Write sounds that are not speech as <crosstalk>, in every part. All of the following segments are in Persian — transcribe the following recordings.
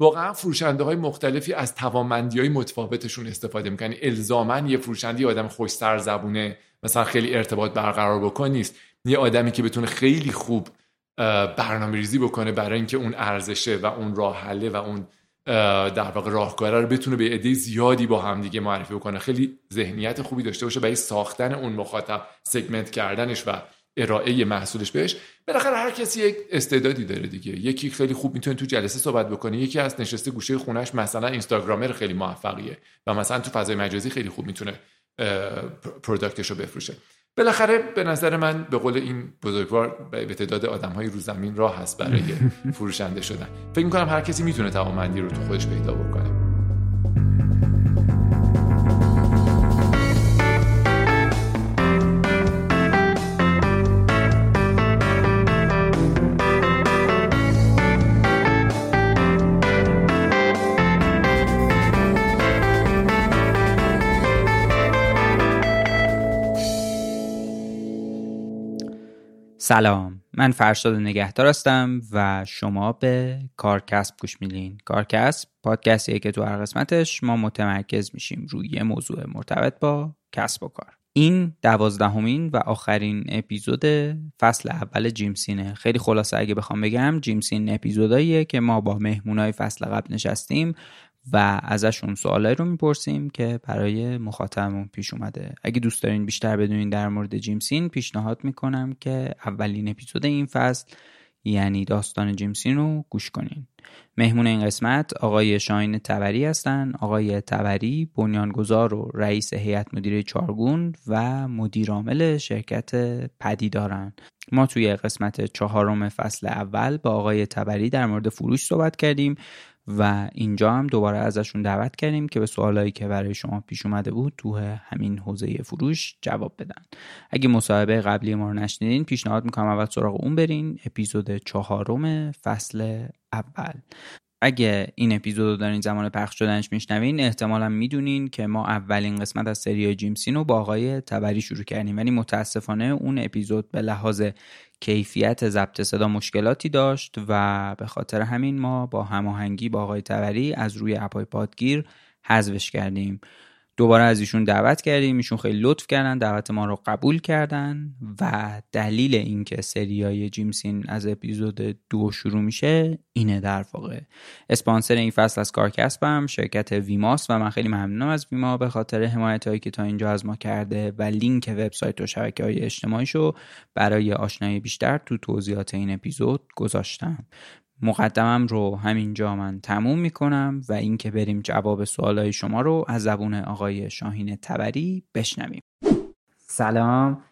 واقعا فروشنده های مختلفی از توانمندی های متفاوتشون استفاده می‌کنن. الزاما یه فروشنده آدم خوش زبونه مثلا خیلی ارتباط برقرار بکن نیست. یه آدمی که بتونه خیلی خوب برنامه ریزی بکنه برای اینکه اون ارزشه و اون راه حله و اون در واقع راهکاره رو بتونه به عده زیادی با هم دیگه معرفی بکنه. خیلی ذهنیت خوبی داشته باشه برای ساختن اون مخاطب سگمنت کردنش و ارائه محصولش بهش. بالاخره هر کسی یک استعدادی داره دیگه. یکی خیلی خوب می‌تونه تو جلسه صحبت بکنه. یکی از نشسته گوشه خونش مثلا اینستاگرامر خیلی موفقیه و مثلا تو فضای مجازی خیلی خوب می‌تونه پروداکتش رو بفروشه. بالاخره به نظر من به قول این بزرگوار به تعداد آدم های رو زمین راه هست برای <laughs> فروشنده شدن. فکر می‌کنم هر کسی می‌تونه توانمندی رو تو خودش پیدا بکنه. سلام. من فرشاد نگهدار هستم و شما به کارکسب گوش میدین. کارکسب پادکستیه که تو هر قسمتش ما متمرکز میشیم روی موضوع مرتبط با کسب و کار. این دوازدهمین و آخرین اپیزود فصل اول جیمسینه خیلی خلاصه اگه بخوام بگم جیمسین اپیزوداییه که ما با مهمونای فصل قبل نشستیم و ازشون سوالایی رو می‌پرسیم که برای مخاطبمون پیش اومده. اگه دوست دارین بیشتر بدونین در مورد جیمسین پیشنهاد می‌کنم که اولین اپیزود این فصل یعنی داستان جیمسین رو گوش کنین. مهمون این قسمت آقای شاین تبری هستن. آقای تبری بنیانگذار و رئیس هیئت مدیره چارگون و مدیرعامل شرکت پدیدارن ما توی قسمت چهارم فصل اول با آقای تبری در مورد فروش صحبت کردیم. و اینجا هم دوباره ازشون دعوت کردیم که به سوالایی که برای شما پیش اومده بود تو همین حوزه فروش جواب بدن. اگه مصاحبه قبلی ما رو نشنیدین پیشنهاد می‌کنم اول سراغ اون برین. اپیزود چهارم فصل اول. اگه این اپیزود رو دارین زمان پخش شدنش میشنوین احتمالا می‌دونین که ما اولین قسمت از سری جیمسین رو با آقای تبری شروع کردیم. ولی متاسفانه اون اپیزود به لحاظ کیفیت ضبط صدا مشکلاتی داشت و به خاطر همین ما با هماهنگی با آقای تبری از روی اپای پادگیر حذفش کردیم. دوباره از ایشون دعوت کردیم. ایشون خیلی لطف کردن دعوت ما رو قبول کردن و دلیل اینکه سریای جیمسین از اپیزود دو شروع میشه اینه در واقع. اسپانسر این فصل از کارکسبم شرکت ویماس و من خیلی ممنونم از ویما به خاطر حمایت هایی که تا اینجا از ما کرده و لینک وبسایت و شبکه های اجتماعیشو برای آشنایی بیشتر تو توضیحات این اپیزود گذاشتم. مقدمم رو همینجا من تموم می‌کنم و اینکه بریم جواب سوالای شما رو از زبون آقای شاهین تبری بشنویم. سلام.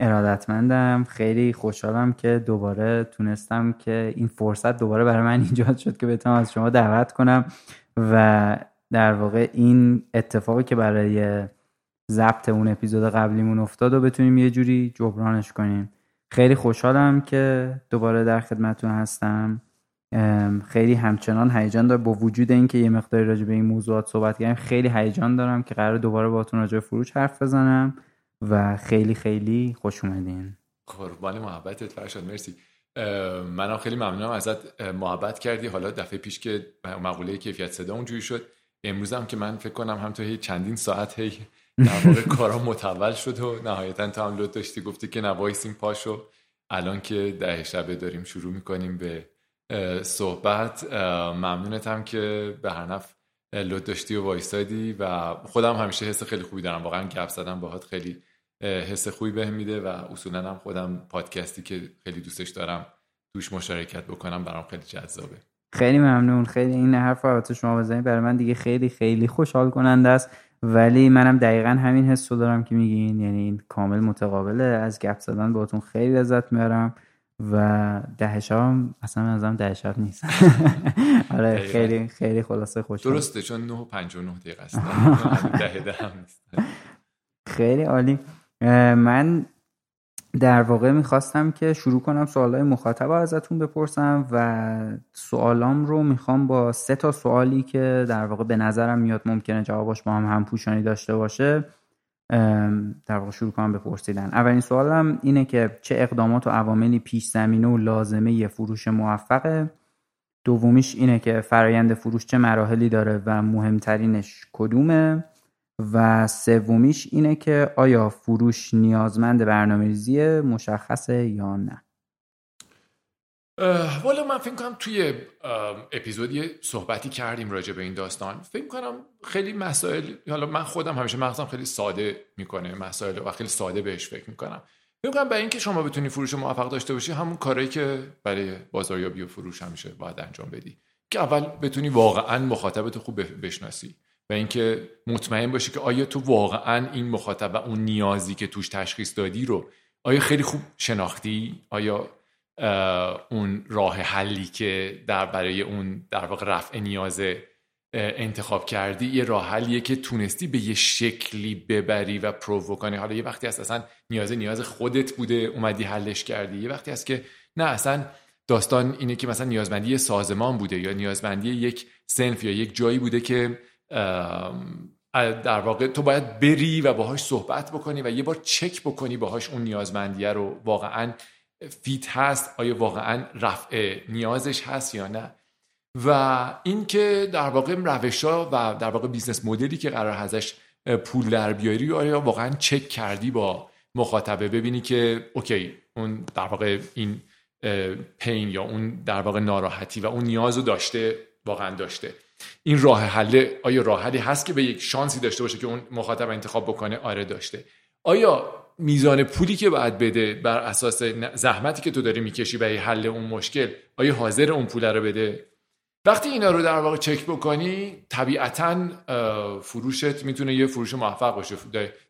ارادتمندم. خیلی خوشحالم که دوباره تونستم که این فرصت دوباره برای من <laughs> ایجاد شد که بتونم از شما دعوت کنم و در واقع این اتفاقی که برای ضبط اون اپیزود قبلیمون افتاد و بتونیم یه جوری جبرانش کنیم. خیلی خوشحالم که دوباره در خدمتتون هستم. خیلی همچنان هیجان دارم با وجود اینکه یه مقداری راجع به این موضوعات صحبت کردیم خیلی هیجان دارم که قرار دوباره باهاتون راجع فروش حرف بزنم و خیلی خیلی خوش اومدین. قربان محبتت فرشاد مرسی. منم خیلی ممنونم ازت محبت کردی. حالا دفعه پیش که مقوله کیفیت صدا اونجوری شد. امروز هم که من فکر کنم هم تو چندین ساعت هی در واقع کارا متول شد و نهایتا تا هم داشتی گفتی که نوایسیم پاشو. الان که ده شبه داریم شروع می‌کنیم به صحبت. ممنونتم که به هر نفع لط داشتی و وایستادی و خودم همیشه حس خیلی خوبی دارم. واقعا گپ زدم باهات خیلی حس خوبی بهم میده و اصولا هم خودم پادکستی که خیلی دوستش دارم توش مشارکت بکنم برام خیلی جذابه. خیلی ممنون. خیلی این حرف رو شما بزنید. برای من دیگه خیلی خیلی خوشحال کننده است. ولی منم دقیقا همین حس رو دارم که میگین. یعنی کامل متقابله. از گپ زدن باتون خیلی لذت میارم و ده شب اصلا ازم ده شب نیست. <laughs> آره خیلی خیلی خلاصه خوش درسته چون 9 و 59 دقیقه است. <laughs> ده ده هم نیست. خیلی عالی. من در واقع می‌خواستم که شروع کنم سوالای مخاطب ازتون بپرسم و سوالام رو می‌خوام با سه تا سوالی که در واقع به نظرم میاد ممکنه جواباش با هم همپوشانی داشته باشه در واقع شروع کنم بپرسیدن. اولین سوالم اینه که چه اقدامات و عواملی پیش زمینه و لازمه یه فروش موفقه؟ دومیش اینه که فرایند فروش چه مراحلی داره و مهمترینش کدومه؟ و سومیش اینه که آیا فروش نیازمند برنامه‌ریزی مشخصه یا نه؟ والا من فکر کنم توی اپیزودی صحبتی کردیم راجع به این داستان. فکر کنم خیلی مسائل حالا من خودم همیشه مغزم خیلی ساده می‌کنه مسائل و خیلی ساده بهش فکر می‌کنم. فکر کنم برای اینکه شما بتونی فروش موفق داشته باشی همون کاری که برای بازاریابی و فروش همیشه باید انجام بدی. که اول بتونی واقعا مخاطبت خوب بشناسی. و اینکه مطمئن باشی که آیا تو واقعا این مخاطب و اون نیازی که توش تشخیص دادی رو آیا خیلی خوب شناختی؟ آیا اون راه حلی که در برای اون در واقع رفع نیاز انتخاب کردی یه راه حلیه که تونستی به یه شکلی ببری و پروو کنی؟ حالا یه وقتی هست اصلا نیاز نیاز خودت بوده اومدی حلش کردی. یه وقتی هست که نه اصلا داستان اینه که مثلا نیازمندی سازمان بوده یا نیازمندی یک صنف یا یک جایی بوده که در واقع تو باید بری و باهاش صحبت بکنی و یه بار چک بکنی باهاش اون نیازمندیه رو واقعا fit هست آیا واقعا رفع نیازش هست یا نه. و اینکه در واقع روش ها و در واقع business model ی که قراره ازش پول در بیاری آیا واقعا چک کردی با مخاطبه؟ ببینی که OK اون در واقع این پین یا اون در واقع ناراحتی و اون نیاز رو داشته واقعا داشته. این راه حل آیا راه حلی هست که به یک شانسی داشته باشه که اون مخاطب انتخاب بکنه؟ آره داشته. آیا میزان پولی که باید بده بر اساس زحمتی که تو داری می‌کشی برای حل اون مشکل آیا حاضر اون پول رو بده؟ وقتی اینا رو در واقع چک بکنی طبیعتا فروشت می‌تونه یه فروش موفق باشه.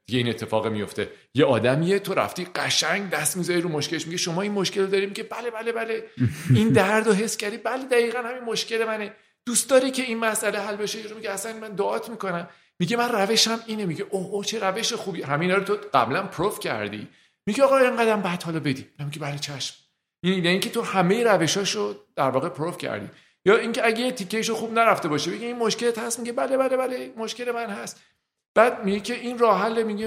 دیگه این اتفاق میفته یه آدمیه تو رفتی قشنگ دست می‌ذاری رو مشکلش میگه شما این مشکل داریم که بله بله بله. <laughs> این درد و حس کردی؟ بله دقیقا همین مشکل منه. دوست داری که این مسئله حل بشه. یه میگه اصلا من دعات می‌کنم. میگه من روشم اینه. میگه اوه او چه روش خوبی. همین رو تو قبلا پروف کردی. میگه آقا اینقدر بعد حالا بدی. میگه بله چشم. یعنی اینکه تو همه روشاشو در واقع پروف کردی. یا اینکه اگه تیکیشو خوب نرفته باشه میگه این مشکلت هست. میگه بله بله بله مشکل من هست. بعد میگه که این راه حل میگه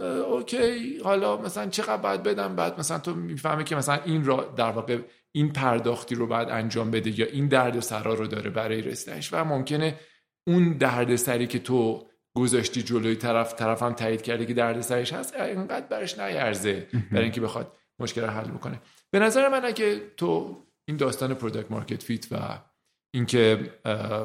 OK. حالا مثلا چقدر باید بدم؟ بعد مثلا تو می‌فهمه که مثلا این را در واقع این پرداختی رو باید انجام بده یا این درد سرا رو داره برای رسیدنش. و ممکنه اون درد سری که تو گذاشتی جلوی طرف طرف هم تایید کرده که درد سرش هست اینقدر برش نیرزه برای اینکه بخواد مشکل رو حل بکنه. به نظر من اگه تو این داستان product market fit و اینکه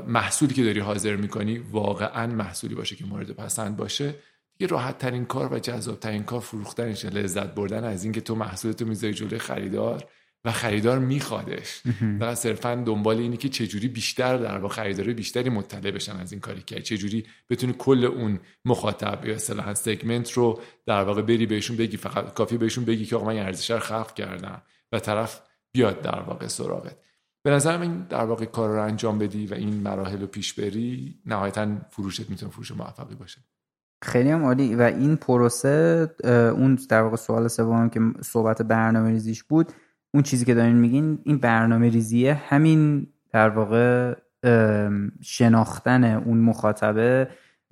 محصولی که داری حاضر می‌کنی واقعا محصولی باشه که مورد پسند باشه دیگه راحت ترین کار و جذاب ترین کار فروختنش لذت بردن از اینکه تو محصولتو می‌ذاری جلوی خریدار. و خریدار میخوادش. و صرفا دنبال اینه که چجوری بیشتر در با خریدار بیشتری مطلع بشن از این کاری که چجوری بتونی کل اون مخاطب یا اصطلاحا سگمنت رو در واقع بری بهشون بگی فقط کافی بهشون بگی که آقا من ارزش رو خلق کردم و طرف بیاد در واقع سراغت. به نظرم این در واقع کار رو انجام بدی و این مراحل رو پیش بری نهایتا فروشت می‌تونه فروش موفقی باشه. خیلی هم عالی. و این پروسه اون در واقع سوال سوم که صحبت برنامه ریزیش بود اون چیزی که دارین میگین این برنامه ریزیه. همین در واقع شناختن اون مخاطبه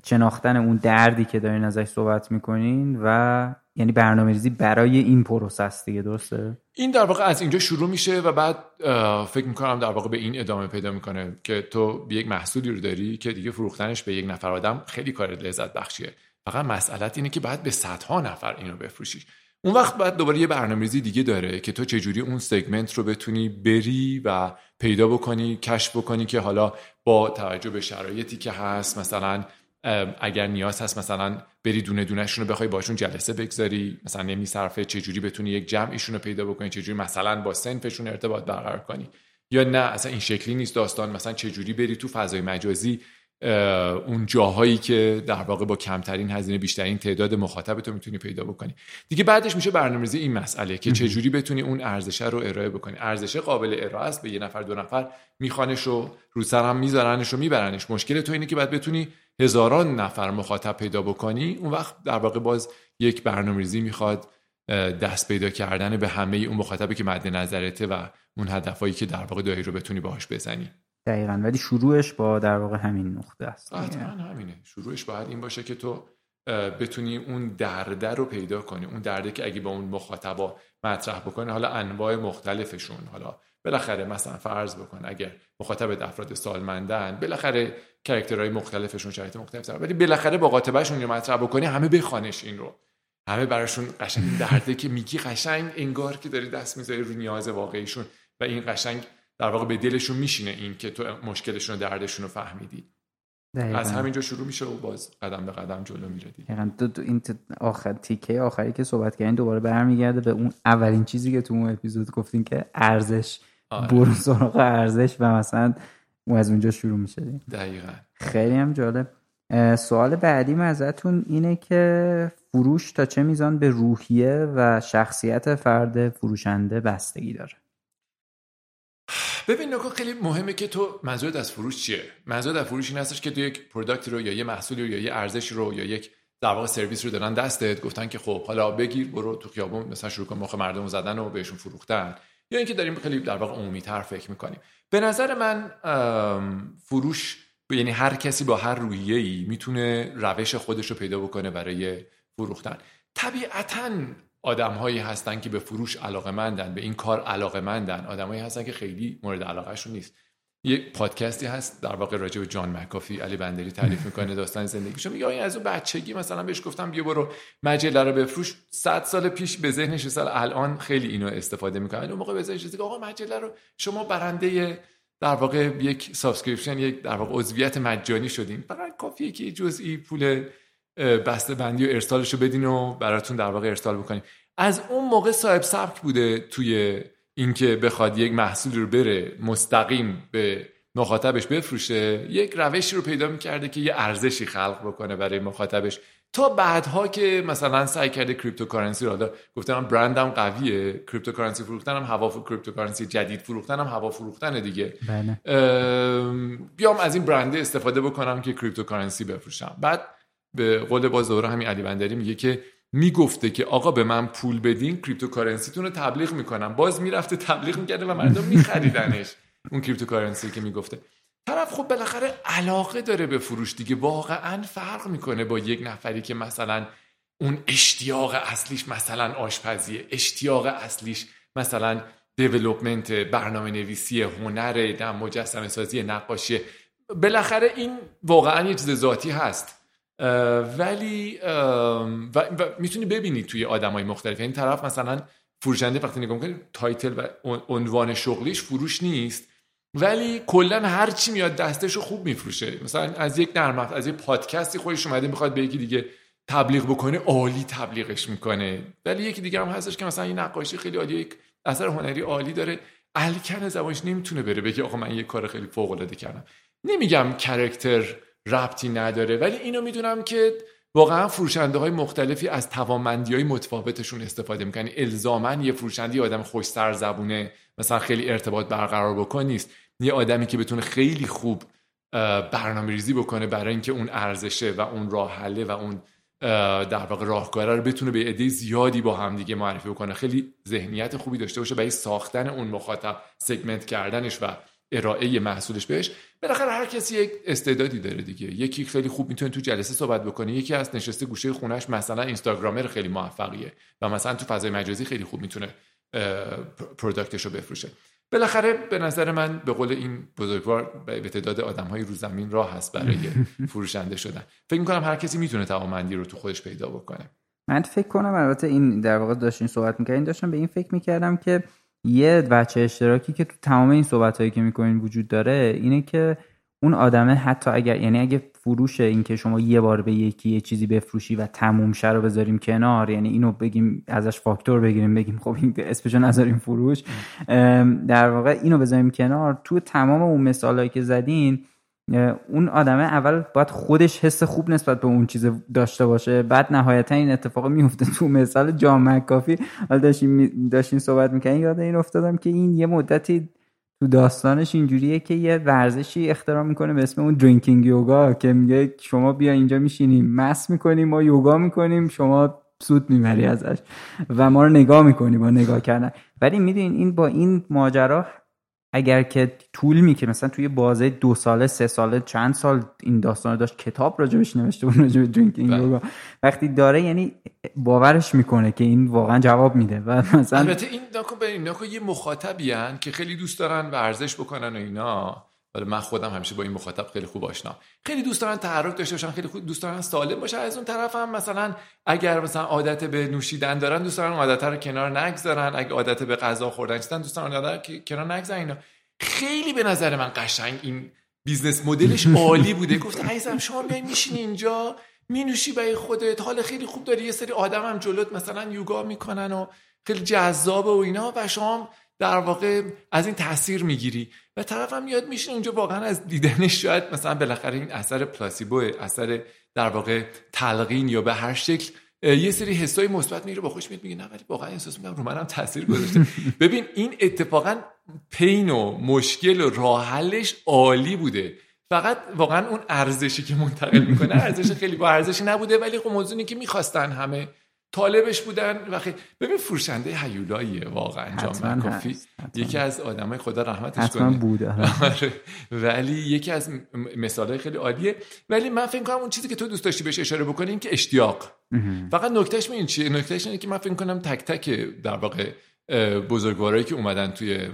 شناختن اون دردی که دارین ازش صحبت می‌کنین و یعنی برنامه ریزی برای این پروسه است دیگه درسته؟ این در واقع از اینجا شروع میشه و بعد فکر می‌کنم در واقع به این ادامه پیدا می‌کنه که تو یک محصولی رو داری که دیگه فروختنش به یک نفر آدم خیلی کار لذت بخشیه فقط مسئلت اینه که باید به صدها نفر اینو بفروشی. اون وقت بعد دوباره یه برنامه‌ریزی دیگه داره که تو چجوری اون سگمنت رو بتونی بری و پیدا بکنی کشف بکنی که حالا با توجه به شرایطی که هست مثلا اگر نیاز هست مثلا بری دونه دونهشون رو بخوای باشون جلسه بگذاری مثلا نمی صرفه چجوری بتونی یک جمعیشون رو پیدا بکنی چجوری مثلا با سنفشون ارتباط برقرار کنی یا نه اصلا این شکلی نیست داستان مثلا چجوری بری تو فضای مجازی اون جاهایی که در واقع با کمترین هزینه بیشترین تعداد مخاطب تو می‌تونی پیدا بکنی. دیگه بعدش میشه برنامه‌ریزی این مسئله که چجوری بتونی اون ارزش رو ارائه بکنی. ارزش قابل ارائه است به یه نفر دو نفر میخوانش رو رو سر هم میذارنش و میبرنش. مشکل تو اینه که بعد بتونی هزاران نفر مخاطب پیدا بکنی. اون وقت در واقع باز یک برنامه‌ریزی می‌خواد دست پیدا کردن به همه اون مخاطبی که مد نظرته و اون هدفهایی که در واقع دایی رو بتونی باهاش بزنی. دقیقا. ولی شروعش با در واقع همین نقطه است. حتما همینه. شروعش باید این باشه که تو بتونی اون درده رو پیدا کنی. اون درده که اگه با اون مخاطبا مطرح بکنی حالا انواع مختلفشون. حالا بالاخره مثلا فرض بکن اگر مخاطب افراد سالمندن بالاخره کرکترهای مختلفشون شرایط مختلف دارن ولی بالاخره با قاطبهشون رو مطرح بکنی همه بخوانش این رو. همه براشون قشنگ درده که میگی قشنگ انگار که داری دست می‌ذاری رو نیاز واقعیشون. و این قشنگ در واقع به دلشون میشینه این که تو مشکلشون و دردشون رو فهمیدی. دقیقا. از همینجا شروع میشه و باز قدم به قدم جلو میره دو دو این آخر تیکه آخری که صحبت کردین دوباره برمیگرده به اون اولین چیزی که تو اون اپیزود گفتین که ارزش. آره. برو سراغ ارزش و مثلا اون از اونجا شروع میشه دقیقا. خیلی هم جالب. سوال بعدی ازتون اینه که فروش تا چه میزان به روحیه و شخصیت فرد فروشنده بستگی داره؟ ببین نکو خیلی مهمه که تو منظورت از فروش چیه؟ منظورت از فروش این هستش که تو یک product رو یا یه محصولی رو یا یه ارزش رو یا یک در واقع سرویس رو دارن دستت گفتن که خب حالا بگیر برو تو خیابون مثلا شروع کن مخ مردم زدن و بهشون فروختن. یا اینکه داریم خیلی در واقع عمومی تر فکر می‌کنیم. به نظر من فروش یعنی هر کسی با هر روحیه‌ای می‌تونه روش خودش رو پیدا بکنه برای فروختن. طبیعتا آدم هایی هستن که به فروش علاقه مندن به این کار علاقه مندن آدمایی هستن که خیلی مورد علاقهشون نیست. یه پادکستی هست در واقع راجع به جان مکافی. علی بندری تعریف می‌کنه داستان زندگیشو. میگه این از اون بچگی مثلا بهش گفتم بیا برو مجله رو بفروش. 100 سال پیش به ذهنش سال الان خیلی اینو استفاده می‌کنه. اون موقع به ذهنش آقا مجله رو شما برنده در واقع یک subscription یک در واقع عضویت مجانی شدین. فقط کافیه که جزئی پول بسته بندی و ارسالش رو بدین و براتون در واقع ارسال بکنیم. از اون موقع صاحب سبک بوده توی اینکه بخواد یک محصول رو بره مستقیم به مخاطبش بفروشه یک روشی رو پیدا می‌کرده که یه ارزشی خلق بکنه برای مخاطبش. تا بعدها که مثلا سعی کرده cryptocurrency رو گفتم برندم قویه cryptocurrency فروختن هم هوا cryptocurrency جدید فروختن هم هوا فروختن دیگه. بله. بیام از این برنده استفاده بکنم که cryptocurrency بفروشم. بعد به قول باز دوره همین علی بندری میگه که می‌گفته که آقا به من پول بدین cryptocurrency تون رو تبلیغ می‌کنم. باز می‌رفته تبلیغ می‌کرده و مردم میخریدنش. اون cryptocurrency که می‌گفته. طرف خب بالاخره علاقه داره به فروش دیگه. واقعا فرق می‌کنه با یک نفری که مثلا اون اشتیاق اصلیش مثلا آشپزیه. اشتیاق اصلیش مثلا development برنامه نویسی هنر مجسمه سازی نقاشی. بالاخره این واقعا یه چیز ذاتی هست. ولی و, می‌تونی ببینی توی آدم های مختلف. یعنی طرف مثلا فروشنده وقتی نگاه می‌کنی title و عنوان شغلیش فروش نیست. ولی کلا هر چی میاد دستش رو خوب میفروشه. مثلا از یک نرم از یک پادکستی خودش اومده می‌خواد به یکی دیگه تبلیغ بکنه عالی تبلیغش می‌کنه. ولی یکی دیگه هم هستش که مثلا این نقاشی خیلی عالی یک اثر هنری عالی داره. الکن زبانش نمی‌تونه بره بگه آقا من یه کار خیلی فوق العاده کردم. نمیگم کرکتر ربطی نداره. ولی اینو می‌دونم که واقعا فروشنده های مختلفی از توانمندی های متفاوتشون استفاده می‌کنن. الزاما یه فروشنده آدم خوش زبونه مثلا خیلی ارتباط برقرار بکن نیست. یه آدمی که بتونه خیلی خوب برنامه ریزی بکنه برای اینکه اون ارزشه و اون راه حله و اون در واقع راهکاره رو بتونه به عده زیادی با هم دیگه معرفی بکنه. خیلی ذهنیت خوبی داشته باشه برای ساختن اون مخاطب سگمنت کردنش و ارائه محصولش بهش. بالاخره هر کسی یک استعدادی داره دیگه. یکی خیلی خوب می‌تونه تو جلسه صحبت بکنه یکی از نشسته گوشه خونش مثلا اینستاگرامر خیلی موفقیه و مثلا تو فضای مجازی خیلی خوب می‌تونه پروداکتش رو بفروشه. بالاخره به نظر من به قول این بزرگوار به تعداد آدم های رو زمین راه هست برای <laughs> فروشنده شدن. فکر می‌کنم هر کسی می‌تونه توانمندی رو تو خودش پیدا بکنه. من فکر کنم البته این در واقع داشتین صحبت می‌کردین داشتم به این فکر می‌کردم که یه بچه اشتراکی که تو تمام این صحبت هایی که می‌کنین وجود داره اینه که اون آدمه حتی اگر یعنی اگه فروش این که شما یه بار به یکی یه چیزی بفروشی و تموم شه رو بذاریم کنار یعنی اینو بگیم ازش فاکتور بگیریم بگیم خب این اسمشو نذاریم فروش در واقع اینو بذاریم کنار. تو تمام اون مثالهایی که زدین اون آدمه اول باید خودش حس خوب نسبت به اون چیز داشته باشه. بعد نهایتا این اتفاق میفته تو مثال جام کافی حالا داشتین داشتین صحبت می‌کنین یاد این افتادم که این یه مدتی تو داستانش اینجوریه که یه ورزشی اختراع می‌کنه به اسم اون درینکینگ یوگا که میگه شما بیا اینجا میشینیم. مس می‌کنیم ما یوگا می‌کنیم شما سود می‌بری ازش و ما رو نگاه می‌کنی با نگاه کردن. ولی می‌دونین این با این ماجرا اگر که طول می‌کشه مثلا توی بازه دو ساله سه ساله چند سال این داستان داشت کتاب راجبش نوشته بود راجب درینکینگ بله. یوگا وقتی داره یعنی باورش می‌کنه که این واقعا جواب میده و مثلا البته این نکن به یه مخاطبی که خیلی دوست دارن ورزش بکنن و اینا من خودم همیشه با این مخاطب خیلی خوب آشنا. خیلی دوست دارن تحرک داشته باشن خیلی خوب دوست دارن سالم باشه. از اون طرف هم مثلا اگر مثلا عادت به نوشیدن دارن دوست دارن عادت رو کنار نگذارن. اگه عادت به غذا خوردن داشتن دوست دارن عادت رو کنار نگذارن. اینا. خیلی به نظر من قشنگ این business model ش <laughs> عالی بوده. گفت عزیزم شما بیای میشینی اینجا می نوشی برای خودت. حال خیلی خوب داری. یه سری آدم هم جلوت مثلا یوگا می‌کنن و خیلی جذابه و اینا و شما در واقع از این تاثیر می‌گیری. و طرف هم یاد میشه اونجا واقعا از دیدنش شاید مثلا بالاخره این اثر placebo اثر در واقع تلقین یا به هر شکل یه سری حسای مثبت میره با خوش میاد میگه نه ولی واقعا احساس می‌کنم رو منم تاثیر گذاشته. <laughs> ببین این اتفاقا پین و مشکل و راه حلش عالی بوده. فقط واقعا اون ارزشی که منتقل می‌کنه ارزش خیلی با ارزشی نبوده ولی خب موضوعی که می‌خواستن همه طالبش بودن و خیلی ببین فروشنده هیولاییه واقعا جام کافی یکی از آدمای خدا رحمتش کنه. بوده. <laughs> آره. ولی یکی از مثالهای خیلی عالیه. ولی من فکر کنم اون چیزی که تو دوست داشتی بهش اشاره بکنی این که اشتیاق فقط نکتهش این چیه؟ نکتهش اینه که من فکر کنم تک تک در واقع بزرگوارایی که اومدن توی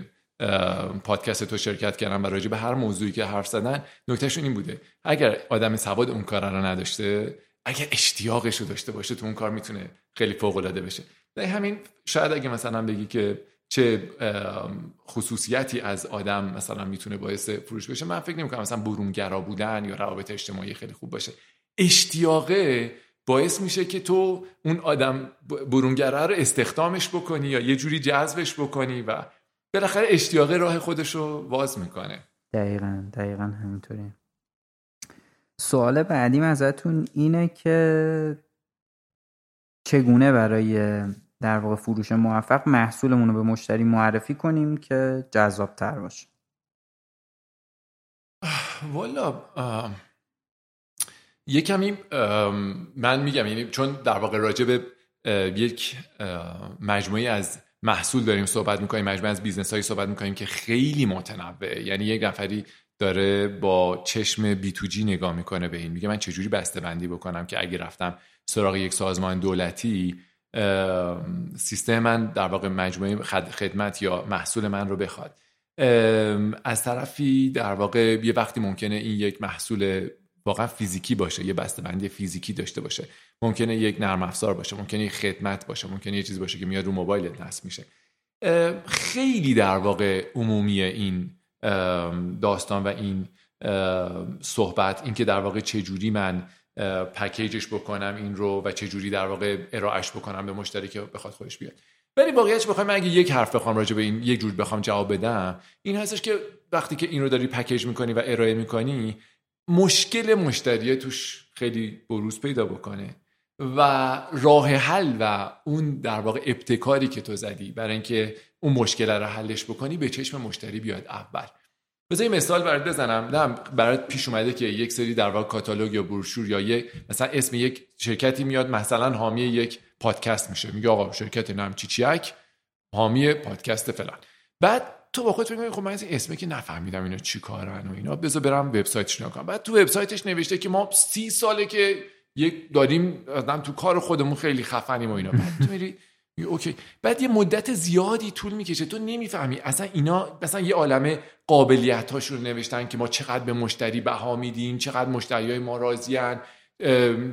پادکست تو شرکت کردن و راجع به هر موضوعی که حرف زدن نکتهشون این بوده. اگر آدم سواد اون کار رو نداشته اگر اشتیاقش رو داشته باشه تو اون کار می‌تونه خیلی فوق العاده بشه همین شاید اگه مثلا بگی که چه خصوصیتی از آدم مثلا می‌تونه باعث فروش بشه من فکر نمی‌کنم مثلا برونگرا بودن یا روابط اجتماعی خیلی خوب باشه. اشتیاقه باعث میشه که تو اون آدم برونگره رو استخدامش بکنی یا یه جوری جذبش بکنی و بالاخره اشتیاقه راه خودش رو واز می‌کنه. دقیقا دقیقا همینطوری. سوال بعدیم ازتون اینه که چگونه برای در واقع فروش موفق محصولمون رو به مشتری معرفی کنیم که جذاب تر باشه؟ والا یه کمی من میگم یعنی چون در واقع راجع به یک مجموعی از محصول داریم صحبت می‌کنیم مجموعه از بیزنس هایی صحبت می‌کنیم که خیلی متنوعه. یعنی یک نفری داره با چشم B2G نگاه می‌کنه به این. میگه من چجوری بسته بندی بکنم که اگه رفتم سراغ یک سازمان دولتی سیستم من در واقع مجموعه خدمت یا محصول من رو بخواد. از طرفی در واقع یه وقتی ممکنه این یک محصول واقعا فیزیکی باشه یه بندی فیزیکی داشته باشه. ممکنه یک نرم افزار باشه ممکنه یک خدمت باشه ممکنه یه چیزی باشه که میاد رو موبایل نصب میشه. خیلی در واقع عمومی این داستان و این صحبت اینکه در واقع چه جوری من پکیجش بکنم این رو و چه جوری در واقع ارائهش بکنم به مشتری که بخواد خودش بیاد. ولی واقعیتش بخوام اگه یک حرف بخوام راجع به این یک جور بخوام جواب بدم این هستش که وقتی که این رو داری پکیج می‌کنی و ارائه می‌کنی مشکل مشتری توش خیلی بروز پیدا بکنه و راه حل و اون در واقع ابتکاری که تو زدی برای اینکه اون مشکل رو حلش بکنی به چشم مشتری بیاد اول. بذار مثال برات بزنم. نه برات پیش اومده که یک سری در واقع کاتالوگ یا بروشور یا یک مثلا اسم یک شرکتی میاد مثلا حامی یک پادکست میشه. میگه آقا شرکت نام چیچیک حامی پادکست فلان. بعد تو با خودت فکر خب من اسمی که نفهمیدم اینا چی کارن و اینا. بذار برم وبسایتش نگاه کنم. بعد تو وبسایتش نوشته که ما سی ساله که یک داریم آدم تو کار خودمون خیلی خفنیم و اینا. بعد تو میری اوکی. بعد یه مدت زیادی طول می‌کشه. تو نمی‌فهمی. اصلا اینا مثلا یه عالمه قابلیت رو نوشتن که ما چقدر به مشتری بها میدیم چقدر مشتری های ما راضیان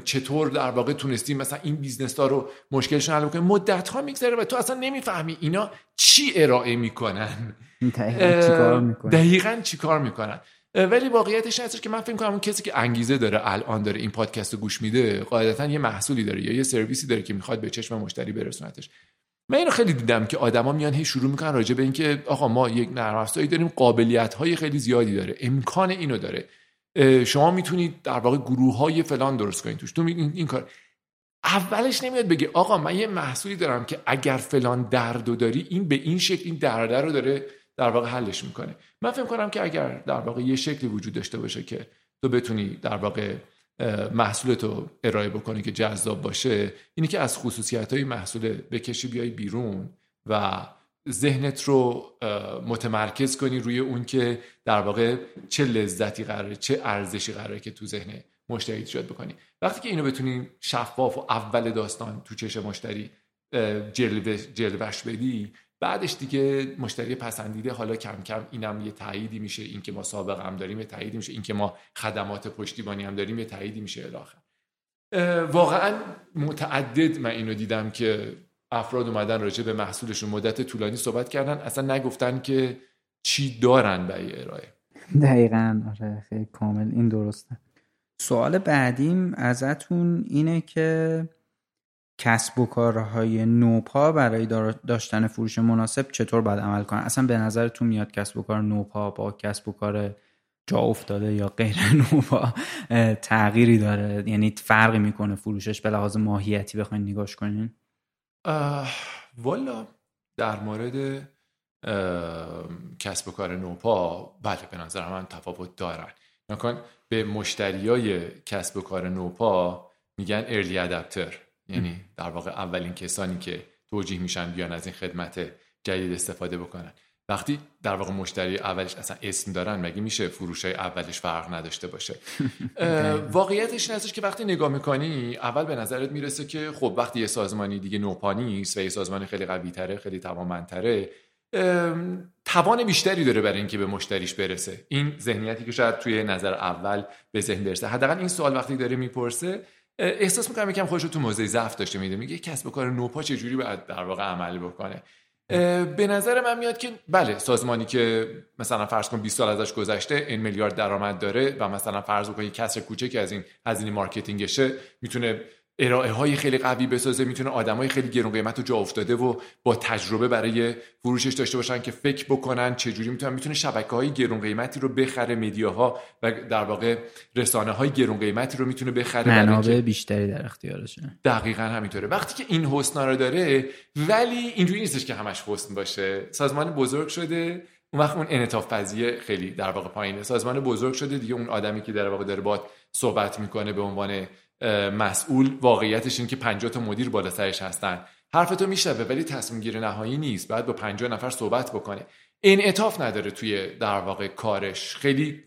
چطور در واقع تونستیم مثلا این بیزنس ها رو مشکلشون حل کنیم مدت ها میگذره و تو اصلا نمی‌فهمی اینا چی ارائه می‌کنن. دقیقا چی کار می‌کنن. ولی واقعیتش هستش که من فکر کنم اون کسی که انگیزه داره الان داره این پادکست رو گوش میده قاعدتا یه محصولی داره یا یه سرویسی داره که می‌خواد به چشم مشتری برسونتش. من اینو خیلی دیدم که آدما میان هی شروع می‌کنن راجع به اینکه آقا ما یک نرم افزاری داریم قابلیت های خیلی زیادی داره امکان اینو داره. شما می‌تونید در واقع گروه های فلان درست کنید توش. تو این, این کار. اولش نمیاد بگه آقا من یه محصولی دارم که اگر فلان درد داری این به این شکل این درده رو داره در واقع حلش می‌کنه. من فکر کنم که اگر در واقع یه شکلی وجود داشته باشه که تو بتونی در واقع محصولت رو ارائه بکنی که جذاب باشه اینی که از خصوصیت های محصول بکشی بیای بیرون و ذهنت رو متمرکز کنی روی اون که در واقع چه لذتی قراره چه ارزشی قراره که تو ذهن مشتری ایجاد بکنی. وقتی که اینو بتونی شفاف و اول داستان تو چش مشتری جلوه جلوش بدی بعدش دیگه مشتری پسندیده حالا کم کم اینم یه تاییدی میشه. اینکه ما سابقه هم داریم یه تاییدی میشه. اینکه ما خدمات پشتیبانی هم داریم یه تاییدی میشه الاخر. واقعا متعدد من اینو دیدم که افراد اومدن راجع به محصولشون. مدت طولانی صحبت کردن. اصلا نگفتن که چی دارن برای ارائه. دقیقا. آره خیلی کامل. این درسته. سوال بعدیم ازتون اینه که کسب و کارهای نوپا برای داشتن فروش مناسب چطور باید عمل کنن؟ اصلا به نظرتون میاد کسب و کار نوپا با کسب و کار جا افتاده یا غیر <laughs> نوپا تغییری داره؟ یعنی فرقی می‌کنه فروشش به لحاظ ماهیتی بخواین نگاش کنین؟ والا در مورد کسب و کار نوپا بله به نظر من تفاوت دارن. نکن به مشتریای کسب و کار نوپا میگن ارلی ادپتر یعنی در واقع اولین کسانی که توجیه میشن بیان از این خدمت جدید استفاده بکنن. وقتی در واقع مشتری اولش اصلا اسم دارن مگه میشه فروش های اولش فرق نداشته باشه؟ <laughs> واقعیتش این که وقتی نگاه می‌کنی اول به نظرت می‌رسه که خب وقتی یه سازمانی دیگه نوپانی است و یه سازمانی خیلی قوی تره خیلی توانمندتره توان بیشتری داره برای اینکه به مشتریش برسه. این ذهنیتی که شاید توی نظر اول به ذهن برسه. حداقل این سوال وقتی داره می‌پرسه احساس می‌کنم یکم خودش رو تو موضع ضعف داشته میده میگه کسب کار نوپا چجوری باید در واقع عمل بکنه. به نظر من میاد که بله سازمانی که مثلا فرض کن 20 سال ازش گذشته این میلیارد درآمد داره و مثلا فرض کن کسر کوچکی از این هزینه مارکتینگشه می‌تونه ارائه های خیلی قوی بسازه می‌تونه های خیلی گرون قیمت و جا افتاده و با تجربه برای فروشش داشته باشن که فکر بکنن چجوری می‌تونن می‌تونه شبکه های گرون قیمتی رو بخره مدیاها و در واقع رسانه های گرون قیمتی رو می‌تونه بخره منابع بیشتری در اختیارشه. دقیقا همینطوره. وقتی که این حسنا رو داره ولی اینجوری نیستش که همش حسن باشه. سازمان بزرگ شده اون وقت اون انعطاف پذیری خیلی در واقع پایینه. سازمان بزرگ شده دیگه اون آدمی که در واقع داره با صحبت می‌کنه به عنوان مسئول واقعیتش این که 50 تا مدیر بالا سرش هستن. حرفتو میشنوه ولی تصمیم گیری نهایی نیست. بعد با 50 نفر صحبت بکنه. انعطاف نداره توی در واقع کارش. خیلی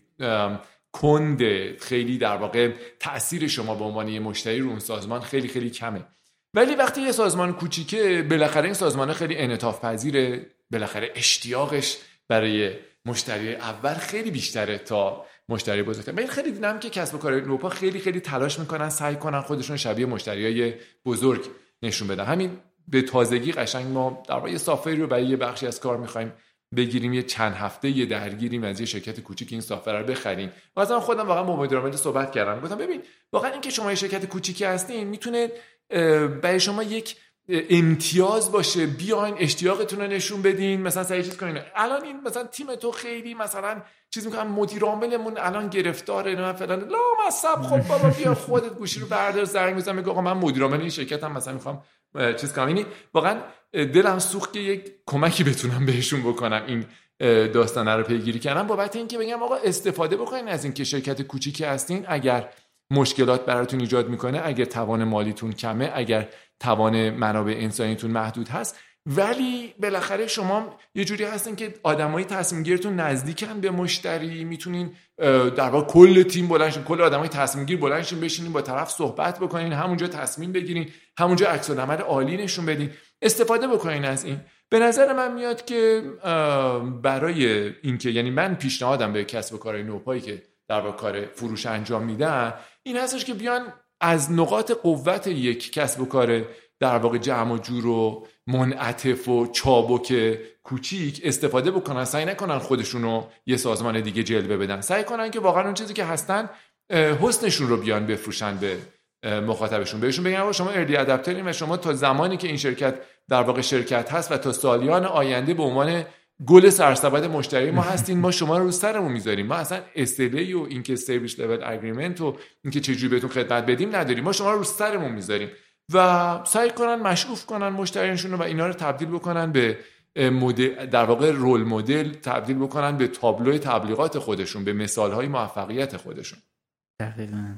کنده خیلی در واقع تاثیر شما به عنوان یه مشتری رو اون سازمان خیلی خیلی کمه. ولی وقتی یه سازمان کوچیکه بالاخره این سازمان خیلی انعطاف پذیره بالاخره اشتیاقش برای مشتری اول خیلی بیشتره تا مشتری بزرگتر من خیلی دیدم که کسب و کار نوپا خیلی خیلی تلاش می‌کنن سعی کنن خودشون شبیه مشتریای بزرگ نشون بدن. همین به تازگی قشنگ ما در واقع یه رو برای یه بخشی از کار می‌خوایم بگیریم یه چند هفته یه درگیریم از یه شرکت کوچیک این سافر رو بخریم. و از خودم واقعا با مدیر صحبت کردم. گفتم ببین واقعا اینکه شما یه شرکت کوچیکی هستین می‌تونه برای شما یک امتیاز باشه بیاین اشتیاقتون رو نشون بدین مثلا سعی چیز کنین. الان این مثلا تیم تو خیلی مثلا چیز می‌کنم مدیر عاملمون الان گرفتاره نه فلان. لا مصب خب بابا بیا خودت گوشی رو بردار زنگ بزن میگه آقا من مدیر عامل این شرکت هم مثلا می‌خوام چیز کنم. یعنی واقعا دلم سوخت که یک کمکی بتونم بهشون بکنم این داستانه رو پیگیری کردم. بابت اینکه بگم آقا استفاده بکنین از اینکه شرکت کوچیکی هستین اگر مشکلات براتون ایجاد می‌کنه اگر توان مالیتون کمه اگر توان منابع انسانیتون محدود هست. ولی بالاخره شما یه جوری هستین که آدمای تصمیم گیرتون نزدیکن به مشتری می‌تونین در واقع کل تیم بلندشین کل آدمای تصمیم گیر بلندشین بشینین با طرف صحبت بکنین همونجا تصمیم بگیرین همونجا عکس العمل عالی نشون بدین. استفاده بکنین از این. به نظر من میاد که برای اینکه یعنی من پیشنهادم به کسب و کارهای نوپایی که در واقع کار فروش انجام میدن این هستش که بیان از نقاط قوت یک کسب و کار در واقع جمع و جور و منعطف و چابک کوچیک استفاده بکنن سعی نکنن خودشونو یه سازمان دیگه جلوه بدن. سعی کنن که واقعا اون چیزی که هستن حسنشون رو بیان بفروشن به مخاطبشون. بهشون بگن شما اردی ادپترین و شما تا زمانی که این شرکت در واقع شرکت هست و تا سالیان آینده به عنوان گل سرسبد مشتری ما هستین ما شما رو رو سرمون می‌ذاریم. ما اصلا اسلی و اینکه سرویس لول اگریمنت و اینکه چجوری بهتون خدمت بدیم نداریم. ما شما رو رو سرمون می‌ذاریم. و سعی کنن مشعوف کنن مشتریانشون رو و اینا رو تبدیل بکنن به در واقع رول مدل تبدیل بکنن به تابلو تبلیغات خودشون به مثال های موفقیت خودشون. دقیقا.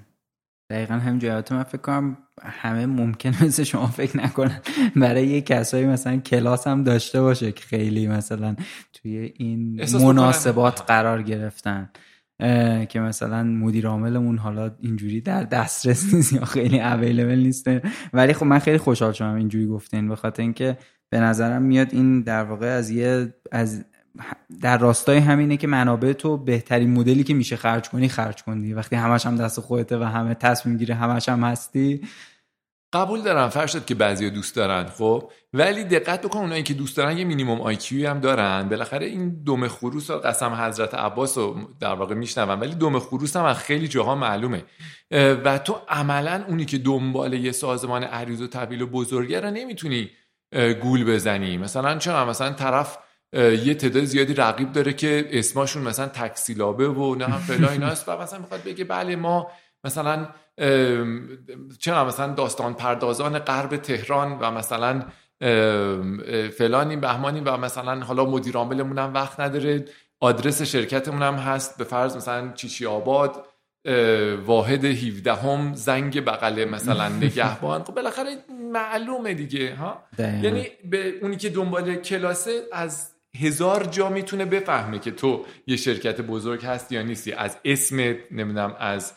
دقیقا هم جایات من فکر کنم همه ممکن مثل شما فکر نکنن برای یه کسایی مثلا کلاس هم داشته باشه که خیلی مثلا توی این مناسبات قرار گرفتن. که مثلا مدیر عاملمون حالا اینجوری در دسترس نیست یا خیلی اویلیبل نیسته ولی خب من خیلی خوشحال شدم اینجوری گفتین. به خاطر اینکه به نظرم میاد این در واقع از یه از در راستای همینه که منابع تو بهترین مدلی که میشه خرج کنی خرج کنی وقتی همش هم دست خودته و همه تصمیم گیره همش هم هستی. قبول دارم. فرشت که بعضی دوست دارن خب؟ ولی دقت بکن اونایی که دوست دارن یه مینیمم آیکیوی هم دارن. بالاخره این دوم خروس و قسم حضرت عباس رو در واقع میشنون ولی دوم خروس هم از خیلی جاها معلومه. و تو عملا اونی که دنبال یه سازمان عریض و طویل و بزرگه رو نمی‌تونی گول بزنی. مثلا چرا؟ مثلا طرف یه تعداد زیادی رقیب داره که اسماشون مثلا تکسیلابه و نه هم فلان ایناست و مثلا می‌خواد بگه بله ما مثلا چرا مثلا داستان پردازان غرب تهران و مثلا فلانی بهمانی و مثلا حالا مدیر عاملمون هم وقت نداره. آدرس شرکتمون هم هست. به فرض مثلا چیچی آباد واحد 17 هم زنگ بغل مثلا <laughs> نگهبان. خب بالاخره معلومه دیگه ها؟ یعنی به اونی که دنبال کلاسه از هزار جا می‌تونه بفهمه که تو یه شرکت بزرگ هستی یا نیستی. از اسمت نمی‌دونم از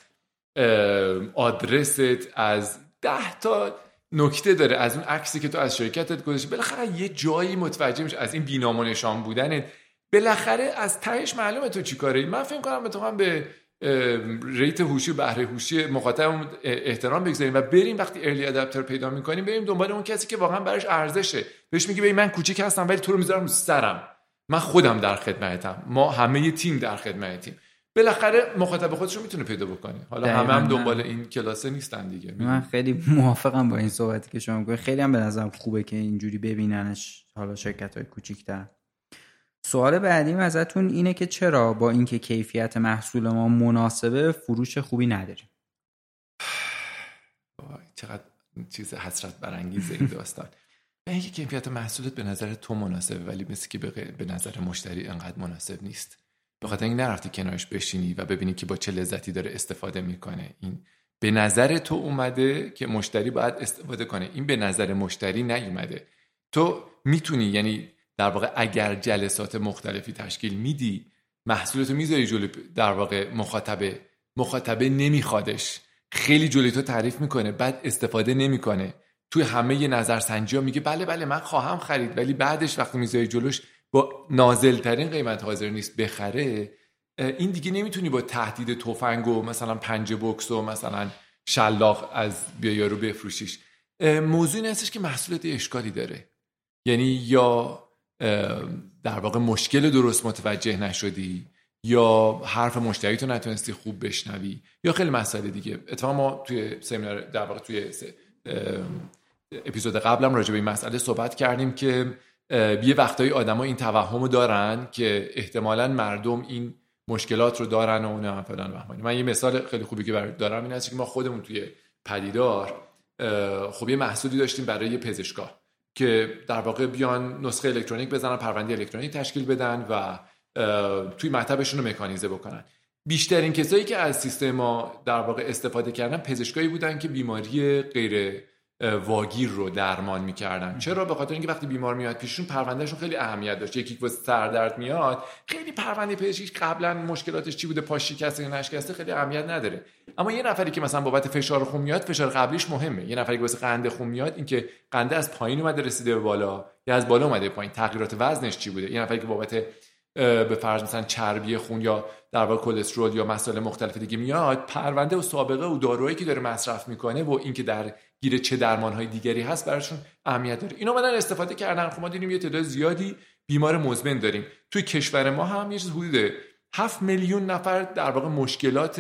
آدرست از ده تا نکته داره. از اون عکسی که تو از شرکتت گذاشتی. بالاخره یه جایی متوجه میشه از این بینام نشان بودنت. بالاخره از تهش معلومه تو چی کاره من فکر کنم هم به ریت هوشی و بهره هوشی مخاطب احترام بگذاریم و بریم وقتی ارلی ادپتر پیدا می‌کنیم بریم دنبال اون کسی که واقعا براش ارزشه. بهش میگی ببین من کوچیک هستم ولی تو رو می‌ذارم سرم. من خودم در خدمتم. ما همه تیم در خدمتیم. بالاخره مخاطب خودش رو می‌تونه پیدا بکنه. حالا همه هم دنبال این کلاسه نیستن دیگه. من خیلی موافقم با این صحبتی که شما میگید خیلی هم به نظرم خوبه که اینجوری ببیننش حالا شرکت های کوچیک‌تر. سوال بعدیم ازتون اینه که چرا با اینکه کیفیت محصول ما مناسبه فروش خوبی نداریم؟ <sighs> چقدر چیز حسرت برانگیزه این داستان. اینکه کیفیت محصولت به نظر تو مناسبه ولی مثل که به نظر مشتری انقدر مناسب نیست. به خاطر اینکه نرفتی کنارش بشینی و ببینی که با چه لذتی داره استفاده می‌کنه. این به نظر تو اومده که مشتری باید استفاده کنه. این به نظر مشتری نیومده. تو می‌تونی یعنی در واقع اگر جلسات مختلفی تشکیل میدی محصولتو می‌ذاری جلو در واقع مخاطبه. مخاطبه نمیخوادش. خیلی جلوی تو تعریف می‌کنه بعد استفاده نمی‌کنه. توی همه ی نظرسنجی میگه بله بله من خواهم خرید. ولی بعدش وقتی می‌ذاری جلوش با نازل ترین قیمت حاضر نیست بخره این دیگه نمی‌تونی با تهدید تفنگ و مثلا پنج بکس و مثلا شلاق از بیا یارو بفروشیش. موضوع این هستش که محصولت اشکالی داره. یعنی یا در واقع مشکل درست متوجه نشدی؟ یا حرف مشتری تو نتونستی خوب بشنوی؟ یا خیلی مسئله دیگه. اتفاقا ما توی سمینار در واقع توی اپیزود قبلم راجع به این مسئله صحبت کردیم که یه وقتایی آدما این توهم دارن که احتمالا مردم این مشکلات رو دارن و هم فلان من یه مثال خیلی خوبی که دارم این هست که ما خودمون توی پدیدار خب یه محصولی داشتیم برای پزشکا. که در واقع بیان نسخه الکترونیک بزنن پرونده الکترونیک تشکیل بدن و توی مطبشون رو مکانیزه بکنن. بیشترین کسایی که از سیستم ما در واقع استفاده کردن پزشکایی بودن که بیماری غیر واگیر رو درمان می‌کردن. چرا؟ به خاطر اینکه وقتی بیمار میاد پیششون پروندهشون خیلی اهمیت داشت. یکی که سردرد میاد خیلی پرونده پزشکی قبلا مشکلاتش چی بوده پاش شکسته یا نشکسته خیلی اهمیت نداره. اما یه نفری که مثلا بابت فشار خون میاد فشار قبلیش مهمه. یه نفری که واسه قند خون میاد اینکه قنده از پایین اومده رسیده به بالا یا از بالا اومده پایین. تغییرات وزنش چی بوده؟ یه نفری که بابت به فرض مثلا چربی خون یا در واقع کلسترول یا مسائل مختلف دیگه میاد پرونده و سابقه و دارویی که داره مصرف می‌کنه و اینکه در گیر چه درمان های دیگری هست براشون اهمیت داره. اینا اومدن استفاده کردن. خب ما دیدیم یه تعداد زیادی بیمار مزمن داریم. توی کشور ما هم یه چیز حدود 7 میلیون نفر در واقع مشکلات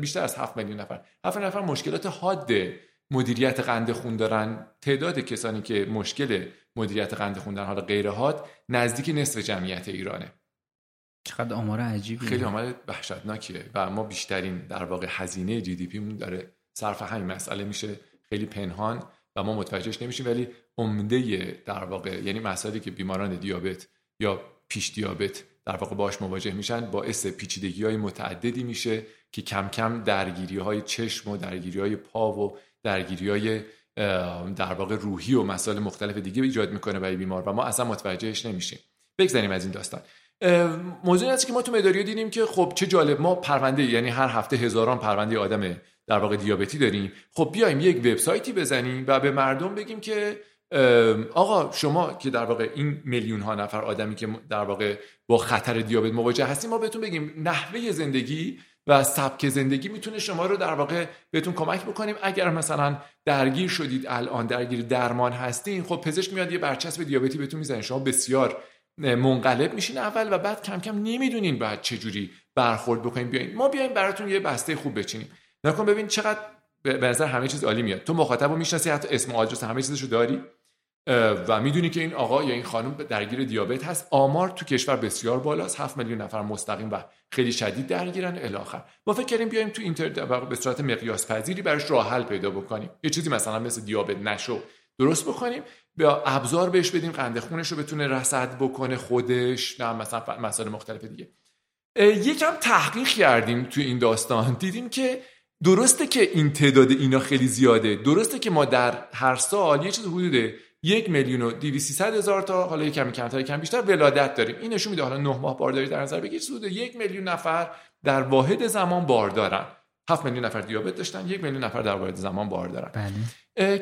بیشتر از 7 میلیون نفر. 7 نفر مشکلات حاد مدیریت قند خون دارن. تعداد کسانی که مشکل مدیریت قند خون در حال غیرهات نزدیک نصف جمعیت ایرانه. چقدر آمار عجیبی خیلی آمار وحشتناکیه و ما بیشترین در واقع هزینه جی دی پیمون داره صرف همین مسئله میشه خیلی پنهان و ما متوجهش نمیشیم ولی عمده در واقع یعنی مسائلی که بیماران دیابت یا پیش دیابت در واقع باش مواجه میشن باعث پیچیدگی های متعددی میشه که کم کم درگیری های چشم و درگیری های پا و درگیری های در واقع روحی و مسائل مختلف دیگه ایجاد می‌کنه برای بیمار و ما اصلا متوجهش نمیشیم. بگذاریم از این داستان. موضوع هست که ما تو مداریو دیدیم که خب چه جالب ما پرونده یعنی هر هفته هزاران پرونده آدم در واقع دیابتی داریم. خب بیایم یک وبسایتی بزنیم و به مردم بگیم که آقا شما که در واقع این میلیون ها نفر آدمی که در واقع با خطر دیابت مواجه هستیم ما بهتون بگیم نحوه زندگی و سبک زندگی می‌تونه شما رو در واقع بهتون کمک بکنیم. اگر مثلا درگیر شدید الان درگیر درمان هستین خب پزشک میاد یه برچسب دیابتی بهتون می‌زنه. شما بسیار منقلب میشین اول و بعد کم کم نمی‌دونین بعد چه جوری برخورد بکنین. بیاین. ما بیایم براتون یه بسته خوب بچینیم. نکن ببین چقدر به نظر همه چیز عالی میاد. تو مخاطب می‌شناسی حتی اسم آدرس همه چیزشو داری. و می‌دونی که این آقا یا این خانم درگیر دیابت هست. آمار تو کشور بسیار بالاست. 7 میلیون نفر مستقیم و خیلی شدید درگیرن. الاخر ما فکر کردیم بیایم تو اینترنت به صورت مقیاس پذیری براش راه حل پیدا بکنیم. یه چیزی مثلا مثل دیابت نشو. درست بکنیم. با ابزار بهش بدیم قند خونش رو بتونه رصد بکنه خودش. نه مثلا مسائل مختلف دیگه. یکم تحقیق کردیم تو این داستان. دیدیم که درسته که این تعداد اینا خیلی زیاده. درسته که ما در هر سال یه چیز حدود یک میلیون و دیویسی هزار تا حالا کمی کمتر کم بیشتر ولادت داریم. این نشون میده حالا نه ماه بارداری در نظر بگیر. حدود یک میلیون نفر در واحد زمان بار دارن هفت میلیون نفر دیابت داشتن یک میلیون نفر در واحد زمان بار دارن بله.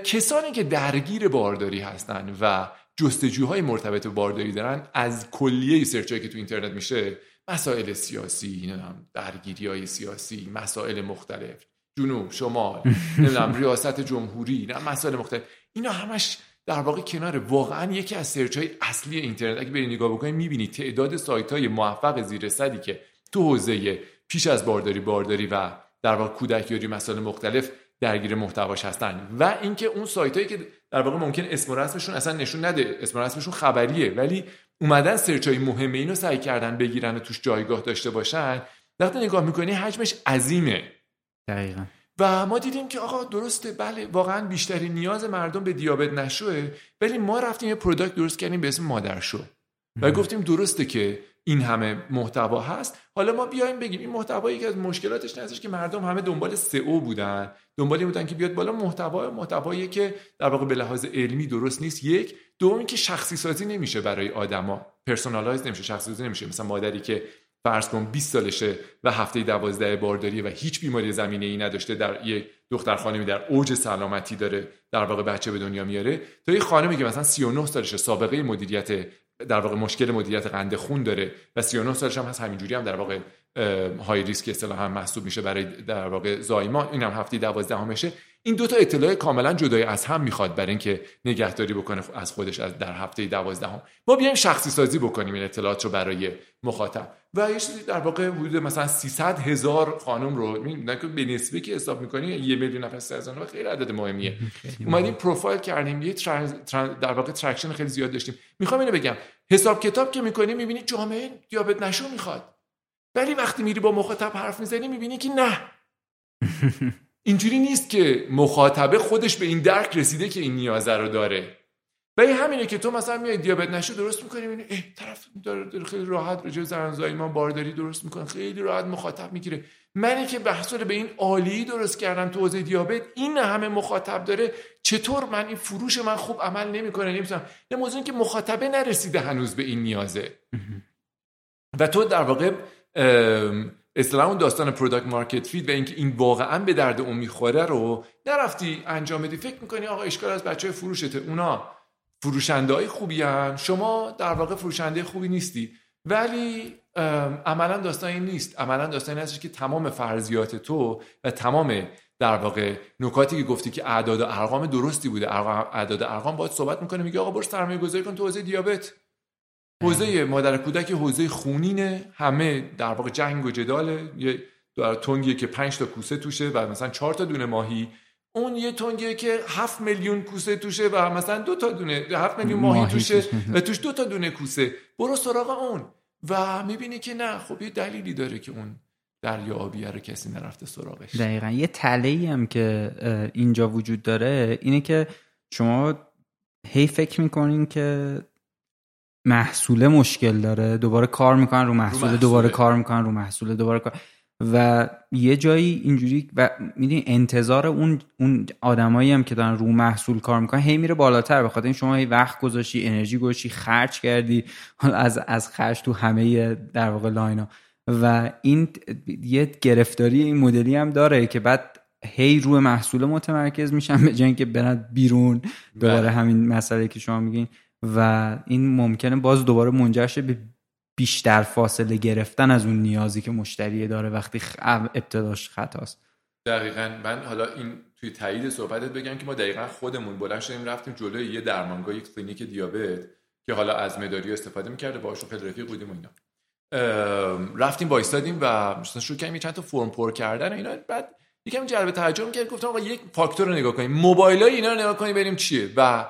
کسانی که درگیر بارداری هستن و جستجوهای مرتبط به بارداری دارن از کلیه سرچایی که تو اینترنت میشه مسائل سیاسی درگیری های سیاسی مسائل مختلف جنوب شمال <laughs> نمی‌دونم ریاست جمهوری نه مسائل مختلف. اینا همش در واقع کنار واقعا یکی از سرچ های اصلی اینترنت. اگه برید نگاه بکنید می‌بینید تعداد سایت های موفق زیر صدی که تو حوزه پیش از بارداری بارداری و در واقع کودکیاری مسائل مختلف درگیر محتواش هستن. و اینکه اون سایت هایی که در واقع ممکن اسم و رسمشون اصلا نشون نده اسم و رسمشون خبریه ولی اومدن سرچ های مهمه اینو سعی کردن بگیرن و توش جایگاه داشته باشن وقتی نگاه می‌کنی حجمش عظیمه. دقیقا. و ما دیدیم که آقا درسته بله واقعا بیشترین نیاز مردم به دیابت نشوه ولی ما رفتیم یه product درست کردیم به اسم مادرشو. و گفتیم درسته که این همه محتوا هست. حالا ما بیایم بگیم این محتوا یکی از مشکلاتش هستش که مردم همه دنبال سئو بودن. دنبالی بودن که بیاد بالا محتوا. محتوایی که در واقع به لحاظ علمی درست نیست. یک دوم که شخصی سازی نمیشه برای آدما. personalize نمیشه شخصی سازی نمیشه. مثلا مادری که فرض کن 20 سالشه و هفته 12 بارداری و هیچ بیماری زمینه ای نداشته در یک دختر خانمی در اوج سلامتی داره در واقع بچه به دنیا میاره. تا یه خانمی که مثلا 39 سالشه سابقه مدیریت در واقع مشکل مدیریت قند خون داره و 39 سالش هم هست. همینجوری هم در واقع های ریسک اصطلاح هم محسوب میشه برای در واقع زایمان. این هم هفته 12 همشه این دوتا اطلاع کاملا جدای از هم می‌خواد برای اینکه نگهداری بکنه از خودش از در هفته دوازدهم. ما بیایم شخصی سازی بکنیم این اطلاعات رو برای مخاطب. و یه چیزی در واقع حدود مثلا 300 هزار خانم رو می‌بینن که به نسبه که حساب می‌کنی یه میلیون نفر سه خیلی عدد مهمیه. اومدیم پروفایل کردیم یه در واقع traction خیلی زیاد داشتیم. می‌خوام اینو بگم. حساب کتاب که می‌کنی می‌بینی جامعه دیابت نشو می‌خواد. ولی وقتی میری با مخاطب حرف می‌زنی می‌بینی که نه. <laughs> اینجوری نیست که مخاطبه خودش به این درک رسیده که این نیازه رو داره. و این همینه که تو مثلا میای دیابت نشو درست می‌کنی می‌بینی اه طرف داره, خیلی راحت رجوع زرنزایی ما بارداری درست می‌کنه خیلی راحت مخاطب می‌گیره. منی که بحث به این عالی درست کردم تو حوزه دیابت این همه مخاطب داره چطور من این فروش من خوب عمل نمی‌کنه نمی‌تونم. یه موضوع که مخاطبه نرسیده هنوز به این نیازه. و تو در واقع اصطلاح اون داستان product market fit و اینکه این واقعا به درد اون می‌خوره رو نرفتی انجام بدی. فکر می‌کنی آقا اشکال از بچه فروشته. اونا فروشنده های خوبی هن. شما در واقع فروشنده خوبی نیستی. ولی عملا داستان این نیست. عملا داستان این هستش که تمام فرضیات تو و تمام در واقع نکاتی که گفتی که اعداد و ارقام درستی بوده. اعداد و ارقام باید صحبت می‌کنه. میگه آقا برو سرمایه گذاری کن تو حوزه دیابت. حوزه مادر کودک حوزه خونینه. همه در واقع جنگ و جداله یه تنگیه که 5 تا کوسه توشه و مثلا 4 تا دونه ماهی. اون یه تنگیه که هفت میلیون کوسه توشه و مثلا دو تا دونه هفت میلیون ماهی, توشه و توش دو تا دونه کوسه. برو سراغ اون و می‌بینی که نه خب یه دلیلی داره که اون دریا آبیه رو کسی نرفته سراغش. دقیقا. یه تله هم که اینجا وجود داره اینه که شما هی فکر می‌کنین که محصول مشکل داره دوباره کار می‌کنن رو محصول, دوباره کار می‌کنن رو محصول دوباره کار. و یه جایی اینجوری و می‌دونی انتظار اون اون آدمایی هم که دارن رو محصول کار می‌کنن هی میره بالاتر. بخاطر این شما هی وقت گذاشتی انرژی گذاشتی خرج کردی از از خرج تو همه در واقع لاینا و این یه گرفتاری این مدلی هم داره که بعد هی روی محصول متمرکز میشن به که برن بیرون. دوباره بله. همین مسئله که شما میگین. و این ممکنه باز دوباره منجر به بیشتر فاصله گرفتن از اون نیازی که مشتری داره وقتی ابتداش خطاست. دقیقا. من حالا این توی تایید صحبتت بگم که ما دقیقا خودمون بلند شدیم رفتیم جلوی یه درمانگاه یک کلینیک دیابت که حالا از مداری استفاده می‌کرده باهاشون خیلی رفیق بودیم و اینا. رفتیم وایستادیم و شروع کردیم چند تا فرم پر کردن اینا. بعد یکم جلب توجه کرد گفتم آقا یک فاکتور رو نگاه کنیم. موبایل های اینا رو نگاه کنیم بریم چیه. و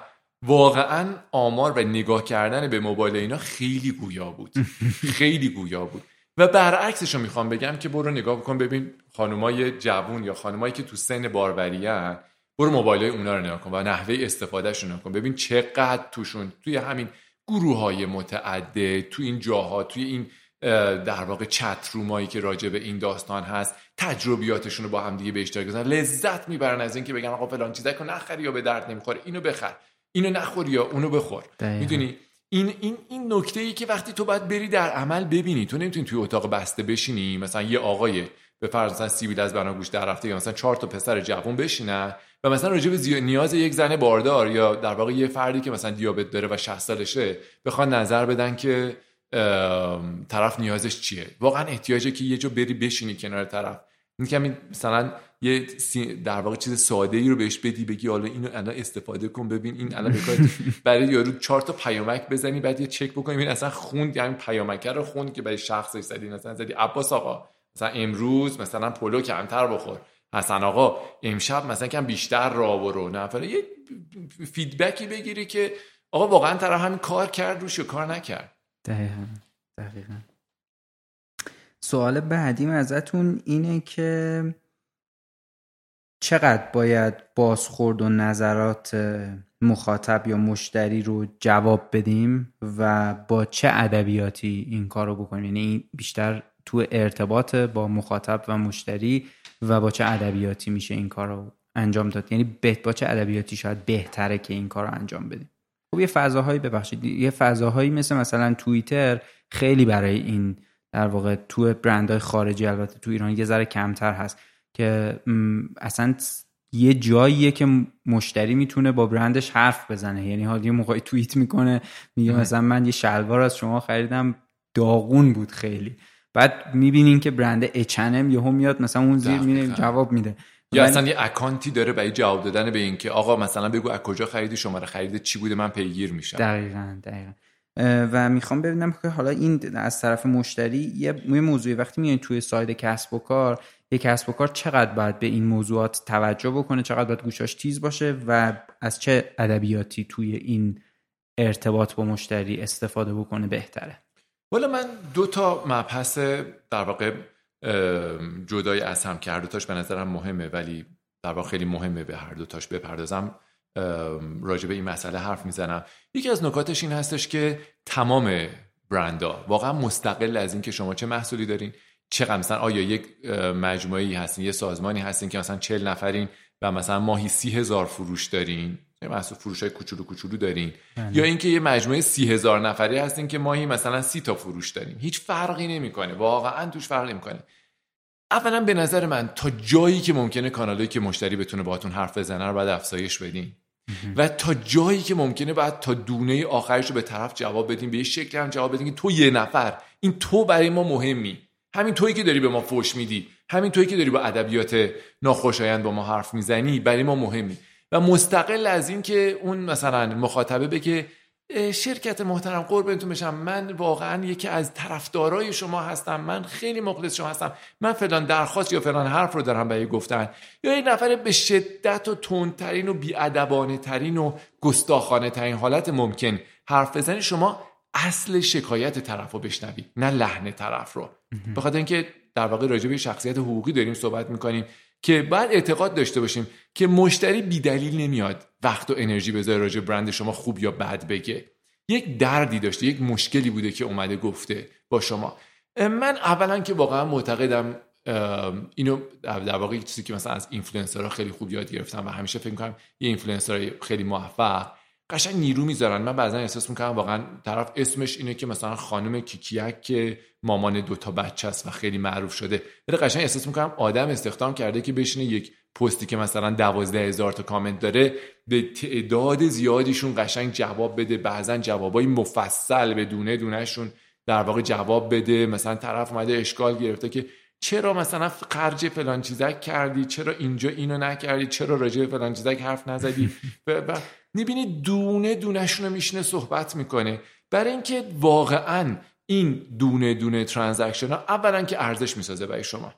واقعا آمار و نگاه کردن به موبایل اینا خیلی گویا بود. <laughs> خیلی گویا بود. و برعکسش رو می‌خوام بگم که برو نگاه بکن ببین خانمای جوون یا خانمایی که تو سن باروری برو موبایل اونا رو نگاه کن و نحوه استفادهش رو نگاه کن. ببین چقدر توشون توی همین گروه های متعدد تو این جاها توی این در واقع چت رومایی که راجع به این داستان هست تجربیاتشون رو با هم دیگه به اشتراک لذت می‌برن از اینکه بگن آقا فلان چیزا کن نخری یا به درد نمی‌خوره اینو بخر. اینو نخور یا اونو بخور. می‌دونی؟ این این این نکته ای که وقتی تو باید بری در عمل ببینی. تو نمی‌تونی توی اتاق بسته بشینی. مثلا یه آقای به فرض مثلا سیبیل از بناگوش در رفته یا مثلا چهار تا پسر جوون بشینن و مثلا راجع به نیاز یک زن باردار یا در واقع یه فردی که مثلا دیابت داره و 60 سالشه بخوان نظر بدن که طرف نیازش چیه. واقعا احتیاجه که یه جا بری بشینی کنار طرف. این مثلا یه در واقع چیز ساده ای رو بهش بدی بگی حالا اینو الان استفاده کن ببین این الان <laughs> برای یارو چهار تا پیامک بزنی بعد یه چک بکنی ببین اصلا خوند یعنی پیامک رو خوند که برای شخصش زدی مثلا زدی عباس آقا مثلا امروز مثلا پلو کمتر بخور. حسن آقا امشب مثلا کم بیشتر را برو. نه یه فیدبکی بگیری که آقا واقعا طرف همین کار کرد روش کار نکرد. دقیقا دقیقا. سوال بعدیم ازتون اینه که چقدر باید بازخورد و نظرات مخاطب یا مشتری رو جواب بدیم و با چه ادبیاتی این کار رو بکنیم؟ یعنی بیشتر تو ارتباط با مخاطب و مشتری و با چه ادبیاتی میشه این کار رو انجام داد؟ یعنی با چه ادبیاتی شاید بهتره که این کار رو انجام بدیم؟ خب یه فضاهایی ببخشید. یه فضاهایی مثل مثلا توییتر خیلی برای این در واقع تو برندهای خارجی البته تو ایران یه ذره کمتر هست. که اصلا یه جاییه که مشتری می‌تونه با برندش حرف بزنه. یعنی حالا یه موقعی توییت می‌کنه میگه مثلا من یه شلوار از شما خریدم داغون بود خیلی. بعد می‌بینین که برند اچنم یهو میاد مثلا اون زیر میره جواب میده. یا اصلا یه اکانتی داره برای جواب دادن به این که آقا مثلا بگو از کجا خریدی شماره خریده چی بوده من پیگیر میشم. دقیقا دقیقا. و می‌خوام ببینم که حالا این از طرف مشتری یه موضوعی وقتی میاد توی ساید کسب و کار یه کسب و کار چقدر باید به این موضوعات توجه بکنه چقدر باید گوشاش تیز باشه و از چه ادبیاتی توی این ارتباط با مشتری استفاده بکنه بهتره؟ والا من دو تا مبحث در واقع جدای از هم که هر دوتاش به نظرم مهمه ولی در واقع خیلی مهمه به هر دوتاش بپردازم. راجع به این مسئله حرف می‌زنم. یکی از نکاتش این هستش که تمام برندها واقعا مستقل از اینکه شما چه محصولی دارین چقدر مثلا آیا یک مجموعه هستین یه سازمانی هستین که مثلا چل نفرین و مثلا ماهی سی هزار فروش دارین؟ محصول فروش های کوچولو کوچولو دارین. بله. یا اینکه یه مجموعه سی هزار نفری هستین که ماهی مثلا سی تا فروش دارین. هیچ فرقی نمی‌کنه. واقعا توش فرق نمی‌کنه. اولا به نظر من تا جایی که ممکنه کانالایی که مشتری بتونه باهاتون حرف بزنه رو باید افزایش بدین. و تا جایی که ممکنه بعد تا دونه آخرش رو به طرف جواب بدیم به یه شکل هم جواب بدیم که تو یه نفر. این تو برای ما مهمی. همین تویی که داری به ما فوش میدی همین تویی که داری با ادبیات ناخوشایند با ما حرف می‌زنی برای ما مهمی و مستقل از این که اون مثلا مخاطبه بگه شرکت محترم قربونتون بشم من واقعا یکی از طرفدارای شما هستم من خیلی مخلص شما هستم من فلان درخواست یا فلان حرف رو دارم برای گفتن. یا یک نفر به شدت و تندترین و بیادبانه ترین و گستاخانه ترین حالت ممکن حرف بزنی شما اصل شکایت طرف رو بشنوید نه لحن طرف رو. بخاطر اینکه در واقع راجع به شخصیت حقوقی داریم صحبت می‌کنیم که باید اعتقاد داشته باشیم که مشتری بیدلیل نمیاد وقت و انرژی بذاره راجع برند شما خوب یا بد بگه. یک دردی داشته یک مشکلی بوده که اومده گفته با شما. من اولا که واقعا معتقدم اینو در واقع چیزی که مثلا از اینفلوئنسرها خیلی خوب یاد گرفتم و همیشه فکر می‌کنم یه اینفلوئنسر خیلی موفق قشنگ نیرو می‌ذارن. من بعضا احساس می‌کنم واقعا طرف اسمش اینه که مثلا خانم کیکیک که مامان دوتا بچه است و خیلی معروف شده. ولی قشنگ احساس می‌کنم آدم استخدام کرده که بشینه یک پستی که مثلا دوازده هزار تا کامنت داره به تعداد زیادیشون قشنگ جواب بده. بعضا جوابای مفصل به دونه دونهشون در واقع جواب بده. مثلا طرف اومده اشکال گرفته که چرا مثلا خرج فلان چیزک کردی؟ چرا اینجا اینو نکردی؟ چرا راجع فلان چیزک حرف نزدی؟ و می‌بینی دونه دونهشون رو میشینه صحبت می‌کنه. برای اینکه واقعا این دونه دونه ترانزکشن ها اولا که ارزش می‌سازه برای شما.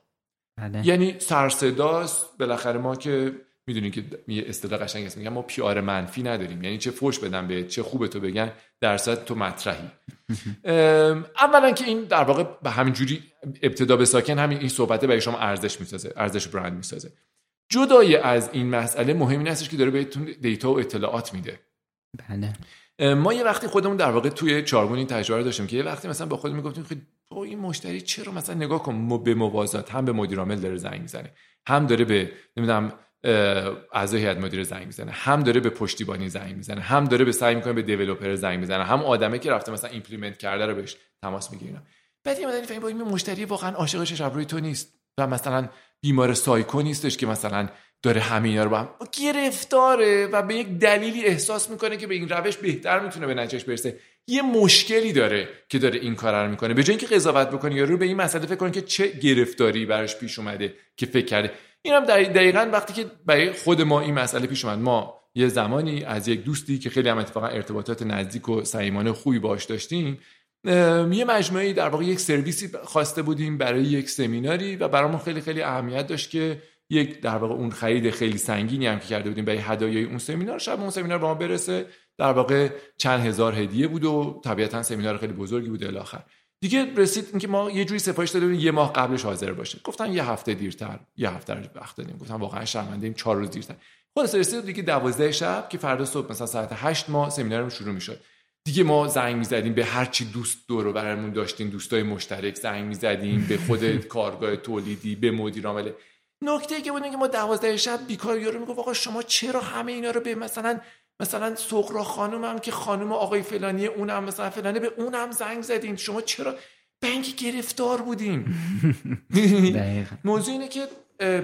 بله. یعنی سرصداست. بالاخره ما که می‌دونی که یه اصطلاح قشنگ است میگن ما پیار منفی نداریم. یعنی چه فوش بدن به چه خوبه تو بگن درصد تو مطرحی. <laughs> اولا که این در واقع به همین جوری ابتدا به ساکن همین این صحبته برای شما ارزش می‌سازه ارزش برند می‌سازه. جدای از این مسئله مهم این هستش که داره بهتون دیتا و اطلاعات میده. بله. ما یه وقتی خودمون در واقع توی چارگون این تجربه داشتیم که یه وقتی مثلا با خودمون می‌گفتیم خب این مشتری چرا مثلا نگاه کن به موازات هم به مدیر عامل داره زنگ می‌زنه هم داره به نمی‌دونم اعضای هیئت مدیره زنگ می‌زنه هم داره به پشتیبانی زنگ می‌زنه هم داره به سعی می‌کنه به developer زنگ می‌زنه هم آدمه که رفته مثلا implement کرده رو بهش تماس می‌گیره بعد یه مدتی فهمید این مشتری واقعا عاشق شش تو نیست و مثلا بیمار سایکو نیستش که مثلا داره همه اینا رو با هم گرفتاره و به یک دلیلی احساس می‌کنه که به این روش بهتر می‌تونه به نتیجهش برسه. یه مشکلی داره که داره این کار رو می‌کنه. به جای اینکه قضاوت بکنه یا رو به این مسئله فکر کنه که چه گرفتاری براش پیش اومده که فکر کرده. این هم دقیقا وقتی که برای خود ما این مسئله پیش اومد. ما یه زمانی از یک دوستی که خیلی هم اتفاقا ارتباطات نزدیک و صمیمانه خوبی باش داشتیم یه مجموعه در واقع یک سرویسی خواسته بودیم برای یک سمیناری و برامون خیلی خیلی اهمیت داشت که یک در واقع اون خرید خیلی سنگینی هم که کرده بودیم برای هدایای اون سمینار شب اون سمینار به ما برسه. در واقع چند هزار هدیه بود و طبیعتا سمینار خیلی بزرگی بود الاخر دیگه رسید اینکه ما یه جوری سفارش داده بودیم یه ماه قبلش حاضر باشه گفتن یه هفته دیرتر یه هفته وقت دادیم. گفتم واقعا شرمنده ایم 4 روز دیرتر. خلاص رسید دیگه 12 شب که فردا صبح مثلا ساعت 8 ما سمینارمون شروع می‌شد. دیگه ما زنگ می‌زدیم به هر چی دوست دور برامون داشتیم دوستای مشترک زنگ می‌زدیم به خود <laughs> کارگاه تولیدی به مدیر عامل. نکته که بود که ما 12 شب بیکار یارو می‌گفت آقا شما چرا همه اینا رو به مثلا مثلا سغرا خانم هم که خانم آقای فلانی اونم مثلا فلانه به اونم زنگ زدین؟ شما چرا بنک گرفتار بودیم <laughs> موضوع اینه که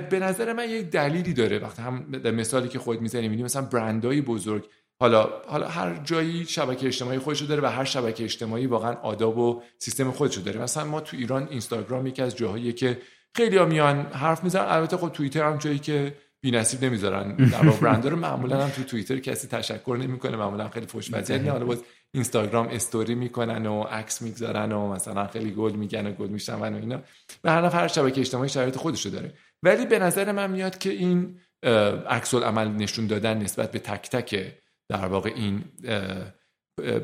به نظر من یک دلیلی داره. وقتی هم مثالی که خود می‌زنی می‌بینی مثلا برندهای بزرگ حالا حالا هر جایی شبکه اجتماعی خودشو داره و هر شبکه اجتماعی واقعا آداب و سیستم خودشو داره. مثلا ما تو ایران اینستاگرام یکی از جاهاییه که خیلی ها میان حرف می‌زنن. البته خب توییتر هم جایی که بی نصیب نمی‌ذارن. در برند رو معمولا هم تو توییتر کسی تشکر نمی‌کنه. معمولا خیلی فوش نه حالا باز اینستاگرام استوری می‌کنن و عکس می‌گذارن و مثلا خیلی گل میگن و گل میشنون و اینا. به هر نفر شبکه اجتماعی شرایط خودشو داره. ولی به نظر من میاد که این عکس عمل نشون دادن نسبت به تک تک در واقع این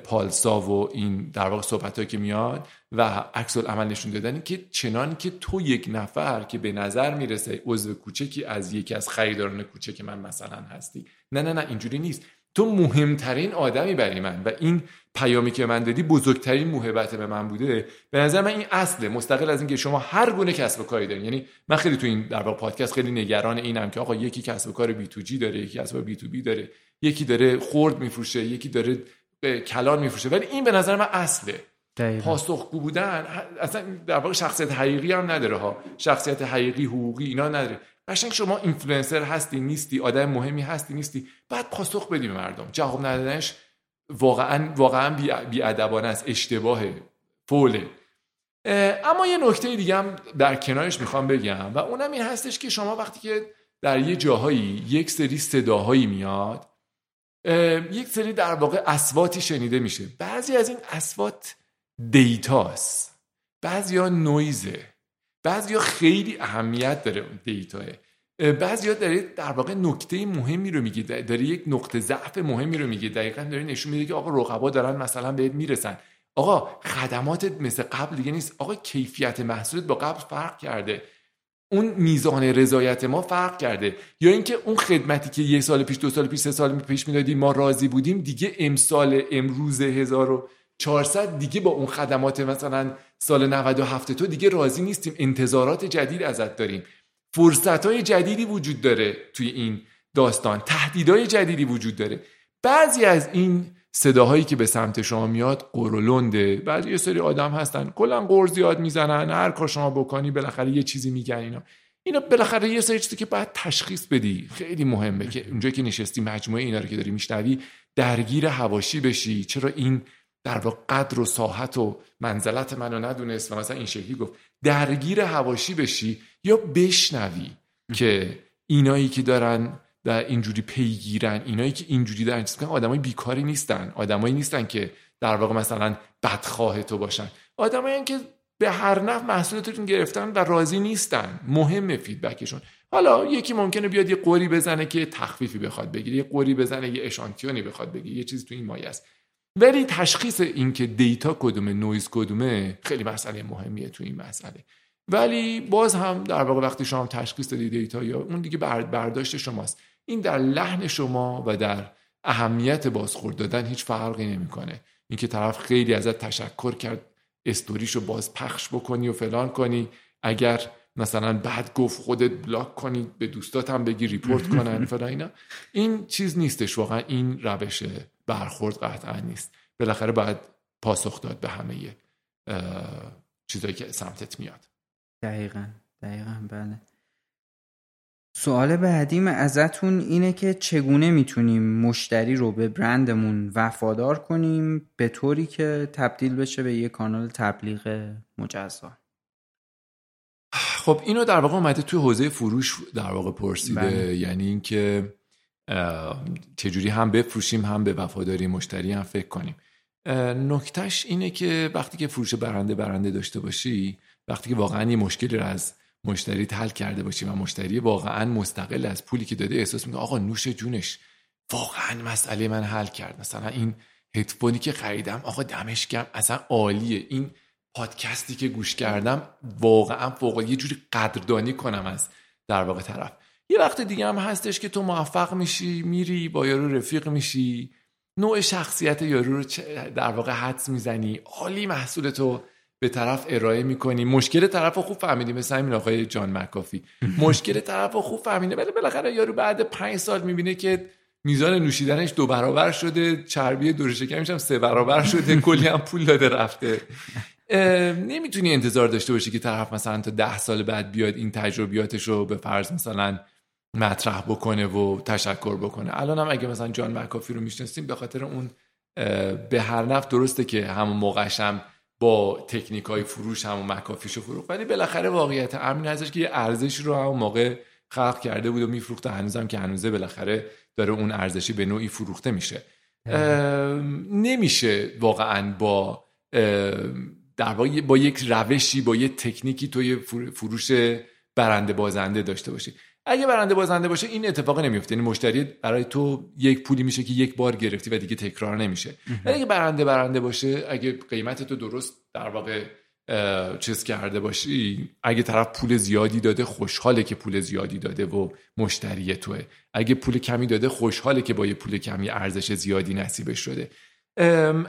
پالسا و این در واقع صحبت که میاد و عکس عمل نشون دادن که چنان که تو یک نفر که به نظر می‌رسه عضو کوچکی از یکی از خریداران کوچک من مثلا هستی. نه نه نه اینجوری نیست. تو مهمترین آدمی برای من و این پیامی که من دادی بزرگترین محبت به من بوده. به نظر من این اصله. مستقل از اینکه شما هر گونه کسب و کاری دارین. یعنی من خیلی تو این در واقع پادکست خیلی نگران اینم که آقا یکی کسب و کار بی تو جی داره یکی کسب بی تو بی داره. یکی داره خرد میفروشه یکی داره کلان میفروشه. ولی این به نظر من اصله. پاسخگو بودن اصلا در واقع شخصیت حقیقی هم نداره ها. شخصیت حقیقی حقوقی اینا نداره. قشنگ شما اینفلوئنسر هستی نیستی آدم مهمی هستی نیستی. بعد پاسخ بدی به مردم. جواب ندادنش واقعا واقعا بی ادبانه است اشتباهه فوله. اما یه نکته دیگه هم در کنارش می‌خوام بگم و اونم این هستش که شما وقتی که در یه جاهایی یک سری صداهایی میاد یک سری در واقع اسواتی شنیده میشه. بعضی از این اسوات دیتاست بعضی ها نویزه. بعضی ها خیلی اهمیت داره اون دیتاه بعضی ها داره در واقع نکته مهمی رو میگه. داره یک نقطه ضعف مهمی رو میگه. دقیقا داره نشون میده که آقا رقبا دارن مثلا بهت می‌رسن. آقا خدماتت مثل قبل دیگه نیست. آقا کیفیت محصولت با قبل فرق کرده. اون میزان رضایت ما فرق کرده. یا اینکه اون خدمتی که یه سال پیش دو سال پیش سه سال پیش می‌دادیم ما راضی بودیم دیگه امسال امروز 1400 دیگه با اون خدمات مثلا سال 97 تو دیگه راضی نیستیم. انتظارات جدید ازت داریم. فرصت های جدیدی وجود داره توی این داستان. تهدیدهای جدیدی وجود داره. بعضی از این صداهایی که به سمت شما میاد قرولنده بعضی یه سری آدم هستن کلا قرض زیاد می‌زنن هر کار شما بکنی بالاخره یه چیزی میگن اینا. اینا بالاخره یه سری چیزی که باید تشخیص بدی. خیلی مهمه که اونجایی که نشستی مجموعه اینا رو که داری میشنوی درگیر هواشی بشی. چرا این در واقع قدر و ساحت و منزلت منو ندونست؟ و مثلا این شکلی گفت. درگیر هواشی بشی یا بشنوی که اینایی که دارن در اینجوری پیگیرن. اینایی که اینجوری دارن چیز آدمای بیکاری نیستن. آدمایی نیستن که در واقع مثلا بدخواه تو باشن. آدمایی که به هر نفع محصولتون گرفتن و راضی نیستن. مهم feedback شون. حالا یکی ممکنه بیاد یه غری بزنه که تخفیفی بخواد بگیره یه غری بزنه یه اشانتیونی بخواد بگیره یه چیزی تو این مایه است. ولی تشخیص اینکه دیتا کدومه نویز کدومه خیلی مسئله مهمیه تو این مسئله. ولی باز هم در واقع وقتی شما تشخیص دادی دیتا یا اون دیگه برداشت شماست. این در لحن شما و در اهمیت بازخورد دادن هیچ فرقی نمی‌کنه. اینکه طرف خیلی ازت تشکر کرد استوریشو باز پخش بکنی و فلان کنی. اگر مثلا بعد گفت خودت بلاک کنی به دوستات هم بگی ریپورت کنن <laughs> فلان اینا. این چیز نیستش. واقعا این روش برخورد قطعا نیست. بالاخره باید پاسخ داد به همه چیزایی که سمتت میاد. دقیقا. دقیقا. بله. سوال بعدیم ازتون اینه که چگونه می‌تونیم مشتری رو به برندمون وفادار کنیم به طوری که تبدیل بشه به یه کانال تبلیغ مجزا؟ خب اینو در واقع اومده توی حوزه فروش در واقع پرسیده. بله. یعنی اینکه چجوری هم بفروشیم هم به وفاداری مشتری هم فکر کنیم. نکتهش اینه که وقتی که فروش برنده برنده داشته باشی وقتی که واقعا یه مشکلی رو از مشتری حل کرده باشی و مشتری واقعا مستقل از پولی که داده احساس می‌کنه آقا نوش جونش. واقعا مسئله من حل کرد. مثلا این هدفونی که خریدم آقا دمش گرم اصلا عالیه. این پادکستی که گوش کردم واقعا فوق یه جوری قدردانی کنم از در واقع طرف. یه وقت دیگه هم هستش که تو موفق میشی میری با یارو رفیق میشی. نوع شخصیت یارو رو در واقع حدس می‌زنی. عالی محصول تو. به طرف ارائه می‌کنی. مشکل طرف رو خوب فهمیدی. مثل همین آقای جان مکافی. مشکل طرف رو خوب فهمیده ولی بالاخره یارو بعد پنج سال می‌بینه که میزان نوشیدنش دو برابر شده. چربی دور شکمش هم سه برابر شده. <laughs> کلی هم پول داده رفته. نمی‌تونی انتظار داشته باشی که طرف مثلا تا ده سال بعد بیاد این تجربیاتش رو به فرض مثلا مطرح بکنه و تشکر بکنه. الان هم اگه مثلا جان مکافی رو می‌شناسیم به خاطر اون به هر نفت درسته که همون موقعش هم با تکنیک های فروش همون مکافیشو فروخت. ولی بالاخره واقعیت امین ازش که یه ارزش رو همون موقع خلق کرده بود و میفروخته. هنوزم که هنوزه بالاخره داره اون ارزشی به نوعی فروخته میشه. نمیشه واقعا با در واقع با یک روشی با یک تکنیکی توی فروش برنده بازنده داشته باشی. اگه برنده بازنده باشه این اتفاق نمیفته. یعنی مشتری برای تو یک پولی میشه که یک بار گرفتی و دیگه تکرار نمیشه. ولی اگه برنده برنده باشه اگه قیمت تو درست در واقع چیز کرده باشی اگه طرف پول زیادی داده خوشحاله که پول زیادی داده و مشتری توه. اگه پول کمی داده خوشحاله که با یه پول کمی ارزش زیادی نصیبش شده.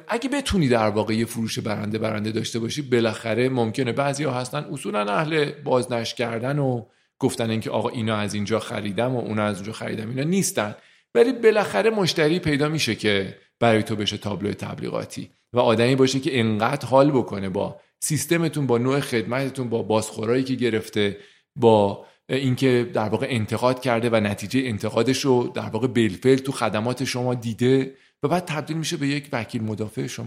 اگه بتونی در واقع یه فروش برنده برنده داشته باشی بالاخره ممکنه بعضی ها هستن اصولا اهل بازنش کردن و گفتن اینکه آقا اینا از اینجا خریدم و اونا از اونجا خریدم اینا نیستن. ولی بالاخره مشتری پیدا میشه که برای تو بشه تابلو تبلیغاتی و آدمی باشه که انقدر حال بکنه با سیستمتون با نوع خدمتتون با بازخورایی که گرفته با اینکه در واقع انتقاد کرده و نتیجه انتقادش رو در واقع بلفل تو خدمات شما دیده و بعد تبدیل میشه به یک وکیل مدافع شما.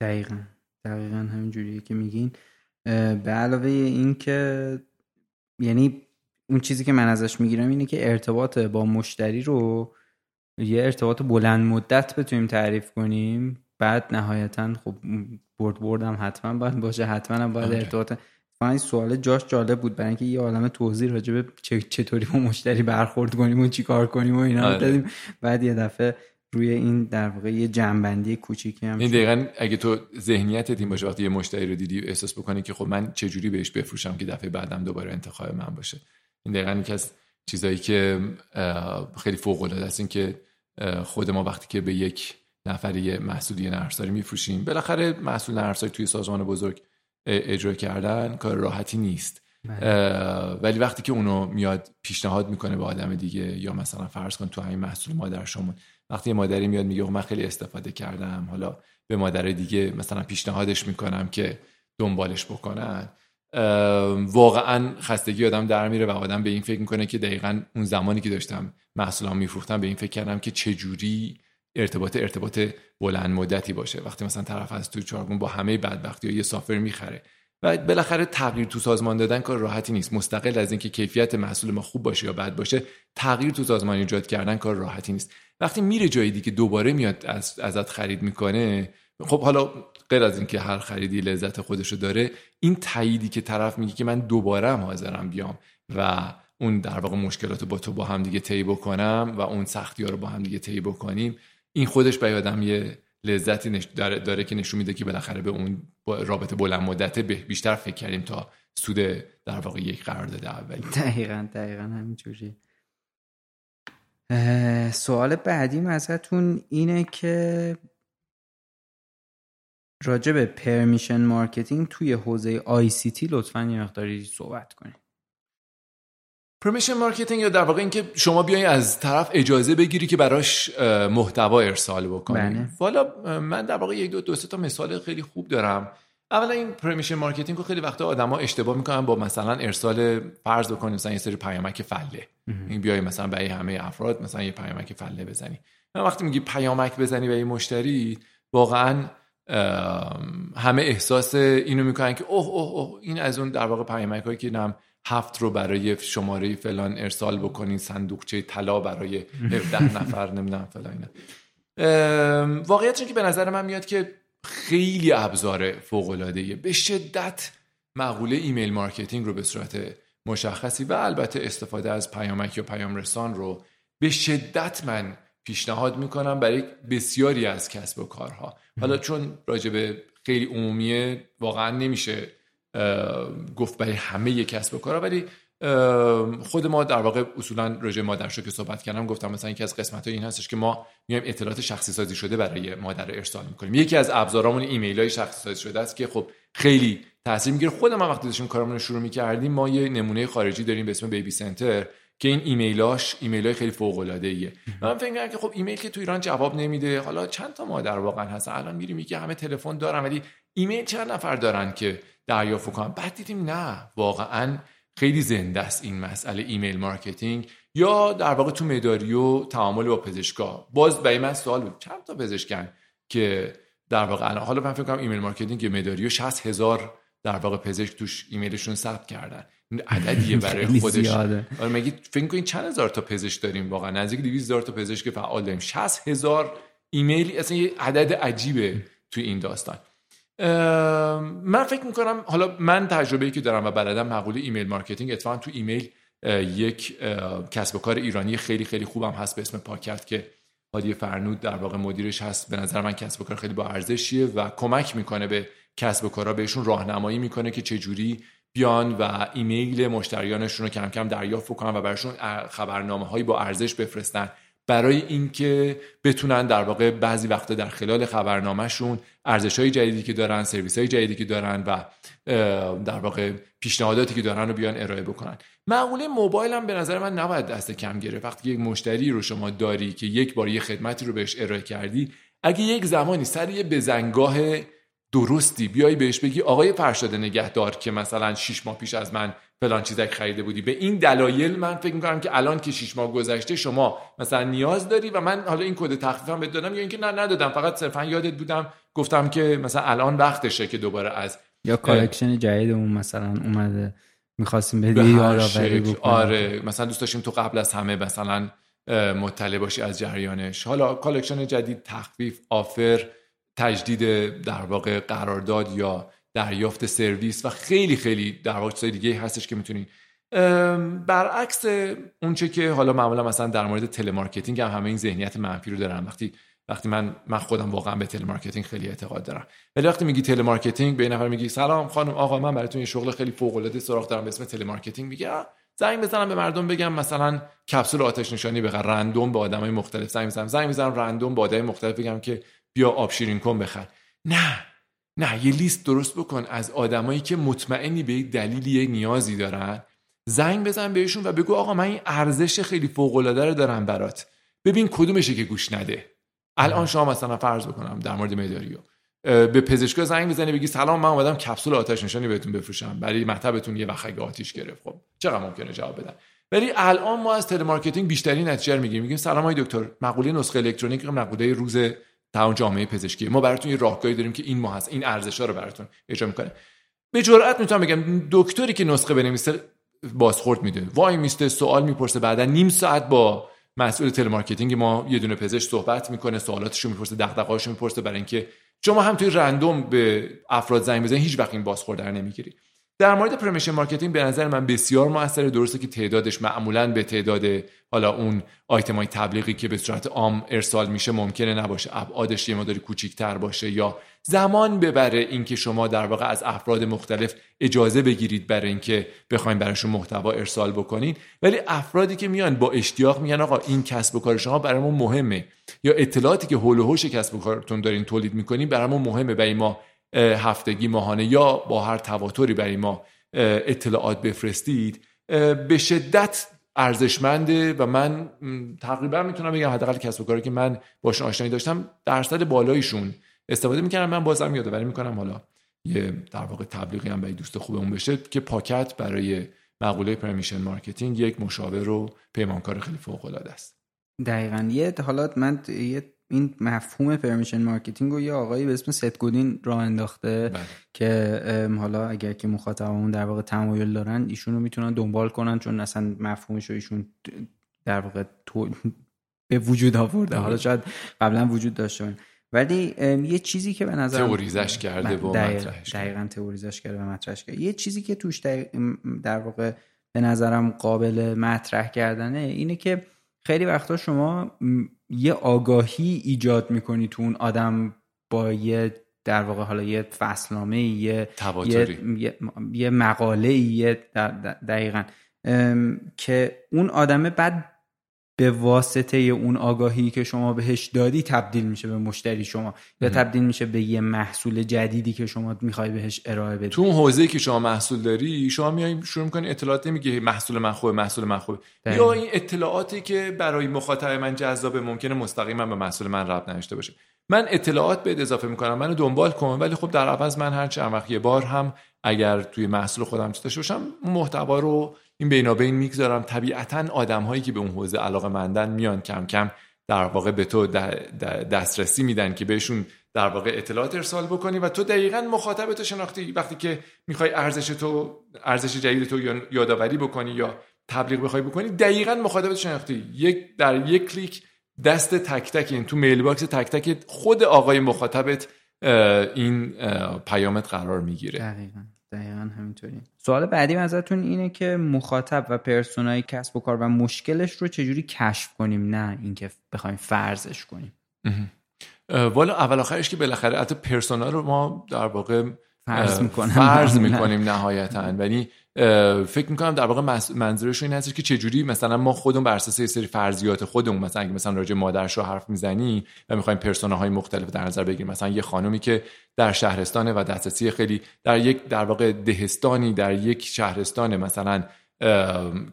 دقیقا دقیقا همین جوریه که میگین به علاوه این که یعنی اون چیزی که من ازش می‌گیرم اینه که ارتباط با مشتری رو یه ارتباط بلند مدت بتونیم تعریف کنیم بعد نهایتا خب برد بردم حتما باید باشه حتما هم باید. ارتباط این سوال جاش جالب بود برای اینکه یه عالم توضیح راجع به چطوری با مشتری برخورد کنیم و چی کار کنیم و اینا رو آره. دادیم بعد یه دفعه روی این در واقع یه جنبندی کوچیکی هم این شد. دقیقا اگه تو ذهنیتت این باشه وقتی یه مشتری رو دیدی احساس بکنی که خب من چجوری بهش بفروشم که دفعه بعدم دوباره انتخاب من باشه. این دقیقا یکی از چیزایی که خیلی فوق العاده است این که خود ما وقتی که به یک نفری یه محصولی یه نرسداری میفروشیم بالاخره محصول نرسداری توی سازمان بزرگ اجرا کردن کار راحتی نیست. اه، ولی وقتی که اونو میاد پیشنهاد می‌کنه به آدم دیگه یا مثلا فرض کن تو همین محصول مادر شما وقتی مادری میاد میگه من خیلی استفاده کردم. حالا به مادر دیگه مثلا پیشنهادش می‌کنم که دنبالش بکنن. واقعا خستگی آدم در میره و آدم به این فکر می‌کنه که دقیقا اون زمانی که داشتم محصولام میفروختم به این فکر کردم که چجوری ارتباط ارتباط بلند مدتی باشه. وقتی مثلا طرف از تو چارگون با همه بدبختی یه سافر می‌خره و بالاخره تغییر تو سازمان دادن کار راحتی نیست. مستقل از اینکه کیفیت محصول ما خوب باشه یا بد باشه تغییر تو سازمان ایجاد کردن کار راحتی نیست. وقتی میره جای دیگه دوباره میاد از ازت خرید می‌کنه خب حالا غیر از اینکه هر خریدی لذت خودشو داره این تاییدی که طرف میگه که من دوباره هم حاضرم بیام و اون در واقع مشکلات رو با تو با هم دیگه طی بکنم و اون سختی ها رو با هم دیگه طی بکنیم این خودش به آدم یه لذتی. داره, داره که نشون میده که بالاخره به اون رابطه بلند مدته به- بیشتر فکر کردیم تا سود در واقع یک قرارداد اولی دقیقا دقیقا همینجوری سوال بعدیم ازتون اینه که راجع به permission marketing توی حوزه ICT لطفا یه مقداری صحبت کنید permission marketing یا در واقع اینکه شما بیای از طرف اجازه بگیری که براش محتوا ارسال بکنی. بله. والا من در واقع یک دو دو تا مثال خیلی خوب دارم. اولا این permission marketing رو خیلی وقتا آدما اشتباه می‌کنن با مثلا ارسال فرض بکنیم مثلا یه سری پیامک فله. این بیای مثلا برای همه افراد مثلا یه پیامک فله بزنی. من وقتی میگی پیامک بزنی به یه مشتری واقعا همه احساس اینو می‌کنن که اوه اوه اوه این از اون در واقع پیامک هایی که نم هفت رو برای شماره فلان ارسال بکنین صندوقچه طلا برای <laughs> 17 نفر نمی‌دونم فلان واقعیتش که به نظر من میاد که خیلی ابزار فوق العاده به شدت مقوله email marketing رو به صورت مشخصی و البته استفاده از پیامک یا پیام رسان رو به شدت من پیشنهاد می‌کنم برای بسیاری از کسب و کارها. حالا چون راجب خیلی عمومیه واقعا نمیشه گفت برای همه کسب و کارها ولی خود ما در واقع اصولا راجع مادرشو که صحبت کردم. گفتم مثلا یکی از قسمت های این هستش که ما میایم اطلاعات شخصی سازی شده برای مادر ارسال می‌کنیم. یکی از ابزارامون ایمیل های شخصی سازی شده است که خب خیلی تاثیر می‌گیره. خود ما وقتی داشتیم کارمون رو شروع می‌کردیم ما یه نمونه خارجی داریم به اسم BabyCenter که این ایمیلاش ایمیل های خیلی فوق العاده ایه من فکر می‌کردم که خب ایمیل که تو ایران جواب نمیده. حالا چند تا مادر واقعا هستن؟ الان میری میگه همه تلفن دارن ولی ایمیل چند نفر دارن که دریافت کنن؟ بعد دیدیم نه واقعا خیلی زنده است این مسئله email marketing یا در واقع تو مداری و تعامل با پزشکا. باز برای من سوال بود چند تا پزشکن که در واقع الان حالا من فکر کنم email marketing مداری و 60 هزار در واقع پزشک توش ایمیلشون ثبت کردن. این عددیه <laughs> برای خودش. آره مگه فکر کنید چند هزار تا پزشک داریم واقعا؟ نزدیک 200 هزار تا پزشک فعال داریم. 60 هزار ایمیل اصلا یه عدد عجیبه توی این داستان. من فکر می‌کنم حالا من تجربه که دارم و بلدم مقوله email marketing اتفاقا تو ایمیل یک کسب و کار ایرانی خیلی خیلی خوبم هست به اسم پاکت که هادی فرنود در واقع مدیرش هست. به نظر من کسب و کار خیلی با ارزشیه و کمک می‌کنه به کسب و کارها بهشون راهنمایی می‌کنه که چجوری بیان و ایمیل مشتریانشون رو کم کم دریافت کنن و براشون خبرنامه هایی با ارزش بفرستن. برای اینکه بتونن در واقع بعضی وقتا در خلال خبرنامهشون ارزش های جدیدی که دارن سرویس های جدیدی که دارن و در واقع پیشنهاداتی که دارن رو بیان ارائه بکنن. معموله موبایل هم به نظر من نباید دست کم گرفت. وقتی یک مشتری رو شما داری که یک بار یه خدمتی رو بهش ارائه کردی اگه یک زمانی سر یه بزنگاه درستی بیای بهش بگی آقای فرشاد نگهدار که مثلا 6 ماه پیش از من فلان چیزک خریده بودی. به این دلایل من فکر می‌کنم که الان که 6 ماه گذشته شما مثلا نیاز داری و من حالا این کد تخفیفم بهت دادم یا اینکه نه ندادم. فقط صرفا یادت بودم گفتم که مثلا الان وقتشه که دوباره از یا collection جدیدمون مثلا اومده. می‌خواستیم به یادآوری آره. مثلا دوست داشتیم تو قبل از همه مثلا مطلع باشی از جریانش. حالا collection جدید تخفیف offer تجدید در واقع قرارداد یا دریافت سرویس و خیلی خیلی در واقع دیگه هستش که می‌تونی. برعکس اونچه که حالا معمولا مثلا در مورد telemarketing هم همه این ذهنیت منفی رو دارن وقتی وقتی من من خودم واقعا به telemarketing خیلی اعتقاد دارم. ولی وقتی میگی telemarketing یه نفر میگی سلام خانم آقا من براتون یه شغل خیلی فوق العاده سراغ دارم به اسم telemarketing. میگه زنگ بزنم به مردم بگم مثلا کپسول آتش نشانی بخر رندوم به آدمای مختلف. زنگ بزنم زنگ بزنم رندوم به آدمای مختلف بگم که بیا آب شیرین کن بخر. نه. نه یه لیست درست بکن از آدمایی که مطمئنی به یک دلیلی نیازی دارن. زنگ بزن بهشون و بگو آقا من این ارزش خیلی فوق العاده رو دارم برات. ببین کدومشه که گوش نده. الان شما مثلا فرض بکنم در مورد مداریو. به پزشکا زنگ بزنی بگی سلام من اومدم کپسول آتش نشانی بهتون بفروشم. برای مطبتون یه وقت اگه آتیش گرفت خب چقدر ممکنه جواب بدن؟ ولی الان ما از telemarketing بیشترین نتیجه می‌گیریم میگیم سلام آقای دکتر مقوله نسخه الکترونیک مقوله روز تمام جامعه پزشکی. ما براتون یه راهکاری داریم که این ماه هست این ارزش ها رو براتون اجرا می‌کنه به جرئت می‌تونم بگم دکتری که نسخه بنویسه بازخورد میده. وایمیسته سوال می‌پرسه بعدا نیم ساعت با مسئول telemarketing ما یه دونه پزشک صحبت می‌کنه سوالاتشو می‌پرسه دغدغه‌هاشو می‌پرسه برای اینکه شما هم توی random به افراد زنگ بزنید هیچ وقت این بازخورد در نمی‌گیری. در مورد permission marketing به نظر من بسیار موثره. درسته که تعدادش معمولا به تعداد حالا اون آیتم های تبلیغی که به صورت عام ارسال میشه ممکنه نباشه. ابعادش یه مقداری کوچیکتر باشه یا زمان ببره. اینکه شما در واقع از افراد مختلف اجازه بگیرید برای اینکه بخواید براشون محتوا ارسال بکنین. ولی افرادی که میان با اشتیاق میگن آقا این کسب و کار شما برامون مهمه. یا اطلاعاتی که هول و هوش کسب و کارتون دارین تولید می‌کنین برامون مهمه برای ما هفتگی ماهانه یا با هر تواتری برای ما اطلاعات بفرستید. به شدت ارزشمنده و من تقریبا می‌تونم بگم حداقل کسب و کاری که من باشون آشنایی داشتم درصد بالایشون استفاده می‌کردم. من بازم یادآوری می‌کنم حالا یه در واقع تبلیغی هم برای دوست خوبمون بشه که پاکت برای مقوله permission marketing یک مشاور و پیمانکار خیلی فوق العاده است. دقیقا. یه حالا من یه این مفهوم permission marketing رو یه آقایی به اسم ست گودین راه انداخته بله. که حالا اگر که مخاطبمون در واقع تمایل دارن ایشون رو می‌تونن دنبال کنن چون اصلا مفهومش رو ایشون در واقع تو به وجود آورده حالا بله. شاید قبلا وجود داشته ولی یه چیزی که به نظر تئوریزش کرده و مطرحش دقیقا تئوریزش کرده و مطرحش کرده یه چیزی که توش در واقع به نظرم قابل مطرح کردنه اینه که خیلی وقتا شما یه آگاهی ایجاد می‌کنی تو اون آدم با یه در واقع حالا یه فصلنامه یه یه, یه, یه مقاله یه دقیقا. که اون آدمه بعد به واسطه اون آگاهی که شما بهش دادی تبدیل میشه به مشتری شما یا تبدیل میشه به یه محصول جدیدی که شما می‌خوای بهش ارائه بدی. تو اون حوزه که شما محصول داری شما میای شروع می‌کنی اطلاعات نمیگه محصول من خوبه محصول من خوبه. یا این اطلاعاتی که برای مخاطب من جذابه ممکنه مستقیما به محصول من ربط نداشته باشه. من اطلاعات به اضافه می‌کنم منو دنبال کن ولی خب در عوض من هر چند وقت یه بار هم اگر توی محصول خودم چه داشته باشم محتوا رو این بینابین می‌گذارم. طبیعتا آدم هایی که به اون حوزه علاقه مندن میان کم کم در واقع به تو دسترسی میدن که بهشون در واقع اطلاعات ارسال بکنی و تو دقیقا مخاطب تو شناختی. وقتی که می‌خوای ارزش تو ارزش جدید تو یادآوری بکنی یا تبلیغ بخوای بکنی دقیقا مخاطب تو شناختی. یک در یک کلیک دست تک تک این تو mailbox تک تک خود آقای مخاطبت این پیامت قرار می‌گیره. دقیقا. دقیقا همینطوری. سوال بعدی ازتون اینه که مخاطب و persona ی کسب و کار و مشکلش رو چجوری کشف کنیم نه اینکه بخوایم فرضش کنیم. والا اول آخرش که بالاخره حتی persona رو ما در واقع فرض می‌کنیم فرض می‌کنیم نهایتا. ولی فکر می‌کنم در واقع منظورش این هست که چجوری مثلا ما خودمون بر اساس سری فرضیات خودمون مثلا اگه مثلا راجع مادرشو حرف می‌زنی و می‌خوایم persona های مختلف در نظر بگیریم مثلا یه خانومی که در شهرستانه و دسترسی خیلی در یک در واقع دهستانی در یک شهرستان مثلا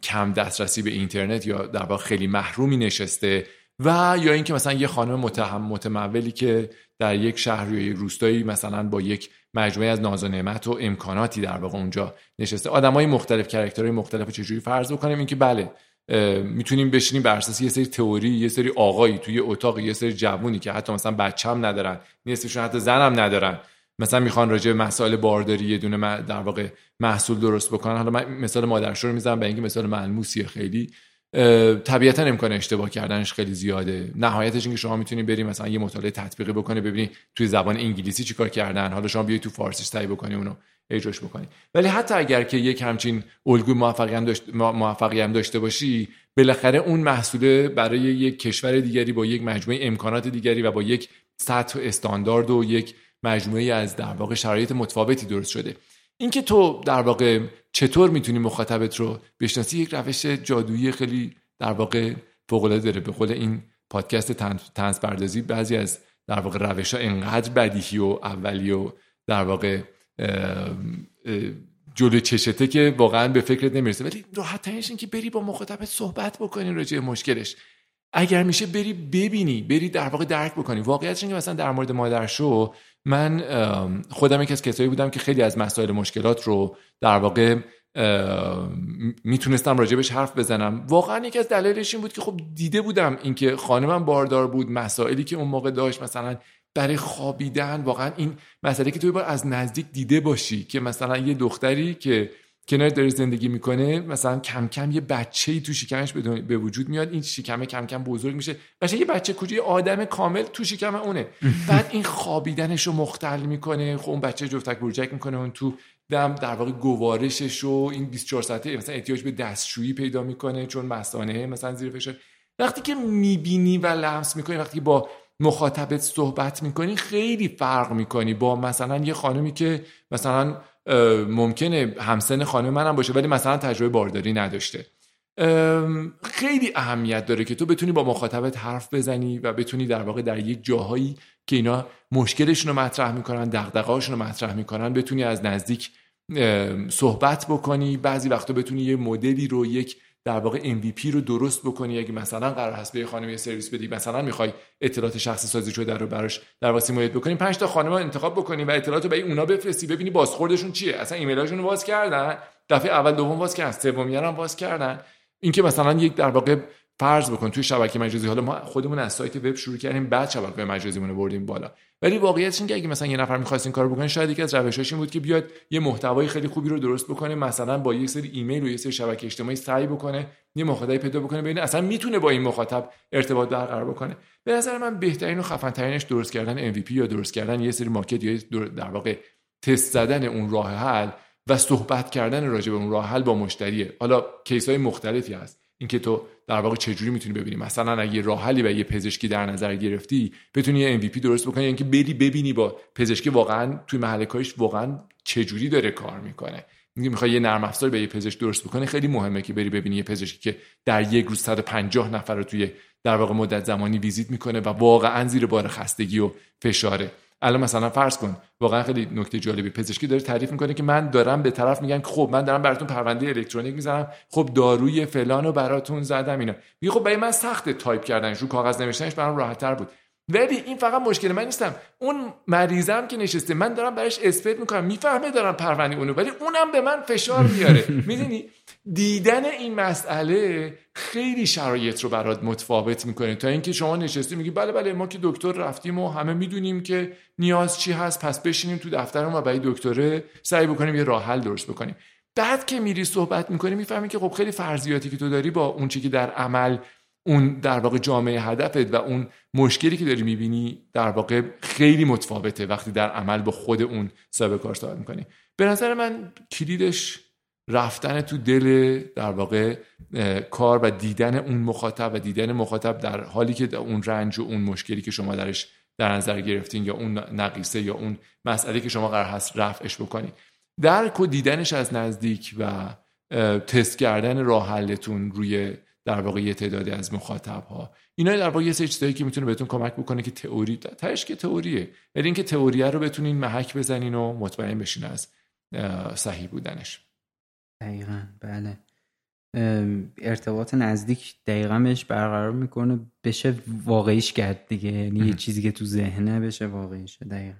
کم دسترسی به اینترنت یا در واقع خیلی محرومی نشسته و یا اینکه مثلا یه خانم متهم متمولی که در یک شهر یا روستایی مثلا با یک مجموعه از ناز و نعمت و امکاناتی در واقع اونجا نشسته. آدمای مختلف کرکترهای مختلف چجوری فرض بکنیم؟ اینکه بله می‌تونیم بشینیم بر اساس یه سری تئوری یه سری آقایی توی اتاق یه سری جوونی که حتی مثلا بچم ندارن نصفشون حتی زنم ندارن مثلا می‌خوان راجع به مسائل بارداری یه دونه در واقع محصول درست بکنن. حالا من مثال مادرشو رو می‌زنم به اینکه مثال ملموسیه خیلی طبیعتا امکان اشتباه کردنش خیلی زیاده. نهایتش اینکه شما می‌تونید بریم مثلا یه مطالعه تطبیقی بکنی ببینی توی زبان انگلیسی چیکار کردن. حالا شما بیاید تو فارسی سعی بکنی اونو اجراش بکنی. ولی حتی اگر که یک همچین الگوی موفقی هم, داشت، موفقی هم داشته باشی بالاخره اون محصوله برای یک کشور دیگری با یک مجموعه امکانات دیگری و با یک سطح استاندارد و یک مجموعه از در واقع شرایط متفاوتی درست شده. اینکه تو در واقع چطور می‌تونی مخاطبت رو بشناسی؟ یک روش جادویی خیلی در واقع فوق داره. به قول این پادکست تنز پردازی بعضی از در واقع روش ها انقدر بدیهی و اولی و در واقع جلو چشته که واقعا به فکرت نمی‌رسه. ولی راحت این که بری با مخاطبت صحبت بکنی راجع مشکلش. اگر میشه بری ببینی بری در واقع درک بکنی. واقعیتش اینکه مثلا در مورد مادر شو من خودم یکی از کسایی بودم که خیلی از مسائل مشکلات رو در واقع می‌تونستم راجبش حرف بزنم. واقعا یکی از دلایلش این بود که خب دیده بودم اینکه خانمم باردار بود مسائلی که اون موقع داشت مثلا برای خوابیدن. واقعا این مسئله که توی بار از نزدیک دیده باشی که مثلا یه دختری که کنار داره زندگی می‌کنه مثلا کم کم یه بچه ای تو شکمش به وجود میاد این شکمه کم کم بزرگ میشه. قشنگ یه بچه کوچیک آدم کامل تو شکم اونه. <laughs> بعد این خوابیدنش رو مختل می‌کنه خب اون بچه جفتک برجک می‌کنه اون تو دم در واقع گوارشش رو این 24 ساعته مثلا احتیاج به دستشویی پیدا می‌کنه چون مثانه مثلا زیر فشار. وقتی که می‌بینی و لمس می‌کنی وقتی با مخاطبت صحبت می‌کنی خیلی فرق می‌کنی با مثلا یه خانمی که مثلا ممکنه همسن خانم منم باشه ولی مثلا تجربه بارداری نداشته. خیلی اهمیت داره که تو بتونی با مخاطبت حرف بزنی و بتونی در واقع در یک جاهایی که اینا مشکلشون رو مطرح می‌کنن دغدغه‌هاشون رو مطرح می‌کنن بتونی از نزدیک صحبت بکنی. بعضی وقتا بتونی یه مدلی رو یک در واقع MVP رو درست بکنی. اگه مثلا قرار هست به خانم یه سرویس بدی مثلا می‌خوای اطلاعات شخصی سازی شده رو براش در واسه مولد بکنی پنج تا خانم رو انتخاب بکنی و اطلاعات رو به اونا بفرستی ببینی بازخوردشون چیه. اصلا ایمیلاشون رو باز کردن دفعه اول دوم باز کردن سومیه هم باز کردن. اینکه مثلا یک در واقع فرض بکن توی شبکه مجازی حالا ما خودمون از سایت وب شروع کردیم بعد شبکه مجازیمون رو بردیم بالا. ولی واقعیتش اینه که اگه مثلا یه نفر می‌خواست این کارو بکنه شاید یکی از روشاش این بود که بیاد یه محتوای خیلی خوبی رو درست بکنه مثلا با یه سری ایمیل و یه سری شبکه اجتماعی سعی بکنه یه مخاطبی پیدا بکنه ببینه اصلا می‌تونه با این مخاطب ارتباط برقرار بکنه. به نظر من بهترین و خفن ترینش درست کردن MVP یا درست کردن یه سری مارکت یا در واقع تست زدن اون راه حل و صحبت کردن راجع به اون راه حل با مشتریه. حالا کیس های مختلفی هست. اینکه تو در واقع چجوری می‌تونی ببینی؟ مثلا اگه راه حلی و یه پزشکی در نظر گرفتی بتونی یه MVP درست بکنی یعنی که بری ببینی با پزشکی واقعا توی محل کارش واقعا چجوری داره کار می‌کنه. میگه می‌خوای یه نرم افزار به یه پزشک درست بکنه خیلی مهمه که بری ببینی یه پزشکی که در یک روز 150 نفر رو توی در واقع مدت زمانی ویزیت می‌کنه و واقعا زیر بار خستگی و فشاره. الان مثلا فرض کن واقعا خیلی نکته جالبی. پزشکی داره تعریف می‌کنه که من دارم به طرف میگم خب من دارم براتون پرونده الکترونیک می‌زنم. خب داروی فلان رو براتون زدم اینا. میگه خب برای من سخت تایپ کردنش. رو کاغذ نوشتنش برام راحت تر بود. ولی این فقط مشکل من نیستم. اون مریضم که نشسته من دارم براش اثبات می‌کنم. می‌فهمه دارم پرونده اونو ولی اونم به من فشار میاره. می‌دونی؟ دیدن این مسئله خیلی شرایط رو برات متفاوت می‌کنه. تا اینکه شما نشستی میگی بله بله ما که دکتر رفتیم و همه می‌دونیم که نیاز چی هست پس بشینیم تو دفترمون و برای دکتره سعی بکنیم یه راه حل درست بکنیم. بعد که میری صحبت می‌کنی می‌فهمی که خب خیلی فرضیاتی که تو داری با اون چی که در عمل اون در واقع جامعه هدفت و اون مشکلی که داری می‌بینی در واقع خیلی متفاوته وقتی در عمل با خود اون صاحب کار صحبت می‌کنی. به نظر من کلیدش رفتن تو دل در واقع کار و دیدن اون مخاطب و دیدن مخاطب در حالی که اون رنج و اون مشکلی که شما درش در نظر گرفتین یا اون نقیصه یا اون مسئله که شما قرار هست رفعش بکنی درک و دیدنش از نزدیک و تست کردن راه حلتون روی در واقع یه تعدادی از مخاطب ها اینا در واقع یه سری چیزایی که می‌تونه بهتون کمک بکنه که تئوری تهش که تئوریه. ولی اینکه تئوریه رو بتونین محک بزنین و مطمئن بشین از صحیح بودنش. دقیقا بله. ارتباط نزدیک دقیقا بهش برقرار می‌کنه بشه واقعیش کرد دیگه. یعنی یه چیزی که تو ذهنه بشه واقعیشه. دقیقا.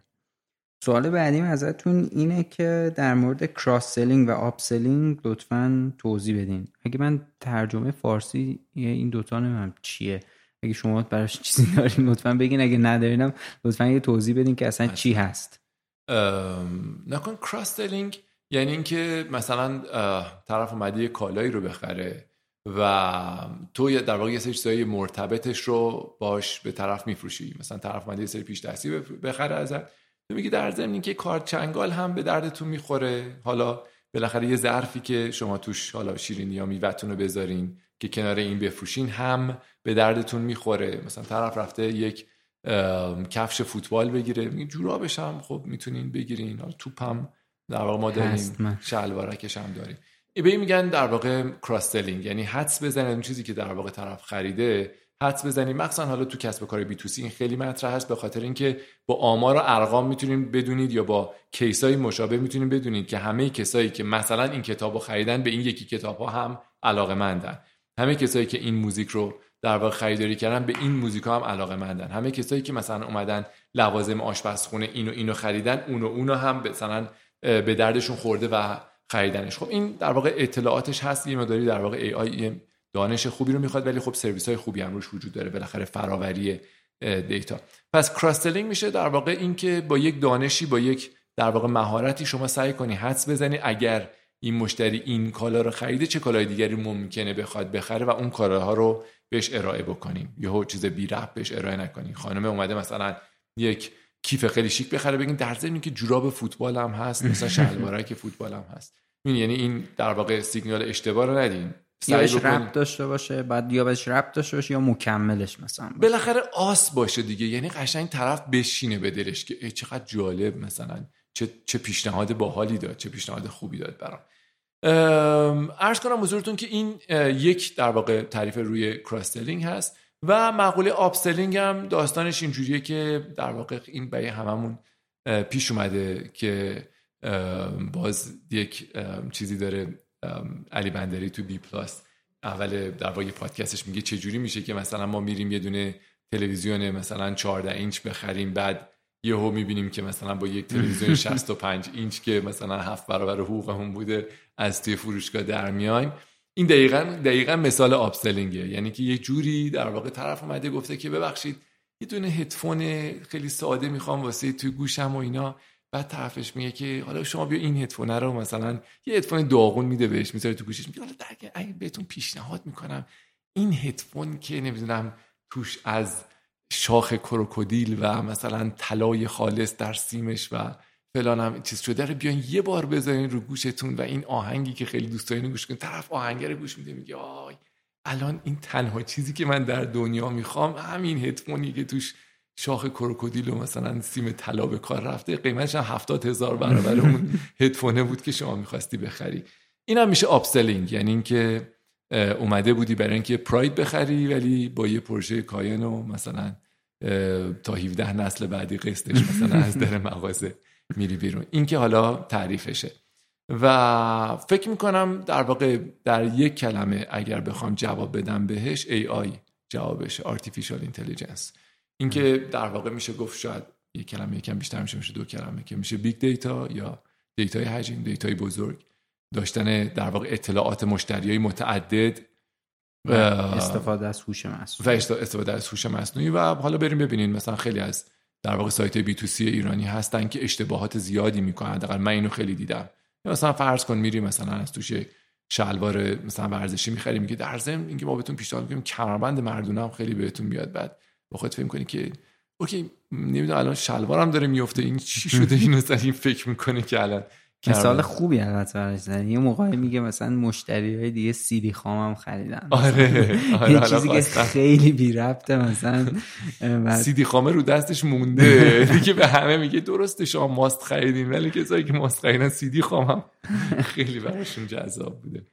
سوال بعدیم ازتون اینه که در مورد cross selling و up selling لطفا توضیح بدین. اگه من ترجمه فارسی این دوتا نمی‌دونم چیه. اگه شما براش چیزی دارین لطفا بگین. اگه ندارینم لطفا یه توضیح بدین که اصلا چی هست. نکن cross selling یعنی اینکه مثلا طرف اومده یه کالایی رو بخره و تو در واقع یه سری چیزای مرتبطش رو باش به طرف میفروشی. مثلا طرف اومده یه سری پیش دستی بخره ازت. تو میگی در ضمن که کارت چنگال هم به دردتون می‌خوره. حالا بالاخره یه ظرفی که شما توش حالا شیرینی یا میوتون رو بذارین که کنار این بفروشین هم به دردتون می‌خوره. مثلا طرف رفته یک کفش فوتبال بگیره. میگه جورابش هم خب می‌تونین بگیرین. حالا توپ هم در واقع ما داریم شلوارکش هم داریم. به میگن در واقع کراس یعنی حدس بزنید اون چیزی که در واقع طرف خریده حدس بزنیم مخصوصا حالا تو کسب و کار بی تو سی این خیلی مطرح هست به خاطر اینکه با آمار و ارقام می‌تونیم بدونید یا با کیسای مشابه می‌تونیم بدونید که همه کسایی که مثلا این کتاب رو خریدن به این یکی کتاب ها هم علاقه مندن همه کسایی که این موزیک رو در واقع خریداری کردن به این موزیک ها هم علاقه مندن همه کسایی که مثلا اومدن لوازم آشپزخونه اینو اینو خریدن اونو اونو هم مثلا به دردشون خورده و خریدنش. خب این در واقع اطلاعاتش هست یه مقداری در واقع AI دانش خوبی رو می‌خواد ولی خب سرویس های خوبی هم روش وجود داره بالاخره فراوری data. پس cross selling میشه در واقع اینکه با یک دانشی با یک در واقع مهارتی شما سعی کنی حدس بزنی اگر این مشتری این کالا رو خریده چه کالای دیگری ممکنه بخواد بخره و اون کالاها رو بهش ارائه بکنیم. یهو چیز بی ربط بهش ارائه نکنی. خانم اومده مثلا یک کیف خیلی شیک بخره. بگین در ضمن که جوراب فوتبال هم هست مثلا شلوارک فوتبال هم هست. یعنی این در واقع سیگنال اشتباه رو ندین. یا بهش ربط داشته باشه بعد یا بهش ربط داشته باشه یا مکملش مثلا باشه. بالاخره آس باشه دیگه. یعنی قشنگ طرف بشینه به دلش که چقدر جالب مثلا. چه چه پیشنهاد باحالی داد چه پیشنهاد خوبی داد برام. ارز کنم حضورتون که این یک در واقع تعریف روی کراستلینگ هست. و مقوله up selling هم داستانش اینجوریه که در واقع این برای هممون پیش اومده که باز یک چیزی داره علی بندری تو بی پلاس اول در واقع پادکستش میگه چه جوری میشه که مثلا ما میریم یه دونه تلویزیون مثلا 14 اینچ بخریم بعد یهو می‌بینیم که مثلا با یک تلویزیون <laughs> 65 اینچ که مثلا هفت برابر حقوقمون بوده از توی فروشگاه در میایم. این دقیقا دقیقا مثال آپسلینگه یعنی که یه جوری در واقع طرف اومده گفته که ببخشید یه دونه هدفون خیلی ساده می‌خوام واسه توی گوشم و اینا. بعد طرفش میگه که حالا شما بیا این هدفون رو مثلا یه هدفون داغون میده بهش می‌ذاره تو گوشش میگه حالا اگه بهتون پیشنهاد می‌کنم این هدفون که نمی‌دونم توش از شاخ کروکودیل و مثلا طلای خالص در سیمش و فلان هم چیز شده رو بیان یه بار بذارین رو گوشتون و این آهنگی که خیلی دوست دارین گوش کنین. طرف آهنگر گوش میده میگه آی الان این تنها چیزی که من در دنیا می‌خوام همین هدفونی که توش شاخ کروکودیل و مثلا سیم طلا به کار رفته قیمتش هم هفتاد هزار برابر اون <laughs> هدفونه بود که شما می‌خواستی بخری. این هم میشه up selling یعنی اینکه اومده بودی برای اینکه پراید بخری ولی با یه پورشه کاین و مثلا تا 17 نسل بعدی قسطش مثلا از در مغازه. میری بیرون. این که حالا تعریفشه. و فکر می‌کنم در واقع در یک کلمه اگر بخوام جواب بدم بهش AI جوابش Artificial Intelligence. اینکه در واقع میشه گفت شاید یک کلمه یکم بیشتر میشه میشه دو کلمه که میشه big data یا data ی حجم دیتای بزرگ داشتن در واقع اطلاعات مشتری های متعدد و استفاده از هوش مصنوعی. و استفاده از هوش مصنوعی. و حالا بریم ببینین مثلا خیلی از در واقع سایت B2C ایرانی هستن که اشتباهات زیادی می‌کنن. حداقل من اینو خیلی دیدم. مثلا فرض کن میری مثلا از توش شلوار مثلا ورزشی می‌خری میگه در ضمن اینکه ما بهتون پیشنهاد می‌کنیم کمربند مردونه هم خیلی بهتون میاد. بعد با خودت فکر کنی که اوکی نمی‌دونم الان شلوارم داره میفته این چی شده؟ این این فکر می‌کنه که الان. مثال خوبی البته براش زدی. یه موقعی میگه مثلا مشتری های دیگه سیدی خامم خریدن. آره آره یه چیزی که. خیلی بی ربطه مثلا. سیدی خامه رو دستش مونده. <laughs> دیگه به همه میگه درسته شما ماست خریدین ولی کسایی که ماست خریدن سیدی خامم. خیلی براشون جذاب بوده.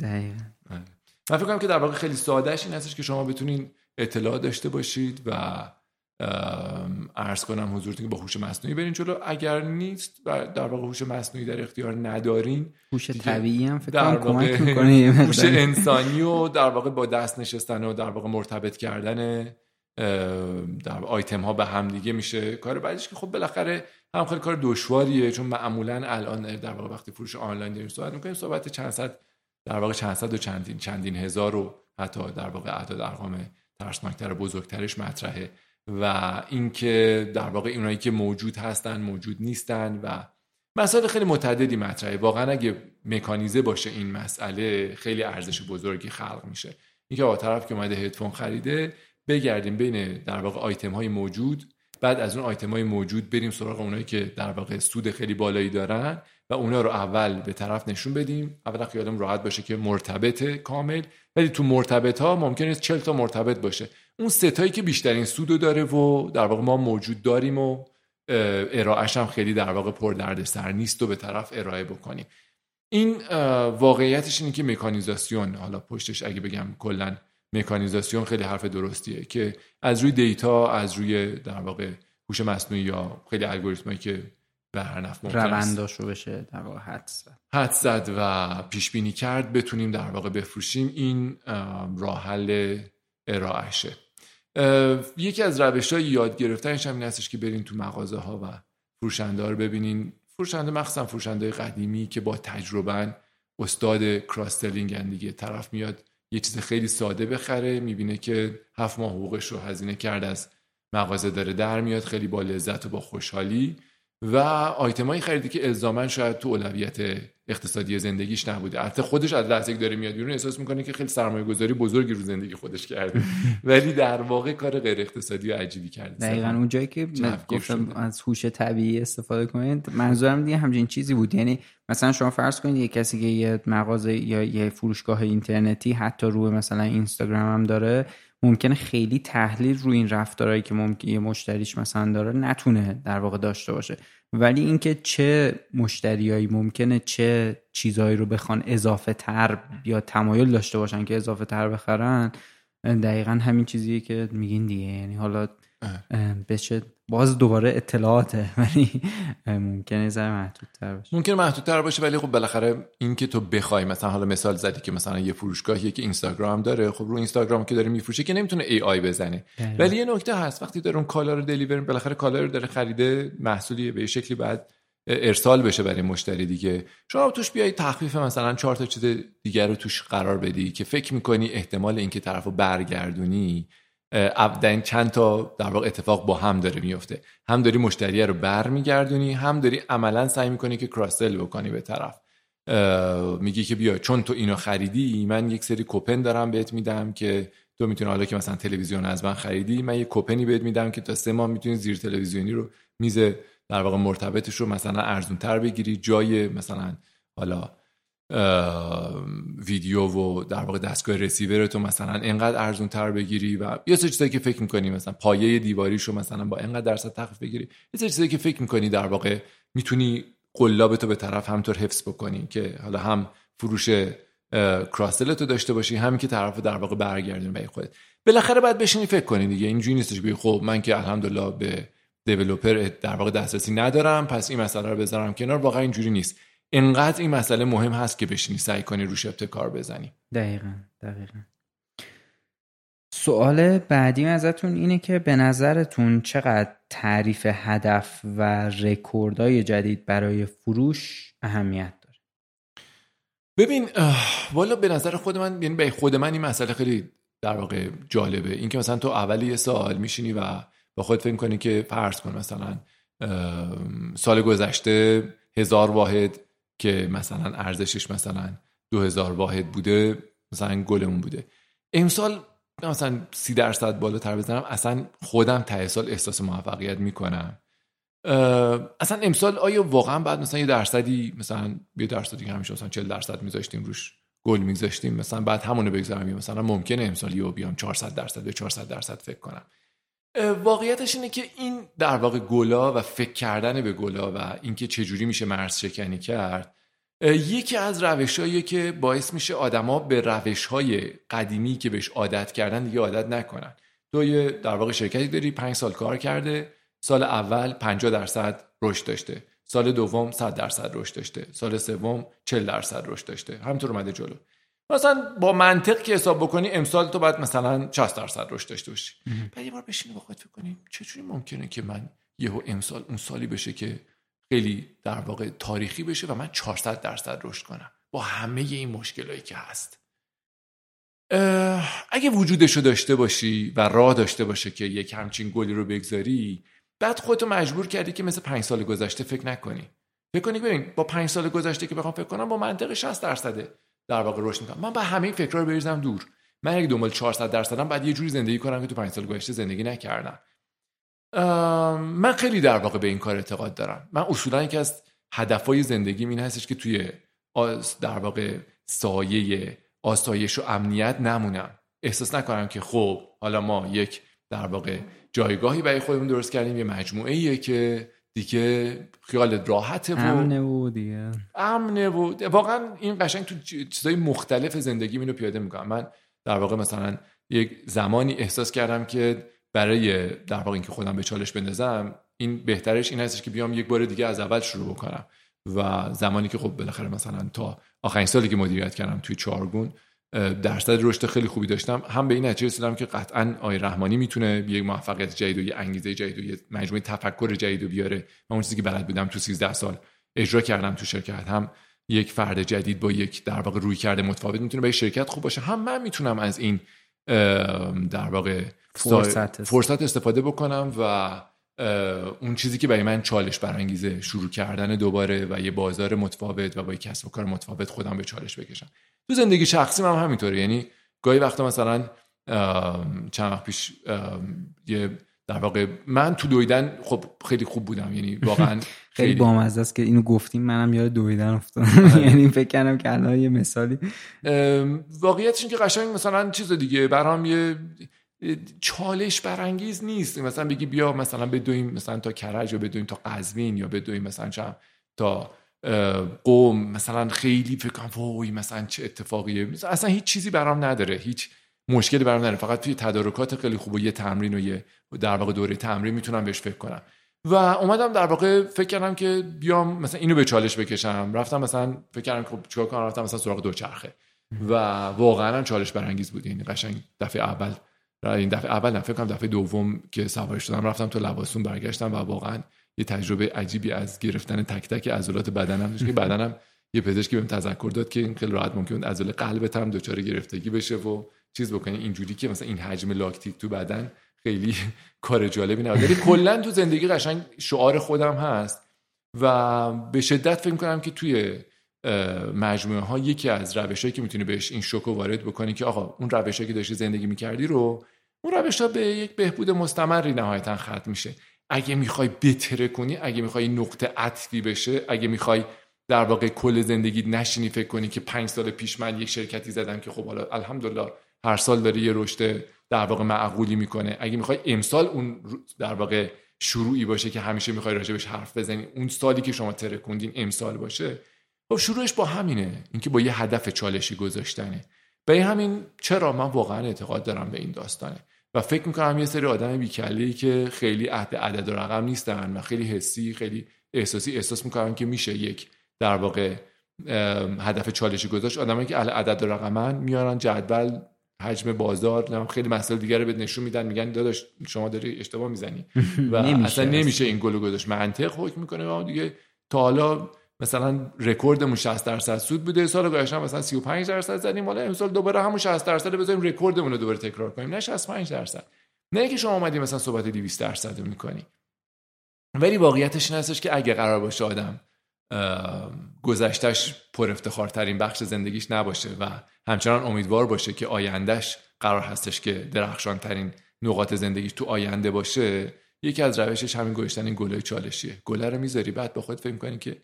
دقیقا. آره. من فکر کنم که در واقع خیلی سادهش این هستش که شما بتونین اطلاع داشته باشید و عرض کنم حضورتون که با هوش مصنوعی برین جلو. اگر نیست و در واقع هوش مصنوعی در اختیار ندارین هوش طبیعی هم فکر در کنم کمک می‌کنه <laughs> هوش. انسانی و در واقع با دست نشستن و در واقع مرتبط کردن در آیتم ها به هم دیگه میشه. کار بعدش که خب بالاخره هم خیلی کار دشواریه چون معمولا الان در واقع وقتی فروش آنلاین داریم صحبت می‌کنیم صحبت چند صد در واقع چند صد و چندین چندین هزار و حتی در واقع اعداد ارقام ترسناکتر و بزرگترش مطرحه. و اینکه در واقع اونایی که موجود هستن موجود نیستن و مسائل خیلی متعددی مطرحه. واقعا اگه مکانیزه باشه این مسئله خیلی ارزش بزرگی خلق میشه. اینکه آقا طرف که اومده هدفون خریده بگردیم بین در واقع آیتم های موجود بعد از اون آیتم های موجود بریم سراغ اونایی که در واقع سود خیلی بالایی دارن و اونا رو اول به طرف نشون بدیم. اولا خیالم راحت باشه که مرتبط کامل. ولی تو مرتبط ها ممکنه 40 تا مرتبط باشه. اون ستایی که بیشترین سودو داره و در واقع ما موجود داریم و ارائهش هم خیلی در واقع پر دردسر نیست و به طرف ارائه بکنیم. این واقعیتش اینه که مکانیزاسیون حالا پشتش اگه بگم کلا مکانیزاسیون خیلی حرف درستیه که از روی دیتا از روی در واقع هوش مصنوعی یا خیلی الگوریتمایی که به هر نفع ممکن است رونداشو بشه در واقع حدس زد. حد زد و پیش بینی کرد بتونیم در واقع بفروشیم این اه، راه حل ارائهشه. یکی از روش های یاد گرفتنش هم این هستش که برین تو مغازه ها و فروشنده ها رو ببینین. فروشنده مخصوصا فروشنده قدیمی که با تجربه استاد کراس دیگه طرف میاد یه چیز خیلی ساده بخره می‌بینه که هفت ماه حقوقش رو هزینه کرد از مغازه داره در میاد خیلی با لذت و با خوشحالی. و آیتمایی خریده که الزاما شاید تو اولویت اقتصادی زندگیش نبوده. البته خودش از لحظه که داره میاد بیرون احساس می‌کنه که خیلی سرمایه گذاری بزرگی رو زندگی خودش کرده. <laughs> ولی در واقع کار غیر اقتصادی و عجیبی کرده. دقیقا اونجایی که من جوگیر گفتم. از هوش طبیعی استفاده کنید منظورم دیگه همچین چیزی بود. یعنی مثلا شما فرض کنید یه کسی که یه مغازه یا یه فروشگاه اینترنتی حتی روی مثلا اینستاگرام هم داره ممکنه خیلی تحلیل روی این رفتارهایی که ممکن یه مشتریش مثلا داره نتونه در واقع داشته باشه. ولی اینکه چه مشتریایی ممکنه چه چیزهایی رو بخوان اضافه تر یا تمایل داشته باشن که اضافه تر بخرن دقیقا همین چیزیه که میگین دیگه. یعنی حالا بشه باز دوباره اطلاعاته <laughs> ولی ممکنه ذره محدودتر باشه. ممکن محدودتر باشه ولی خب بالاخره این که تو بخوای مثلا حالا مثال زدی که مثلا یه فروشگاهیه که اینستاگرام داره خب رو اینستاگرام که داره میفروشه که نمی‌تونه ای آی بزنه. دقیقاً. ولی یه نکته هست وقتی داره اون کالا رو دلیور بالاخره کالا رو داره خریده محصولی به شکلی بعد ارسال بشه برای مشتری دیگه. شما توش بیای تخفیف مثلا چهار تا چیز دیگر رو توش قرار بدی که فکر می‌کنی احتمال اینکه طرفو برگردونی در چند تا در واقع اتفاق با هم داره میفته. هم داری مشتری رو برمیگردونی هم داری عملا سعی می‌کنی که کراسل بکنی به طرف. میگی که بیا چون تو اینو خریدی من یک سری کوپن دارم بهت میدم که تو می‌تونی حالا که مثلا تلویزیون از من خریدی من یه کوپنی بهت میدم که تا سه ماه می‌تونی زیر تلویزیونی رو میز در واقع مرتبطش رو مثلا ارزون تر بگیری. جای مثلا حالا ویدیو و در واقع دستگاه رسیور تو مثلا انقدر ارزون تر بگیری و یه سری چیزایی که فکر می‌کنی مثلا پایه دیواریشو مثلا با انقدر درصد تخفیف بگیری یه سری چیزایی که فکر می‌کنی در واقع می‌تونی قلاب تو به طرف همطور حفظ بکنی که حالا هم فروش کراسل تو داشته باشی هم که طرف در واقع برگردونی به خودت. بالاخره باید بشینی فکر کنی دیگه اینجوری نیستش. بگی خب من که الحمدلله به دیولپر در واقع دسترسی ندارم پس این مسئله رو بذارم کنار. واقعا اینجوری نیست. انقدر این مسئله مهم هست که بشینی سعی کنی روش ابتکار بزنی. دقیقا دقیقا. سوال بعدی ازتون اینه که به نظرتون چقدر تعریف هدف و رکوردهای جدید برای فروش اهمیت داره؟ ببین والا به نظر خود من یعنی به خود من این مسئله خیلی در واقع جالبه. اینکه مثلا تو اول یه سال میشینی و با خود فکر کنی که فرض کن مثلا سال گذشته هزار واحد که مثلا ارزشش مثلا دو هزار واحد بوده مثلا گلمون بوده. امسال مثلا سی درصد بالاتر بزنم. اصلا خودم ته سال احساس موفقیت می‌کنم. اصلا امسال آیا واقعا بعد مثلا یه درصدی مثلا یه درصدی که همیشه مثلا 40 درصد میذاشتیم روش گل میذاشتیم مثلا بعد همونو بگذارم مثلا ممکنه امسال یو بیام 400 درصد به 400 درصد فکر کنم. واقعیتش اینه که این در واقع گلا و فکر کردن به گلا و اینکه چجوری میشه مرز شکنی کرد یکی از روشهایی که باعث میشه آدما به روش های قدیمی که بهش عادت کردن دیگه عادت نکنن. تو یه در واقع شرکتی داری پنج سال کار کرده سال اول 50 درصد رشد داشته سال دوم 100 درصد رشد داشته سال سوم 40 درصد رشد داشته. همینطور اومده جلو. مثلا با منطق که حساب بکنی امسال تو باید مثلا 60 درصد رشد داشته باشی. بعد یه بار بشینی با خودت فکر کنی چجوری ممکنه که من یهو امسال اون سالی بشه که خیلی در واقع تاریخی بشه و من 400 درصد رشد کنم؟ با همه این مشکلایی که هست. اگه وجودشو داشته باشی و راه داشته باشه که یک همچین گلی رو بگذاری بعد خودتو مجبور کردی که مثل پنج سال گذشته فکر نکنی. فکر کنی ببین با پنج سال گذشته که بخوام فکر کنم با منطق 60 درصده. در واقع رشد می‌کنم. من با همه این فکرها رو بریزم دور. من اگه دنبال 400 درصدم بعد یه جوری زندگی کنم که تو پنج سال گذشته زندگی نکردم. من خیلی در واقع به این کار اعتقاد دارم. من اصولا یکی از هدفهای زندگی این هستش که توی در واقع سایه آسایش و امنیت نمونم. احساس نکنم که خب حالا ما یک در واقع جایگاهی برای خودمون درست کردیم یه مجموعه ایه که دیگه خیال راحته و امنه و دیگه. امنه و واقعا این قشنگ تو چیزای مختلف زندگی اینو پیاده می‌کنم من در واقع مثلا یک زمانی احساس کردم که برای در واقع اینکه خودم به چالش بندازم این بهترش این هستش که بیام یک بار دیگه از اول شروع بکنم. و زمانی که خب بالاخره مثلا تا آخرین سالی که مدیریت کردم توی چارگون درصد رشد خیلی خوبی داشتم. هم به این نتیجه رسیدم که قطعا آقای رحمانی می‌تونه یک موفقیت جدید و یه انگیزه جدید و یه مجموعه تفکر جدید و بیاره. من اون چیزی که بلد بودم تو 13 سال اجرا کردم تو شرکت. هم یک فرد جدید با یک در واقع روی کرده متفاوت می‌تونه به شرکت خوب باشه. هم من می‌تونم از این در واقع فرصت, فرصت استفاده بکنم و اون چیزی که برای من چالش برانگیزه شروع کردن دوباره و یه بازار متفاوت و با یه کسب و کار متفاوت خودم به چالش بکشم. تو زندگی شخصی هم همینطوره. یعنی گاهی وقتا مثلا چند وقت پیش یه در واقع من تو دویدن خب خیلی خوب بودم. یعنی واقعا <laughs> خیلی بامزه است که اینو گفتیم منم یاد دویدن افتادم. آره. <laughs> یعنی فکر کردم که الان یه مثالی. واقعیتش این که قشنگ مثلا چیز دیگه. برام یه چالش برانگیز نیست. مثلا بگی بیا مثلا بدویم مثلا تا کرج یا بدویم تا قزوین یا بدویم مثلا چم تا قوم. مثلا خیلی فکر کنم وای مثلا چه اتفاقیه. اصلا هیچ چیزی برام نداره. هیچ مشکلی برام نداره. فقط توی تدارکات خیلی خوب و یه تمرین و یه در واقع دوره تمرین می‌تونم بهش فکر کنم. و اومدم در واقع فکر کردم که بیام مثلا اینو به چالش بکشم. رفتم مثلا فکر کردم خب چیکار کنم؟ رفتم مثلا سراغ دوچرخه. و واقعا چالش برانگیز بود. این قشنگ دفعه اول این دفعه اول فکر کنم دفعه دوم که سوار شدم رفتم تو لباسون برگشتم و واقعا یه تجربه عجیبی از گرفتن تک تک عضلات بدنم داشت که بدنم یه پزشکی بهم تذکر داد که این خیلی راحت ممکن عضله قلبت هم دچار گرفتگی بشه و چیز بکنی. اینجوری که مثلا این حجم لاکتیک تو بدن خیلی <laughs> کار جالبی نبود. ولی کلا تو زندگی قشنگ شعار خودم هست و به شدت فکر کنم که توی مجموعه ها یکی از روشهایی که می‌تونی بهش این شوکو وارد بکنی که آقا اون روشهایی که داشتی زندگی می‌کردی رو اون روش ها به یک بهبود مستمری نهایتا ختم میشه. اگه می‌خوای بتره کنی اگه می‌خوای نقطه عطفی بشه اگه می‌خوای در واقع کل زندگی نشینی فکر کنی که پنج سال پیش من یک شرکتی زدم که خب حالا الحمدلله هر سال داره یه رشد در واقع معقولی می‌کنه. اگه می‌خوای امسال اون در واقع شروعی باشه که همیشه می‌خوای راجبش حرف بزنی اون سالی که شما ترکوندین امسال باشه خب شروعش با همینه. اینکه با یه هدف چالشی گذاشتنه. به همین چرا من واقعا اعتقاد دارم به این داستانه. و فکر می‌کنم یه سری آدم بیکلی که خیلی عهد عدد و رقم نیستن و خیلی حسی خیلی احساسی احساس می‌کنن که میشه یک در واقع هدف چالشی گذاشت. آدمایی که اهل عدد و رقمن میارن جدول حجم بازار خیلی مسائل دیگر رو به نشون میدن میگن داداش شما داری اشتباه می‌زنی. <laughs> و اصلا نمیشه این گلو گذاشت. منطق حکم می‌کنه و دیگه تا حالا مثلا رکوردمون 60 درصد سود بوده سال گذشته مثلا 35 درصد زدیم. حالا امسال دوباره همون 60 درصد بذاریم رکوردمون رو دوباره تکرار کنیم. نه 65 درصد. نه که شما اومدی مثلا صحبت 200 درصد رو می‌کنی. ولی واقعیتش این هستش که اگه قرار باشه آدم گذشتش پر افتخارترین بخش زندگیش نباشه و همچنان امیدوار باشه که آیندهش قرار هستش که درخشان ترین نقاط زندگیش تو آینده باشه یکی از روشش همین این گلای چالشیه. گله رو می‌ذاری بعد با خود فکر کنی که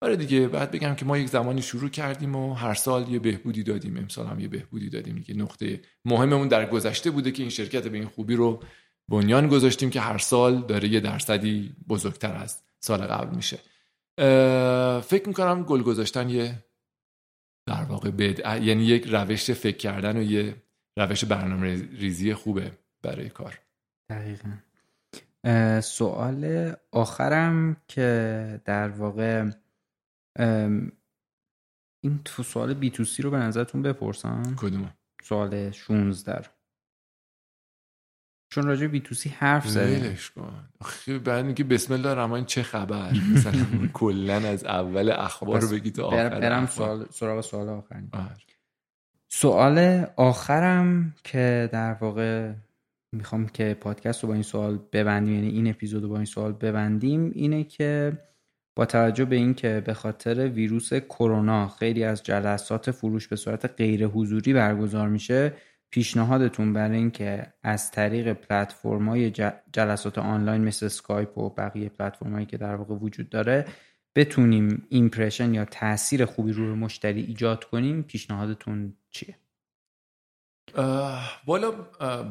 آره دیگه بعد بگم که ما یک زمانی شروع کردیم و هر سال یه بهبودی دادیم. امسال هم یه بهبودی دادیم دیگه. نقطه مهممون در گذشته بوده که این شرکت به این خوبی رو بنیان گذاشتیم که هر سال داره یه درصدی بزرگتر از سال قبل میشه. فکر می‌کنم گل گذاشتن یه در واقع بد یعنی یک روش فکر کردن و یه روش برنامه ریزی خوبه برای کار. دقیقا. سوال آخرم که در واقع این تو سوال بی تو سی رو به نظرتون بپرسم کدوم سوال 16 چون راجع بی تو سی حرف زدیم کن. بعد اینکه بسم الله الرحمن چه خبر؟ مثلا <laughs> کلا از اول اخبار رو بگی تا آخر برم سوال سراغ سوال آخر سوال آخرم که در واقع می‌خوام که پادکست رو با این سوال ببندیم یعنی این اپیزود رو با این سوال ببندیم اینه که با توجه به اینکه به خاطر ویروس کرونا خیلی از جلسات فروش به صورت غیر حضوری برگزار میشه پیشنهادتون برای اینکه از طریق پلتفرم‌های جلسات آنلاین مثل سکایپ و بقیه پلتفرم‌هایی که در واقع وجود داره بتونیم impression یا تاثیر خوبی روی مشتری ایجاد کنیم پیشنهادتون چیه؟ والا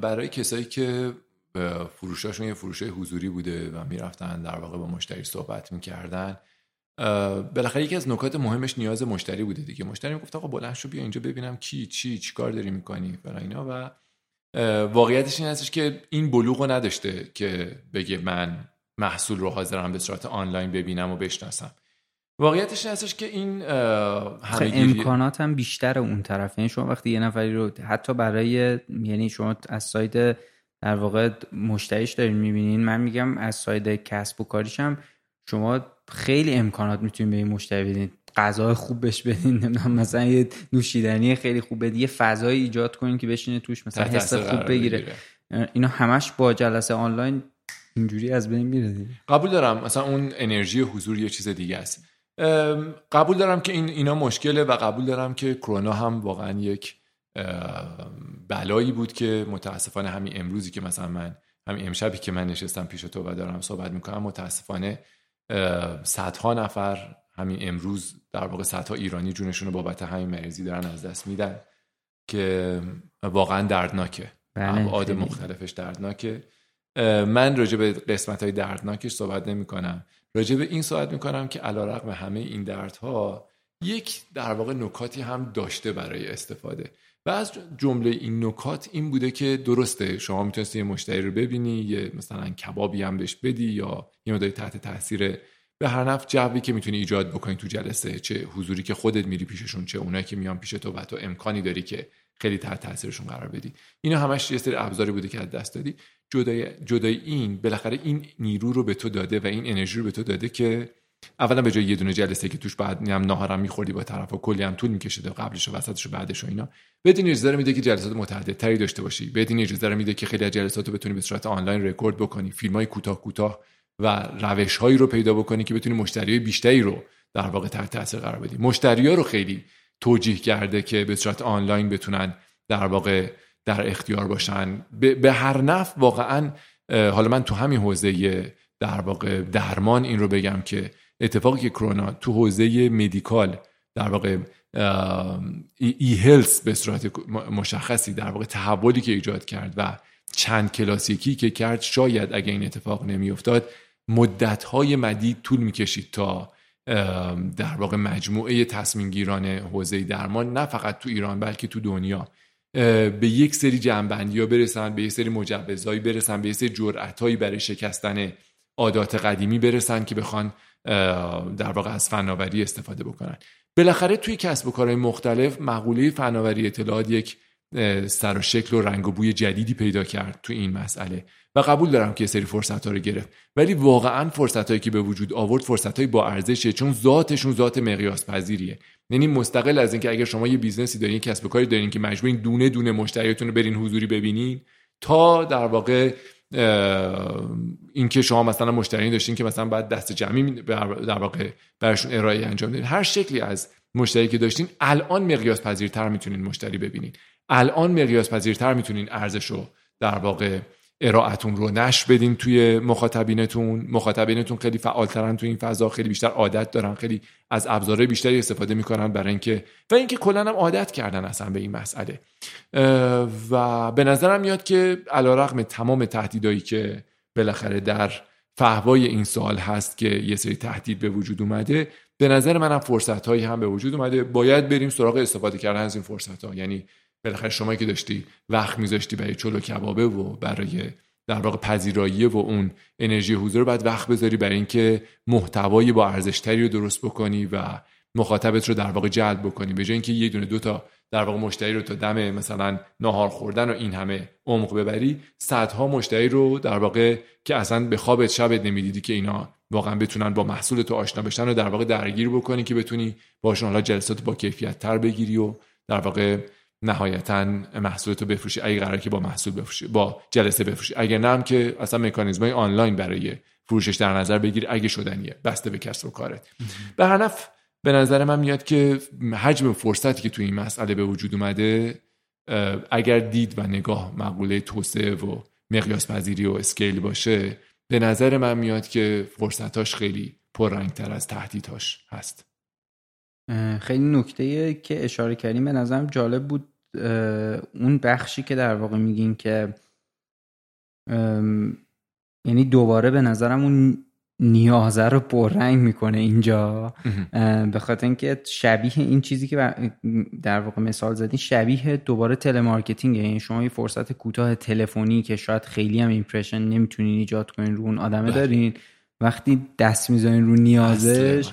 برای کسایی که فروشاشون یه فروش حضوری بوده و می‌رفتن در واقع با مشتری صحبت می‌کردن. بالاخره یکی از نکات مهمش نیاز مشتری بوده دیگه. مشتری گفت آقا بلند شو بیا اینجا ببینم کی چی چیکار داری می‌کنی؟ برای اینا. و واقعیتش این هستش که این بلوغ نداشته که بگه من محصول رو حاضرم به صورت آنلاین ببینم و بشناسم. واقعیتش این هستش که این امکانات هم بیشتر اون طرفه. یعنی شما وقتی یه نفری رو حتی برای یعنی شما از سایت در واقع مشتریش دارین می‌بینین. من میگم از سایت کسب و کاریشم شما خیلی امکانات می‌تونید به این مشتری بدین. غذای خوب بهش بدین. نمی‌دونم مثلا یه نوشیدنی خیلی خوب بدین. یه فضای ایجاد کنین که بشینه توش مثلا حس خوب بگیره. اینا همش با جلسه آنلاین اینجوری از بین میره قبول دارم. مثلا اون انرژی حضور یه چیز دیگه است. قبول دارم که این اینا مشکله و قبول دارم که کرونا هم واقعا یک بلایی بود که متاسفانه همین امروزی که مثلا من همین امشبی که من نشستم پیش تو و دارم صحبت می‌کنم متاسفانه صدها نفر همین امروز در واقع صدها ایرانی جونشون رو بابت همین مریضی دارن از دست میدن که واقعا دردناکه. بله، ابعاد مختلفش دردناکه. من راجع به قسمت های دردناکش صحبت نمی کنم راجع به این صحبت می کنم که علا رقم همه این دردها یک در واقع نکاتی هم داشته برای استفاده. و از جمله این نکات این بوده که درسته شما می‌تونستی یه مشتری رو ببینی یه مثلا کبابی هم بهش بدی یا یه مداری تحت تاثیر به هر نفع جوی که می‌تونی ایجاد بکنی تو جلسه چه حضوری که خودت میری پیششون چه اونایی که میان پیش تو و تو امکانی داری که خیلی تحت تاثیرشون قرار بدی. اینا همش یه سری ابزاری بوده که از دست دادی. جدای جدای این بالاخره این نیرو رو به تو داده و این انرژی رو به تو داده که اولا به جای یه دونه جلسه که توش بعد هم ناهارم میخوردی با طرف و کلی هم طول میکشیده قبلش و وسطش و بعدش و اینا. بدین اجازه میده که جلسات متعددتری داشته باشی. بدین اجازه میده که خیلی از جلسات رو بتونی به صورت آنلاین رکورد بکنی فیلم های کوتاه کوتاه و روش هایی رو پیدا بکنی که بتونی مشتری بیشتری رو در واقع تحت تاثیر قرار بدی. مشتری رو خیلی توجیه کرده که به صورت آنلاین بتونن در واقع در اختیار باشن. به هر نفع واقعا حالا من تو همین حوزه در واقع درمان این رو بگم که اتفاقی که کرونا تو حوزه مدیکال در واقع ای هلس به صورت مشخصی در واقع تحولی که ایجاد کرد و چند کلاسیکی که کرد شاید اگه این اتفاق نمیافتاد مدتهای مدید طول می‌کشید تا در واقع مجموعه تصمیم گیران حوزه درمان نه فقط تو ایران بلکه تو دنیا به یک سری جنبندی ها برسن به یک سری مجوزهایی برسن به یک سری جرعتهایی برای شکستن عادات قدیمی برسن که بخوان در واقع از فناوری استفاده بکنن. بالاخره توی کسب و کارهای مختلف مقوله فناوری اطلاعات یک سر و شکل و رنگ و بوی جدیدی پیدا کرد تو این مسئله و قبول دارم که سری فرصت ها رو گرفت. ولی واقعا فرصت هایی که به وجود آورد فرصت های با ارزشه چون ذاتشون ذات مقیاس پذیریه. یعنی مستقل از اینکه اگر شما یه business ی دارین کسب و کاری دارین که مجبورین دونه دونه مشتریتون رو برین حضوری ببینین تا در واقع اینکه شما مثلا مشتری داشتین که مثلا بعد دست جمعی در واقع براشون ارائه انجام بدین هر شکلی از مشتری که داشتین الان مقیاس پذیرتر می‌تونین مشتری ببینین. الان مقیاس پذیرتر می‌تونین ارزش رو در واقع ارائتون رو نش بدین توی مخاطبینتون. مخاطبینتون خیلی فعالترن توی این فضا خیلی بیشتر عادت دارن خیلی از ابزارهای بیشتری استفاده می‌کنن برای اینکه و اینکه کلا هم عادت کردن اصلا به این مسئله. و به نظرم میاد که علیرغم تمام تهدیدایی که بالاخره در فهوای این سال هست که یه سری تهدید به وجود اومده به نظر منم فرصت هایی هم به وجود اومده. باید بریم سراغ استفاده کردن از این فرصت ها یعنی بالاخره شما که داشتی وقت میذاشتی برای چلو کبابه و برای در واقع پذیرایی و اون انرژی حضور رو باید وقت بذاری برای اینکه محتوایی با ارزشتری رو درست بکنی و مخاطبت رو در واقع جلب بکنی. به جای اینکه یه دونه دو تا در واقع مشتری رو تا دم مثلا نهار خوردن و این همه عمق ببری صدها مشتری رو در واقع که اصلا به خوابت شبت نمی‌دیدی که اینا واقعا بتونن با محصول تو آشنا بشن و در واقع درگیر بکنی که بتونی باشون حالا جلسات با کیفیت تر بگیری و در واقع نهایتا محصولت رو بفروشی. اگه قرار که با محصول بفروشی با جلسه بفروشی. اگه نه که اصلا مکانیزمای آنلاین برای فروشش در نظر بگیر اگه شدنیه. بسته به کسب و کارت. به هر نفع به نظر من میاد که حجم فرصتی که توی این مسئله به وجود اومده اگر دید و نگاه مقوله توسعه و مقیاس پذیری و اسکیل باشه به نظر من میاد که فرصتاش خیلی پررنگتر از تهدیدهاش هست. خیلی نکته که اشاره کردیم به نظرم جالب بود. اون بخشی که در واقع میگین که یعنی دوباره به نظرم اون نیازه رو پررنگ می‌کنه اینجا. به خاطر اینکه شبیه این چیزی که در واقع مثال زدین شبیه دوباره telemarketing یعنی شما یه فرصت کوتاه تلفنی که شاید خیلی هم impression نمی‌تونین ایجاد کنین رو اون آدمه بله. دارین وقتی دست می‌ذارین رو نیازش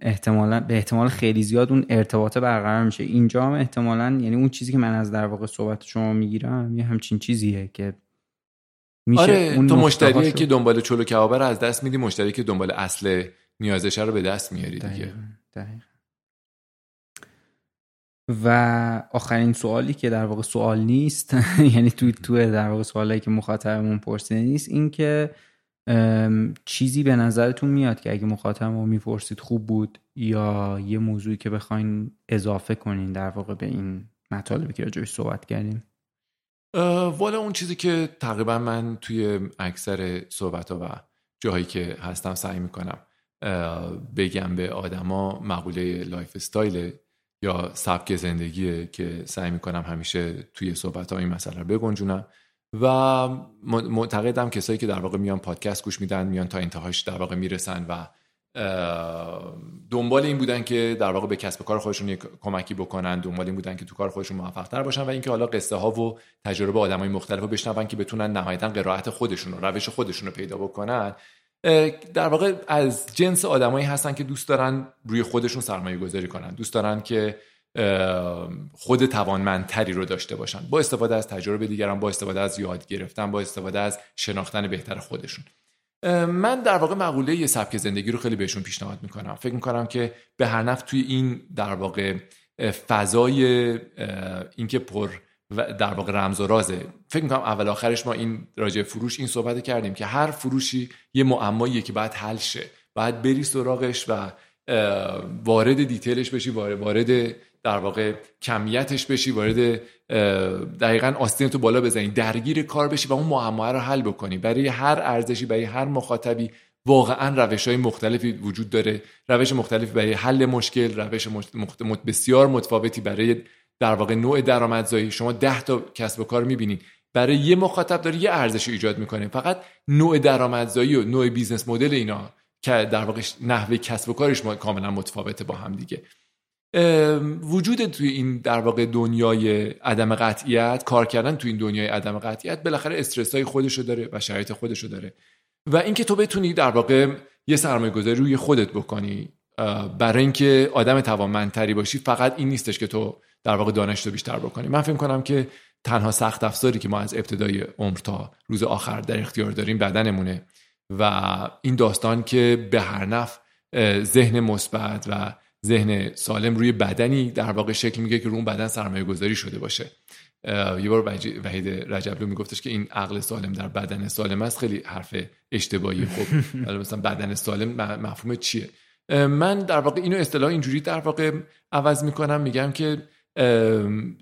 احتمالا به احتمال خیلی زیاد اون ارتباطه برقرار میشه. اینجا هم احتمالا یعنی اون چیزی که من از در واقع صحبت شما می‌گیرم یه همچین چیزیه که میشه آره اون تو مشتری که دنبال چلو کبابه رو از دست میدی مشتری که دنبال اصل نیازش رو به دست میاری دیگه. و آخرین سوالی که در واقع سوال نیست <laughs> یعنی تو تو در واقع سوالی که مخاطبمون پرسیده نیست این که چیزی به نظرتون میاد که اگه مخاطبمون می‌پرسید خوب بود یا یه موضوعی که بخواین اضافه کنین در واقع به این مطالبی که راجعش صحبت کردیم؟ والا اون چیزی که تقریبا من توی اکثر صحبت و جاهایی که هستم سعی می‌کنم بگم به آدما مقوله lifestyle یا سبک زندگیه که سعی می‌کنم همیشه توی صحبت ها این مسئله رو بگنجونم. و معتقدم کسایی که در واقع میان پادکست گوش میدن میان تا انتهاش در واقع می‌رسن و دنبال این بودن که در واقع به کسب کار خودشون یک کمکی بکنن دنبال این بودن که تو کار خودشون موفق تر باشن و اینکه حالا قصه ها و تجربه آدمای مختلف رو بشنون که بتونن نهایتا قرائت خودشون رو روش خودشون رو پیدا بکنن. در واقع از جنس آدمایی هستن که دوست دارن روی خودشون سرمایه گذاری کنن دوست دارن که خود توانمندتری رو داشته باشن. با استفاده از تجربه دیگران با استفاده از یاد گرفتن با استفاده از شناختن بهتر خودشون. من در واقع مقوله یه سبک زندگی رو خیلی بهشون پیشنهاد می‌کنم. فکر می‌کنم که به هر نفت توی این در واقع فضای اینکه پر در واقع رمز و رازه. فکر می‌کنم اول آخرش ما این راجع فروش این صحبت کردیم که هر فروشی یه معماییه که باید حل شه. باید بری سراغش و وارد detail ش بشی وارد در واقع کمیتش بشی وارد دقیقا آستین تو بالا بزنی درگیر کار بشی و اون معما رو حل بکنی. برای هر ارزشی برای هر مخاطبی واقعا روش های مختلفی وجود داره. روش مختلفی برای حل مشکل روش بسیار متفاوتی برای در واقع نوع درآمدزایی. شما ده تا کسب و کار می‌بینید برای یه مخاطب داره یه ارزش ایجاد می‌کنه. فقط نوع درآمدزایی و نوع business model اینا که در واقع نحوه کسب و کارش کاملا متفاوته با هم دیگه. وجود توی این در واقع دنیای عدم قطعیت کار کردن توی این دنیای عدم قطعیت بالاخره استرس های خودشو داره و شرایط خودشو داره. و اینکه تو بتونی در واقع یه سرمایه گذاری روی خودت بکنی برای اینکه آدم توانمندتری باشی فقط این نیستش که تو در واقع دانش تو بیشتر بکنی. من فکر کنم که تنها سخت افزاری که ما از ابتدای عمر تا روز آخر در اختیار داریم بدنمونه و این داستان که به هر نفع ذهن مثبت و ذهن سالم روی بدنی در واقع شکل میگه که رو اون بدن سرمایه گذاری شده باشه. یه بار وحید رجبلو میگفتش که این عقل سالم در بدن سالم است. خیلی حرف اشتباهی. خب مثلا بدن سالم مفهوم چیه؟ من در واقع اینو اصطلاح اینجوری در واقع عوض می‌کنم میگم که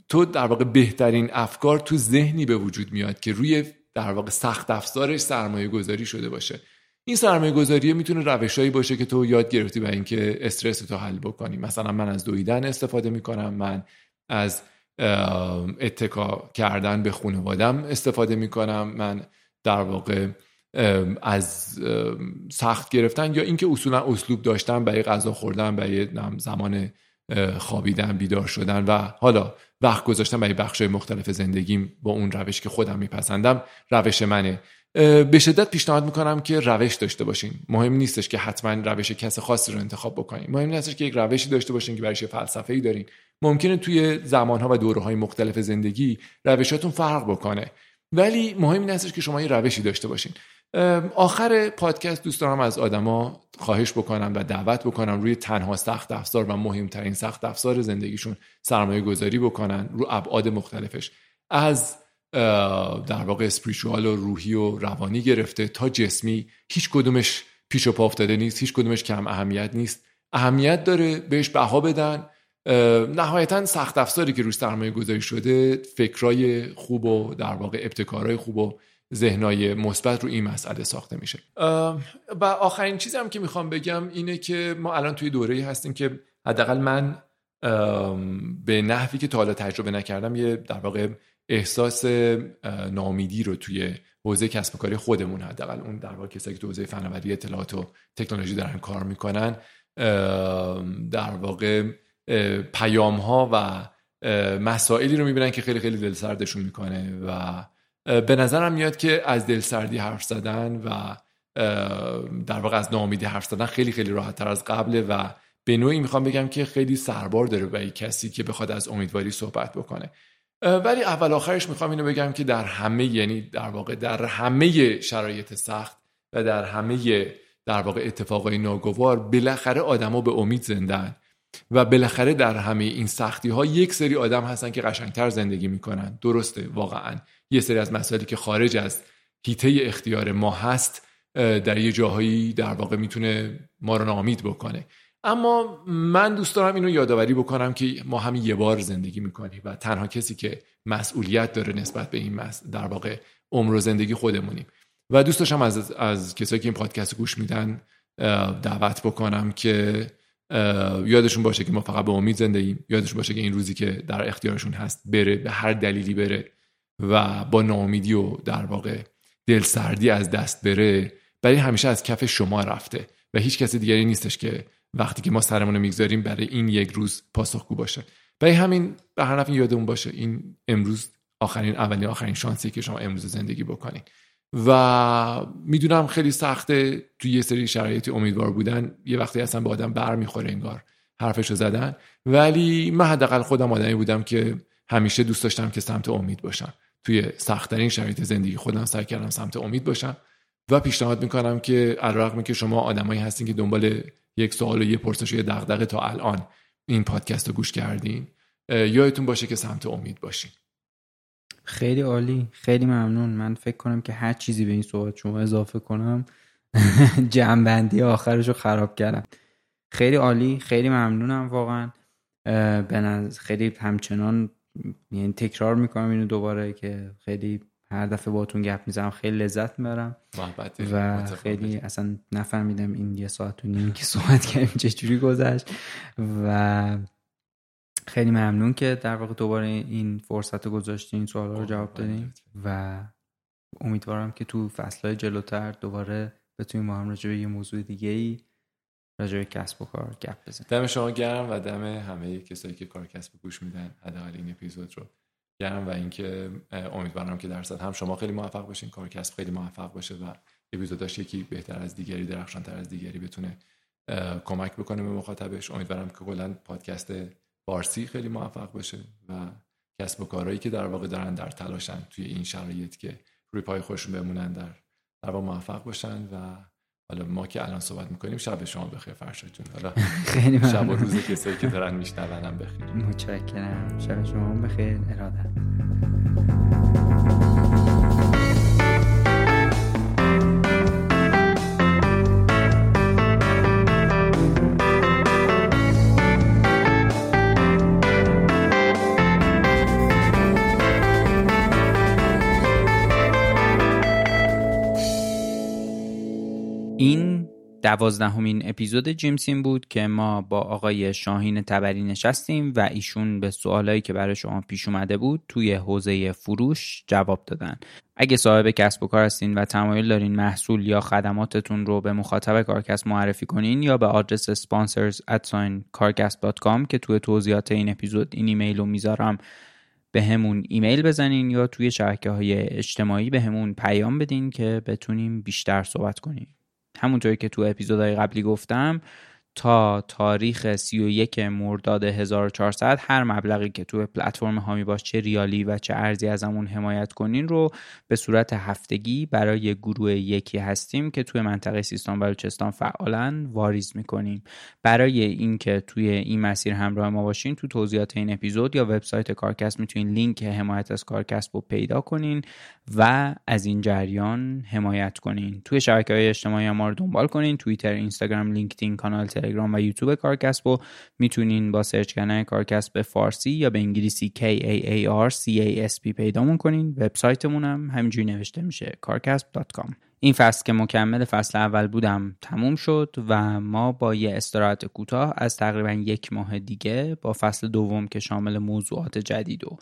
تو در واقع بهترین افکار تو ذهنی به وجود میاد که روی در واقع سخت افزارش سرمایه گذاری شده باشه. این سرمایه گذاری می‌تونه روشهایی باشه که تو یاد گرفتی برای اینکه استرس تو حل بکنی. مثلا من از دویدن استفاده می‌کنم من از اتکا کردن به خانوادم استفاده می‌کنم من در واقع از سخت گرفتن یا اینکه اصولا اسلوب داشتن برای غذا خوردن برای زمان خوابیدن بیدار شدن و حالا وقت گذاشتن برای بخش مختلف زندگیم با اون روش که خودم میپسندم روش منه. به شدت پیشنهاد می‌کنم که روش داشته باشین. مهم نیستش که حتما روش کس خاصی رو انتخاب بکنین. مهم نیستش که یک روشی داشته باشین که برایش فلسفه ای دارین. ممکنه توی زمانها و دوره های مختلف زندگی روشاتون فرق بکنه. ولی مهم این هستش که شما یه روشی داشته باشین. آخر پادکست دوست دارم از آدما خواهش بکنم و دعوت بکنم روی تنها سخت افزار و مهمترین سخت افزار زندگیشون سرمایه گذاری بکنن رو ابعاد مختلفش. از در واقع اسپریچوال و روحی و روانی گرفته تا جسمی هیچ کدومش پیش و پا افتاده نیست هیچ کدومش کم اهمیت نیست. اهمیت داره بهش بها بدن. نهایتا سخت افزاری که روی سرمایه گذاری شده فکرای خوب و در واقع ابتکارای خوب و ذهنای مثبت رو این مسئله ساخته میشه. و آخرین چیزی هم که می‌خوام بگم اینه که ما الان توی دوره هستیم که حداقل من به نحوی که تا حالا تجربه نکردم یه در واقع احساس نامیدی رو توی حوزه کسب و کاری خودمون حداقل اون در واقع کسایی که تو حوزه فناوری اطلاعات و تکنولوژی دارن کار می‌کنن در واقع پیام ها و مسائلی رو می‌بینن که خیلی خیلی دلسردشون می‌کنه و به نظرم میاد که از دلسردی حرف زدن و در واقع از ناامیدی حرف زدن خیلی خیلی راحت تر از قبله و به نوعی می‌خوام بگم که خیلی سربار داره برای کسی که بخواد از امیدواری صحبت بکنه. ولی اول آخرش می‌خوام اینو بگم که در همه یعنی در واقع در همه شرایط سخت و در همه در واقع اتفاقای ناگوار بالاخره آدما به امید زندن و بالاخره در همه این سختی ها یک سری آدم هستن که قشنگتر زندگی می‌کنن. درسته واقعا. یه سری از مسائلی که خارج از هیته اختیار ما هست در یه جاهایی در واقع می‌تونه ما رو نامید بکنه. اما من دوست دارم اینو یادآوری بکنم که ما همین یه بار زندگی می‌کنیم و تنها کسی که مسئولیت داره نسبت به این در واقع عمر و زندگی خودمونیم. و دوست داشتم از, از کسایی که این پادکست گوش میدن دعوت بکنم که یادشون باشه که ما فقط به امید زندگیم. یادشون باشه که این روزی که در اختیارشون هست بره به هر دلیلی بره و با ناامیدی و در واقع دلسردی از دست بره. برای همیشه از کف شما رفته و هیچ کسی دیگری نیستش که وقتی که ما سرمون می‌گذاریم برای این یک روز پاسخگو باشه. برای همین به هر نفع یادمون باشه این امروز آخرین اولین آخرین شانسی که شما امروز زندگی بکنید و می‌دونم خیلی سخته توی یه سری شرایطی امیدوار بودن. یه وقتی اصلا به آدم بر می‌خوره انگار حرفشو زدن. ولی من حداقل خودم آدمی بودم که همیشه دوست داشتم که سمت امید باشم. توی سختترین شرایط زندگی خودم سعی کردم سمت امید باشم و پیشنهاد می‌کنم که علیرغم که شما آدمایی هستین که دنبال یک سوال و یه پرسش و یه دغدغه تا الان این پادکست رو گوش کردین. یادتون باشه که سمت امید باشین. خیلی عالی. خیلی ممنون. من فکر کنم که هر چیزی به این صحبت شما اضافه کنم <laughs> جمعبندی آخرش رو خراب کردم. خیلی عالی. خیلی ممنونم واقعا. خیلی همچنان یعنی تکرار می‌کنم اینو دوباره که خیلی هر دفعه باتون گپ می‌زنم خیلی لذت می‌برم. و خیلی اصلا نفهمیدم این یه ساعت و نیم که صحبت کردیم چجوری گذشت. و خیلی ممنون که در واقع دوباره این فرصت رو گذاشتین این سوال رو جواب دادیم و امیدوارم که تو فصلهای جلوتر دوباره بتونیم ما هم راجع به یه موضوع دیگه ای راجع به کسب و کار گپ بزنیم. دم شما گرم و دم همه کسایی که کار کسب گوش میدن. حداقل این اپیزود رو گرم و اینکه امیدوارم که درصد هم شما خیلی موفق باشین کار کسب خیلی موفق باشه و اپیزوداش یکی بهتر از دیگری درخشانتر از دیگری بتونه کمک بکنه به مخاطبش. امیدوارم که کلا پادکست فارسی خیلی موفق باشه و کسب و کارهایی که در واقع دارن در تلاشن توی این شرایط که روی پای خودشون بمونن در در واقع موفق باشن و حالا ما که الان صحبت می‌کنیم شب شما بخیر فرشاد جون. حالا <laughs> خیلی شب و روز کسایی که دارن میشنونم بخیر. متشکرم. شب شما بخیر. ارادت. دوازدهمین اپیزود جیمسین بود که ما با آقای شاهین تبری نشستیم و ایشون به سوالایی که برای شما پیش اومده بود توی حوزه فروش جواب دادن. اگه صاحب کسب و کار هستین و تمایل دارین محصول یا خدماتتون رو به مخاطب کارکست معرفی کنین یا به آدرس sponsors که توی توضیحات این اپیزود این ایمیل رو می‌ذارم به همون ایمیل بزنین یا توی شبکه های اجتماعی به همون پیام بدین که بتونیم بیشتر صحبت کنیم. همونطوری که تو اپیزودهای قبلی گفتم تا تاریخ 31 مرداد 1400 هر مبلغی که تو پلتفرم هامی باش چه ریالی و چه ارزی ازمون حمایت کنین رو به صورت هفتگی برای گروه یکی هستیم که توی منطقه سیستان بلوچستان فعالا واریز می‌کنیم. برای اینکه توی این مسیر همراه ما باشین تو توضیحات این اپیزود یا وبسایت کارکست می‌تونین لینک حمایت از کارکست رو پیدا کنین و از این جریان حمایت کنین. توی شبکه های اجتماعی ما رو دنبال کنین توییتر اینستاگرام لینکدین کانال تلگرام و یوتیوب کارکسب رو می‌تونین با سرچ کردن کارکسب به فارسی یا به انگلیسی K A A R C A S P پیدامون کنین. وبسایتمون هم همینجوری نوشته میشه carcasp.com این فصل که مکمل فصل اول بودم تموم شد و ما با یه استراحت کوتاه از تقریبا یک ماه دیگه با فصل دوم که شامل موضوعات جدید و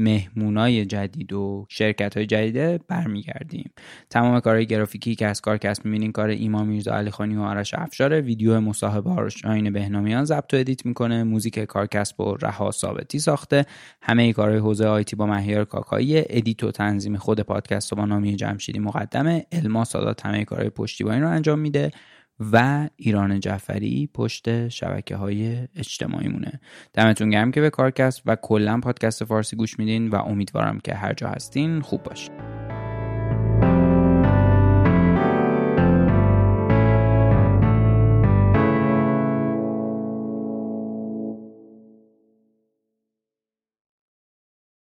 مهمونای جدید و شرکت های جدیده برمیگردیم. تمام کارهای گرافیکی که از کارکست می‌بینین کار ایمان میرزا علی خانی و آرش افشاره. ویدیو مصاحبه آین بهنامیان ضبط و edit می‌کنه. موزیک کارکست و رها ثابتی ساخته. همه کارهای حوزه IT با مهیار کاکایی. edit و تنظیم خود پادکست و با نامی جمشیدی مقدمه. علما سادات همه کارهای پشتیبانی رو انجام میده. و ایران جعفری پشت شبکه های اجتماعی مونه دمتون گرم که به کارکست و کلا پادکست فارسی گوش میدین و امیدوارم که هر جا هستین خوب باشین.